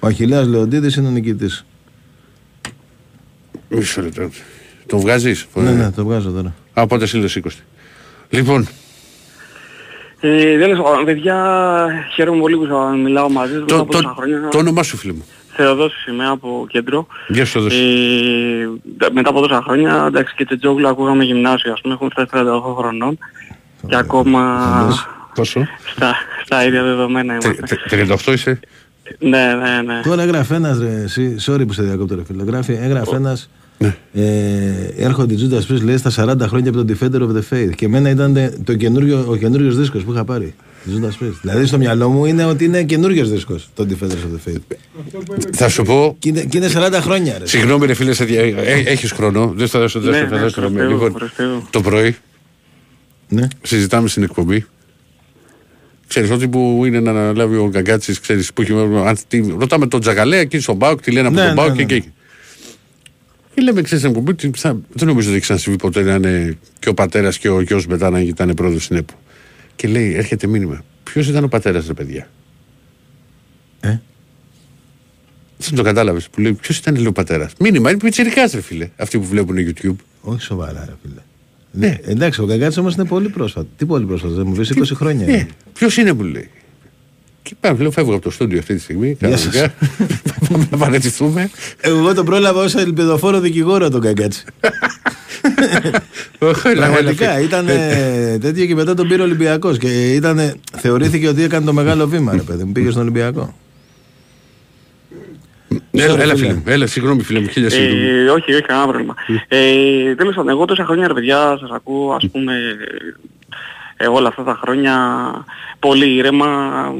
Ο Αχιλέας Λεοντίδης είναι ο νικητής. Μισό λεπτό. Το βγάζεις; Ναι, ναι, το βγάζω τώρα. Α, οπότε εσύ το σήκωστε. Λοιπόν, Ε, δεν λέω, παιδιά, χαίρομαι πολύ που θα μιλάω μαζί σας μετά το, από τόσα το, χρόνια. το όνομά σου φίλε μου. Θεοδόσης είμαι από κέντρο. Γεια σου, Θεοδόση. Ε, ντα- μετά από τόσα χρόνια, εντάξει και Τζόγλου ακούγαμε γυμνάσιο, ας πούμε, έχουμε φτάσει 38 χρονών και ακόμα Πόσο; στα, στα ίδια δεδομένα Τε- είμαστε. τε- 38 είσαι; Ναι, ναι, ναι. Τώρα έγραφε ένας ρε, εσύ, sorry που σε διακόπτω ρε φίλε. Γράφει, έγραφε ένας. Ναι. Ε, έρχονται οι Judas Priest λέει στα 40 χρόνια από τον Defender of the Faith. Και εμένα ήταν το καινούριο, ο καινούριος δίσκος που είχα πάρει. Judas Priest. Δηλαδή στο μυαλό μου είναι ότι είναι καινούριος δίσκος το Defender of the Faith. Θα σου πω. Και είναι, και είναι 40 χρόνια ρε. Συγγνώμη, ρε φίλε, σε δια... ε, έχεις χρόνο. Δεν θα δώσω Ναι, δεν θα ναι, δώσω προς χρόνο. Θεού, Λοιπόν, προς Θεού. το πρωί Ναι. συζητάμε στην εκπομπή. Ξέρεις, ό,τι που είναι να αναλάβει ο Γκαγκάτσης, ξέρεις, που έχει, αν, τι, ρωτάμε τον Τζακαλέα εκεί στον Μπάουκ, τι λένε από Ναι, τον ναι, Μπάουκ ναι, και εκεί. Και λέμε, ξέρεις, στην εκπομπή, τι- σαν- δεν νομίζω ότι έχει ξανασυμβεί ποτέ να είναι και ο πατέρας και ο γιος μετά να ήταν πρόεδρος στην ΕΠΟ. Και λέει, έρχεται μήνυμα, ποιος ήταν ο πατέρας, ρε παιδιά; Ε; Δεν το κατάλαβες. Που λέει, ποιος ήταν λέει, ο πατέρας; Μήνυμα, είναι πιτσιρικάς, ρε φίλε. Αυτοί που βλέπουν YouTube. Όχι σοβαρά ρε φίλε. Ναι. Εντάξει, ο Γκαγκάτση όμως είναι πολύ πρόσφατο. Τι πολύ πρόσφατο, δεν μου πει 20 χρόνια. Ναι, είναι. ποιος είναι που λέει. Και πάμε, λέω, φεύγω από το στούντιο αυτή τη στιγμή. Γεια σας. κανονικά. Πάμε να παρετηθούμε. Εγώ τον πρόλαβα ως ελπιδοφόρο δικηγόρο τον Γκαγκάτση. Πραγματικά ήταν ε, τέτοιο και μετά τον πήρε ο Ολυμπιακός. Και ήταν, θεωρήθηκε ότι έκανε το μεγάλο βήμα, ρε παιδί μου. Πήγε στον Ολυμπιακό. Έλα, έλα, φίλε μου. Έλα, συγγνώμη, φίλε μου. Χίλια συγγνώμη. Ε, όχι, όχι, κανένα πρόβλημα. Ε, τέλος πάντων, εγώ τόσα χρόνια ρε παιδιά σας ακούω, ας πούμε, ε, όλα αυτά τα χρόνια πολύ ήρεμα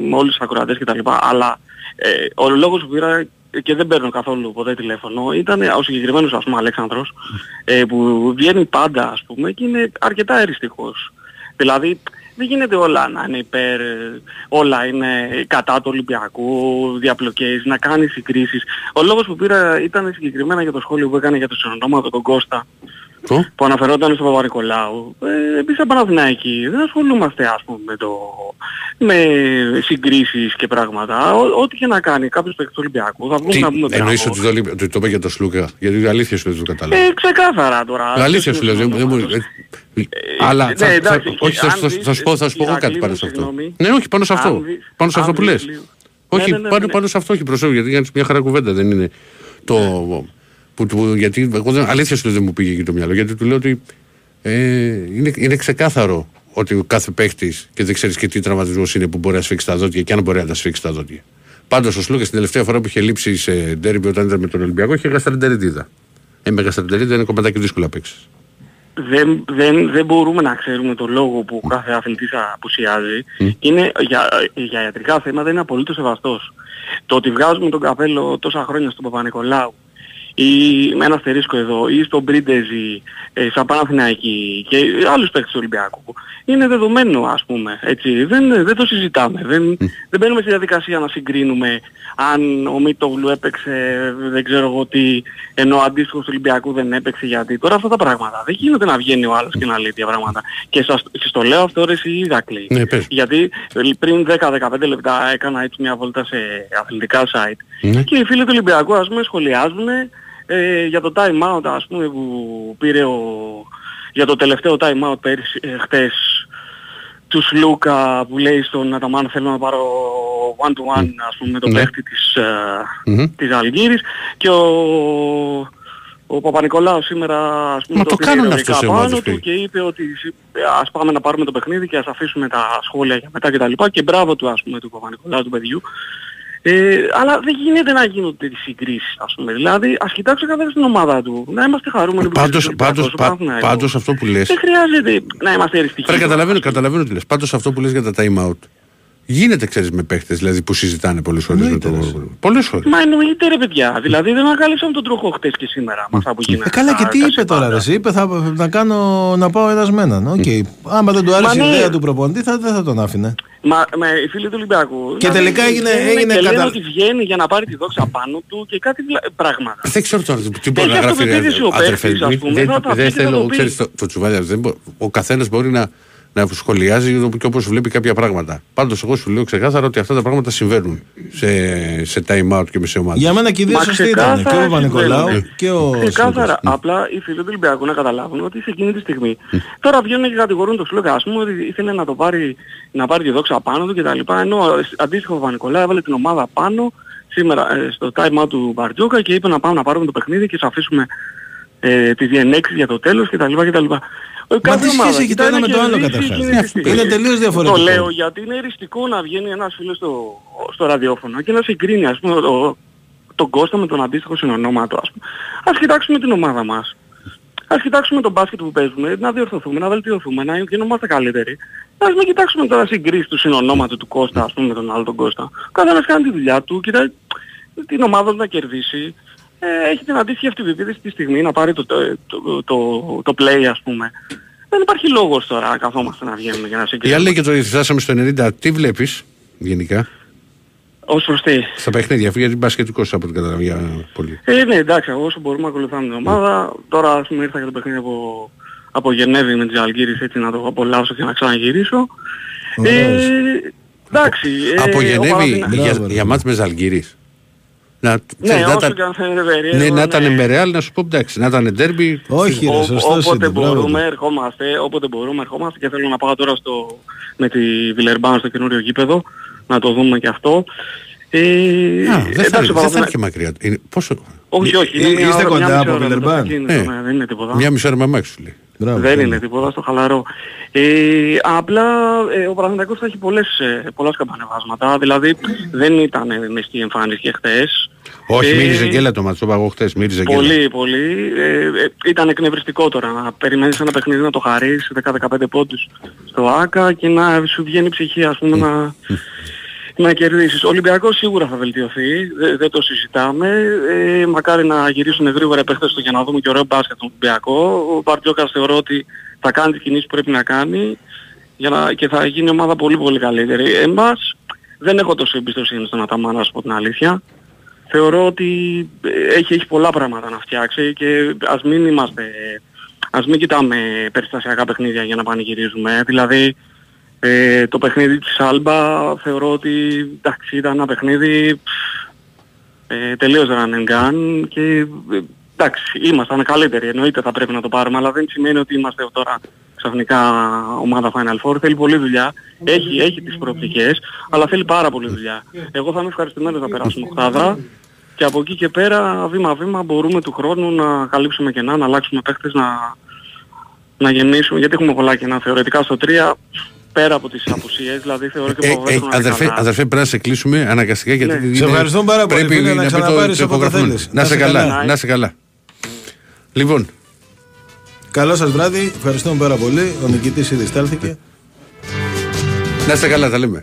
με όλους τους ακροατές κτλ. Αλλά ε, ο λόγος που πήρα και δεν παίρνω καθόλου ποτέ τηλέφωνο ήταν ο συγκεκριμένος ας πούμε Αλέξανδρος ε, που βγαίνει πάντα ας πούμε και είναι αρκετά εριστικός. Δηλαδή δεν γίνεται όλα να είναι υπέρ, ε, όλα είναι κατά του Ολυμπιακού, διαπλοκές, να κάνει συγκρίσεις. Ο λόγος που πήρα ήταν συγκεκριμένα για το σχόλιο που έκανε για το συνονόματο τον Κώστα που αναφερόταν στον Παπα-Νικολάου. Ε, εμείς σαν Παναθηναϊκοί δεν ασχολούμαστε ας πούμε με, το, με συγκρίσεις και πράγματα. Ό, ό,τι και να κάνει κάποιος παίκτης του Ολυμπιακού θα βγουν Τι, να πούμε το εννοείς τράγο. ότι το, λείπει- ότι το είπε για το Σλούκα. Γιατί η αλήθεια σου δεν το κατάλαβα. Ε, ξεκάθαρα τώρα. Αλήθεια σου λέω. δεν- δεν μου- ε, Αλλά ναι, θα- θα- εντάξει, όχι, θα- αν θα- δεις, θα σου πω- θα σου πω εγώ κάτι Ηρακλή πάνω μου, σε αυτό. συγγνώμη. Ναι, όχι, πάνω σε αυτό. Αν δεις- Πάνω σε αν αυτό που δεις λες. λίγο. Όχι, Ναι, ναι, ναι, πάνω, ναι. πάνω σε αυτό όχι προσέχω, γιατί κάνεις μια χαρά κουβέντα, δεν είναι το... Που, που- γιατί εγώ δεν, αλήθεια σου λέω, δεν μου πήγε εκεί το μυαλό, γιατί του λέω ότι ε, είναι, είναι ξεκάθαρο ότι ο κάθε παίχτης και δεν ξέρεις και τι τραυματισμός είναι που μπορεί να σφίξει τα δόντια και αν μπορεί να τα σφίξει τα δόντια. Πάντως ο Σλούκα την τελευταία φορά που είχε λείψει σε ντέρμπι όταν ήταν με τον Ολυμπιακό είχε γαστρεντεριτίδα. Ε, με γαστρεντεριτίδα είναι κομματάκι δύσκολο να παίξεις. δεν, δεν, δεν μπορούμε να ξέρουμε το λόγο που κάθε αθλητής απουσιάζει. Είναι για, για ιατρικά θέματα είναι απολύτως σεβαστός. Το ότι βγάζουμε τον καπέλο τόσα χρόνια στον Παπα-Νικολάου ή με ένα αστερίσκο εδώ ή στον Πρίντεζι, ε, σαν Παναθηναϊκή και άλλους παίκτες του Ολυμπιακού είναι δεδομένο ας πούμε. Έτσι. Δεν, δεν το συζητάμε. Δεν, δεν μπαίνουμε στη διαδικασία να συγκρίνουμε αν ο Μίτογλου έπαιξε δεν ξέρω εγώ τι ενώ ο αντίστοιχος του Ολυμπιακού δεν έπαιξε γιατί. Τώρα αυτά τα πράγματα δεν γίνεται να βγαίνει ο άλλος και να λέει τέτοια πράγματα. Και σας, και στο λέω αυτό ρε εσύ Ηρακλή. Ναι, πες. Γιατί ε, πριν 10-15 λεπτά έκανα έτσι μια βόλτα σε αθλητικά site Ναι. και οι φίλοι του Ολυμπιακού ας πούμε σχολιάζουν ε, για το time out ας πούμε που πήρε ο, για το τελευταίο time out πέρυσι, ε, χτες τους Σλούκα που λέει στον Αταμάν θέλω να πάρω one to one ας πούμε τον Ναι. παίχτη της, ε, Μμμ. της Αλγύρης και ο, ο Παπα-Νικολάου σήμερα ας πούμε Μα το πήρε κάνουν ηρωνικά αυτό σε πάνω ομάδες, του φίλε. και είπε ότι ε, ας πάμε να πάρουμε το παιχνίδι και ας αφήσουμε τα σχόλια για μετά κτλ. Και, και μπράβο του ας πούμε του Παπα-Νικολάου του παιδιού. Ε, αλλά δεν γίνεται να γίνονται τις συγκρίσεις ας πούμε. Δηλαδή ας κοιτάξω καθένα στην ομάδα του. Να είμαστε χαρούμενοι που Πάντως, βρίσκεται ο πάντως, Ολυμπιακός, ο πα- Παναθηναϊκός. πάντως αυτό που λες Δεν χρειάζεται να είμαστε εριστικοί. Πρέπει καταλαβαίνω, καταλαβαίνω τι λες. Πάντως αυτό που λες για τα time out γίνεται ξέρεις με παίχτες δηλαδή που συζητάνε πολλές φορές με το... Πολλές φορές. Μα εννοείται ρε παιδιά. Δηλαδή δεν ανακάλυψαμε τον τροχό χτες και σήμερα με αυτά που γίνανε. Ε, καλά, και στα τι είπε κασιπάτα. τώρα, ρε, εσύ, είπε θα, να, κάνω, να πάω εδασμένα. Οκ. Άμα δεν του άρεσε η Μα ναι. ιδέα του προπονητή, θα, δεν θα τον άφηνε. Μα με οι φίλοι του Ολυμπιακού. Και τελικά έγινε- βγαίνουν έγινε και λένε κατα- ότι βγαίνει για να πάρει τη δόξα πάνω του και κάτι βλα- πράγματα. Δεν ξέρω τώρα τι μπορεί Έχει να γράφει. αυτοπεποίθηση ο αδερφέ παίκτης, μου. ας πούμε, Δεν- θα τα Δεν πει και θα θέλω, το πει. ξέρεις, το, το τσουβάλια, δεν μπο- ο καθένας μπορεί να, να σχολιάζει και όπως βλέπει κάποια πράγματα. Πάντως εγώ σου λέω ξεκάθαρα ότι αυτά τα πράγματα συμβαίνουν σε, σε time out και με σε ομάδες. Για μένα και οι δύο Μα σωστοί ήταν. Και ο ξεκάθαρα Παπα-Νικολάου συμβαίνουν. και ο Ξεκάθαρα. Σλούκας. Απλά οι φίλοι του Ολυμπιακού να καταλάβουν ότι σε εκείνη τη στιγμή. Τώρα βγαίνουν και κατηγορούν τον Σλούκα, ας πούμε, ότι ήθελε να το πάρει, να πάρει τη δόξα πάνω του κτλ. Ενώ αντίστοιχο ο Παπα-Νικολάου έβαλε την ομάδα πάνω σήμερα ε, στο time out του Μπαρτζούκα και είπε να πάμε να πάρουμε το παιχνίδι και θα αφήσουμε ε, τις διενέξεις για το τέλος κτλ. κτλ. Ε, Μα κάθε τι σχέση ομάδα έχει το κοιτάει ένα να με το άλλο κερδίσει καταρχάς. εκείνη τη στιγμή. Είναι τελείως διαφορετικό. Το λέω γιατί είναι εριστικό να βγαίνει ένας φίλος στο, στο ραδιόφωνο και να συγκρίνει ας πούμε το, τον Κώστα με τον αντίστοιχο συνονόματο ας πούμε. Ας κοιτάξουμε την ομάδα μας. Ας κοιτάξουμε τον μπάσκετ που παίζουμε, να διορθωθούμε, να βελτιωθούμε, να γινόμαστε καλύτεροι. Ας μην κοιτάξουμε τώρα συγκρίσεις του συνονόματος του Κώστα ας πούμε με τον άλλο τον Κώστα. Ο καθένας κάνει τη δουλειά του, κοιτάει την ομάδα του να κερδίσει. Ε, έχει την αντίστοιχη αυτοπεποίθηση τη στιγμή να πάρει το, το, το, το, το play ας πούμε. Δεν υπάρχει λόγος τώρα να καθόμαστε να βγαίνουμε για να Η συγκρίνουμε. άλλη και το ότι φτάσαμε στο 90, τι βλέπεις γενικά; Ως προς τι; στα παιχνίδια, αφού γιατί μπασκετικός από την καταλαβαίνω για πολύ. Ε, ναι, εντάξει, εγώ όσο μπορούμε να ακολουθάμε την ομάδα. Τώρα ας πούμε ήρθα για το παιχνίδι από, από Γενέβη με τις Αλγύρες έτσι να το απολαύσω και να ξαναγυρίσω. Ε, εντάξει. ε, από ο Γενέβη Παναθηνα- για, για μάτς με Ζαλγκύρης. Να, Ναι, ξέρεις, να όσο ήταν- και αν φαίνεται περίεργο. ναι, να ήταν ναι. με Ρεάλ, να σου πω εντάξει, να ήταν ντέρμπι. Όχι, ρε, Ό- σωστός όποτε είναι. μπράβο μπορούμε του. ερχόμαστε, όποτε μπορούμε ερχόμαστε και θέλω να πάω τώρα στο, με τη Βιλερμπάν στο καινούριο γήπεδο, να το δούμε και αυτό. Ε, Α, δεν θα, εντάξει, είναι- δεν θα Παναθηνα- είναι και μακριά. Είναι, πόσο, Όχι, όχι. είναι Ε, μια είστε ώρα- μια κοντά μισή από ώρα με το Βιλερμπάν; αυτοκίνητο, Ε, ναι, δεν είναι τίποτα. μια μισή ώρα με αμάξι σου λέει. Μπράβο, δεν τέλεια. είναι τίποτα στο χαλαρό. Ε, απλά ε, ο Παναθηναϊκός θα έχει πολλές, ε, πολλά σκαμπανεβάσματα. Δηλαδή δεν ήταν ε, μεστή εμφάνιση και χθες. Όχι, Ε, μύριζε γκέλα το μάτσο, το είπα εγώ χτες, μύριζε γκέλα. Πολύ, πολύ. Ε, ε, ήταν εκνευριστικό τώρα να περιμένεις ένα παιχνίδι να το χαρείς 10-15 πόντους στο ΆΚΑ και να σου βγαίνει η ψυχή ας πούμε να, να κερδίσεις. Ο Ολυμπιακός σίγουρα θα βελτιωθεί, δε- δεν το συζητάμε. Ε, μακάρι να γυρίσουν γρήγορα οι παίχτες του για να δούμε και ωραίο μπάσκετ τον Ολυμπιακό. Ο Μπαρτιόκας θεωρώ ότι θα κάνει τις κινήσεις που πρέπει να κάνει για να, και θα γίνει ομάδα πολύ πολύ καλύτερη. Εμάς δεν έχω τόσο εμπιστοσύνη στον Αταμάνα, να σου πω την αλήθεια θεωρώ ότι ε, έχει, έχει πολλά πράγματα να φτιάξει και ας μην είμαστε, ας μην κοιτάμε περιστασιακά παιχνίδια για να πανηγυρίζουμε. Δηλαδή ε, το παιχνίδι της Άλμπα θεωρώ ότι εντάξει, ήταν ένα παιχνίδι ε, τελείως run and gun και ε, εντάξει, ήμασταν καλύτεροι, εννοείται θα πρέπει να το πάρουμε, αλλά δεν σημαίνει ότι είμαστε τώρα ξαφνικά ομάδα Final Four. Θέλει πολλή δουλειά, έχει, έχει τις προοπτικές, αλλά θέλει πάρα πολλή δουλειά. Εγώ θα είμαι ευχαριστημένος να περάσουμε οκτάδα και από εκεί και πέρα βήμα-βήμα μπορούμε του χρόνου να καλύψουμε κενά, να αλλάξουμε παίχτες, να, να γεννήσουμε, γιατί έχουμε πολλά κενά θεωρητικά στο 3, πέρα από τις απουσίες, δηλαδή θεωρώ και Ε, από ε, αδερφέ, αδερφέ, πρέπει να σε κλείσουμε αναγκαστικά γιατί. Ναι. είναι- Σε ευχαριστώ πάρα πολύ, Πρέπει φίλε, να να πει το- ξαναπάρεις το όποτε υπογραφούμε. θέλεις. Να σε καλά, να σε καλά. Λοιπόν, Καλό σας βράδυ, ευχαριστούμε πάρα πολύ. Ο νικητής ήδη στάλθηκε. να είστε καλά, τα λέμε.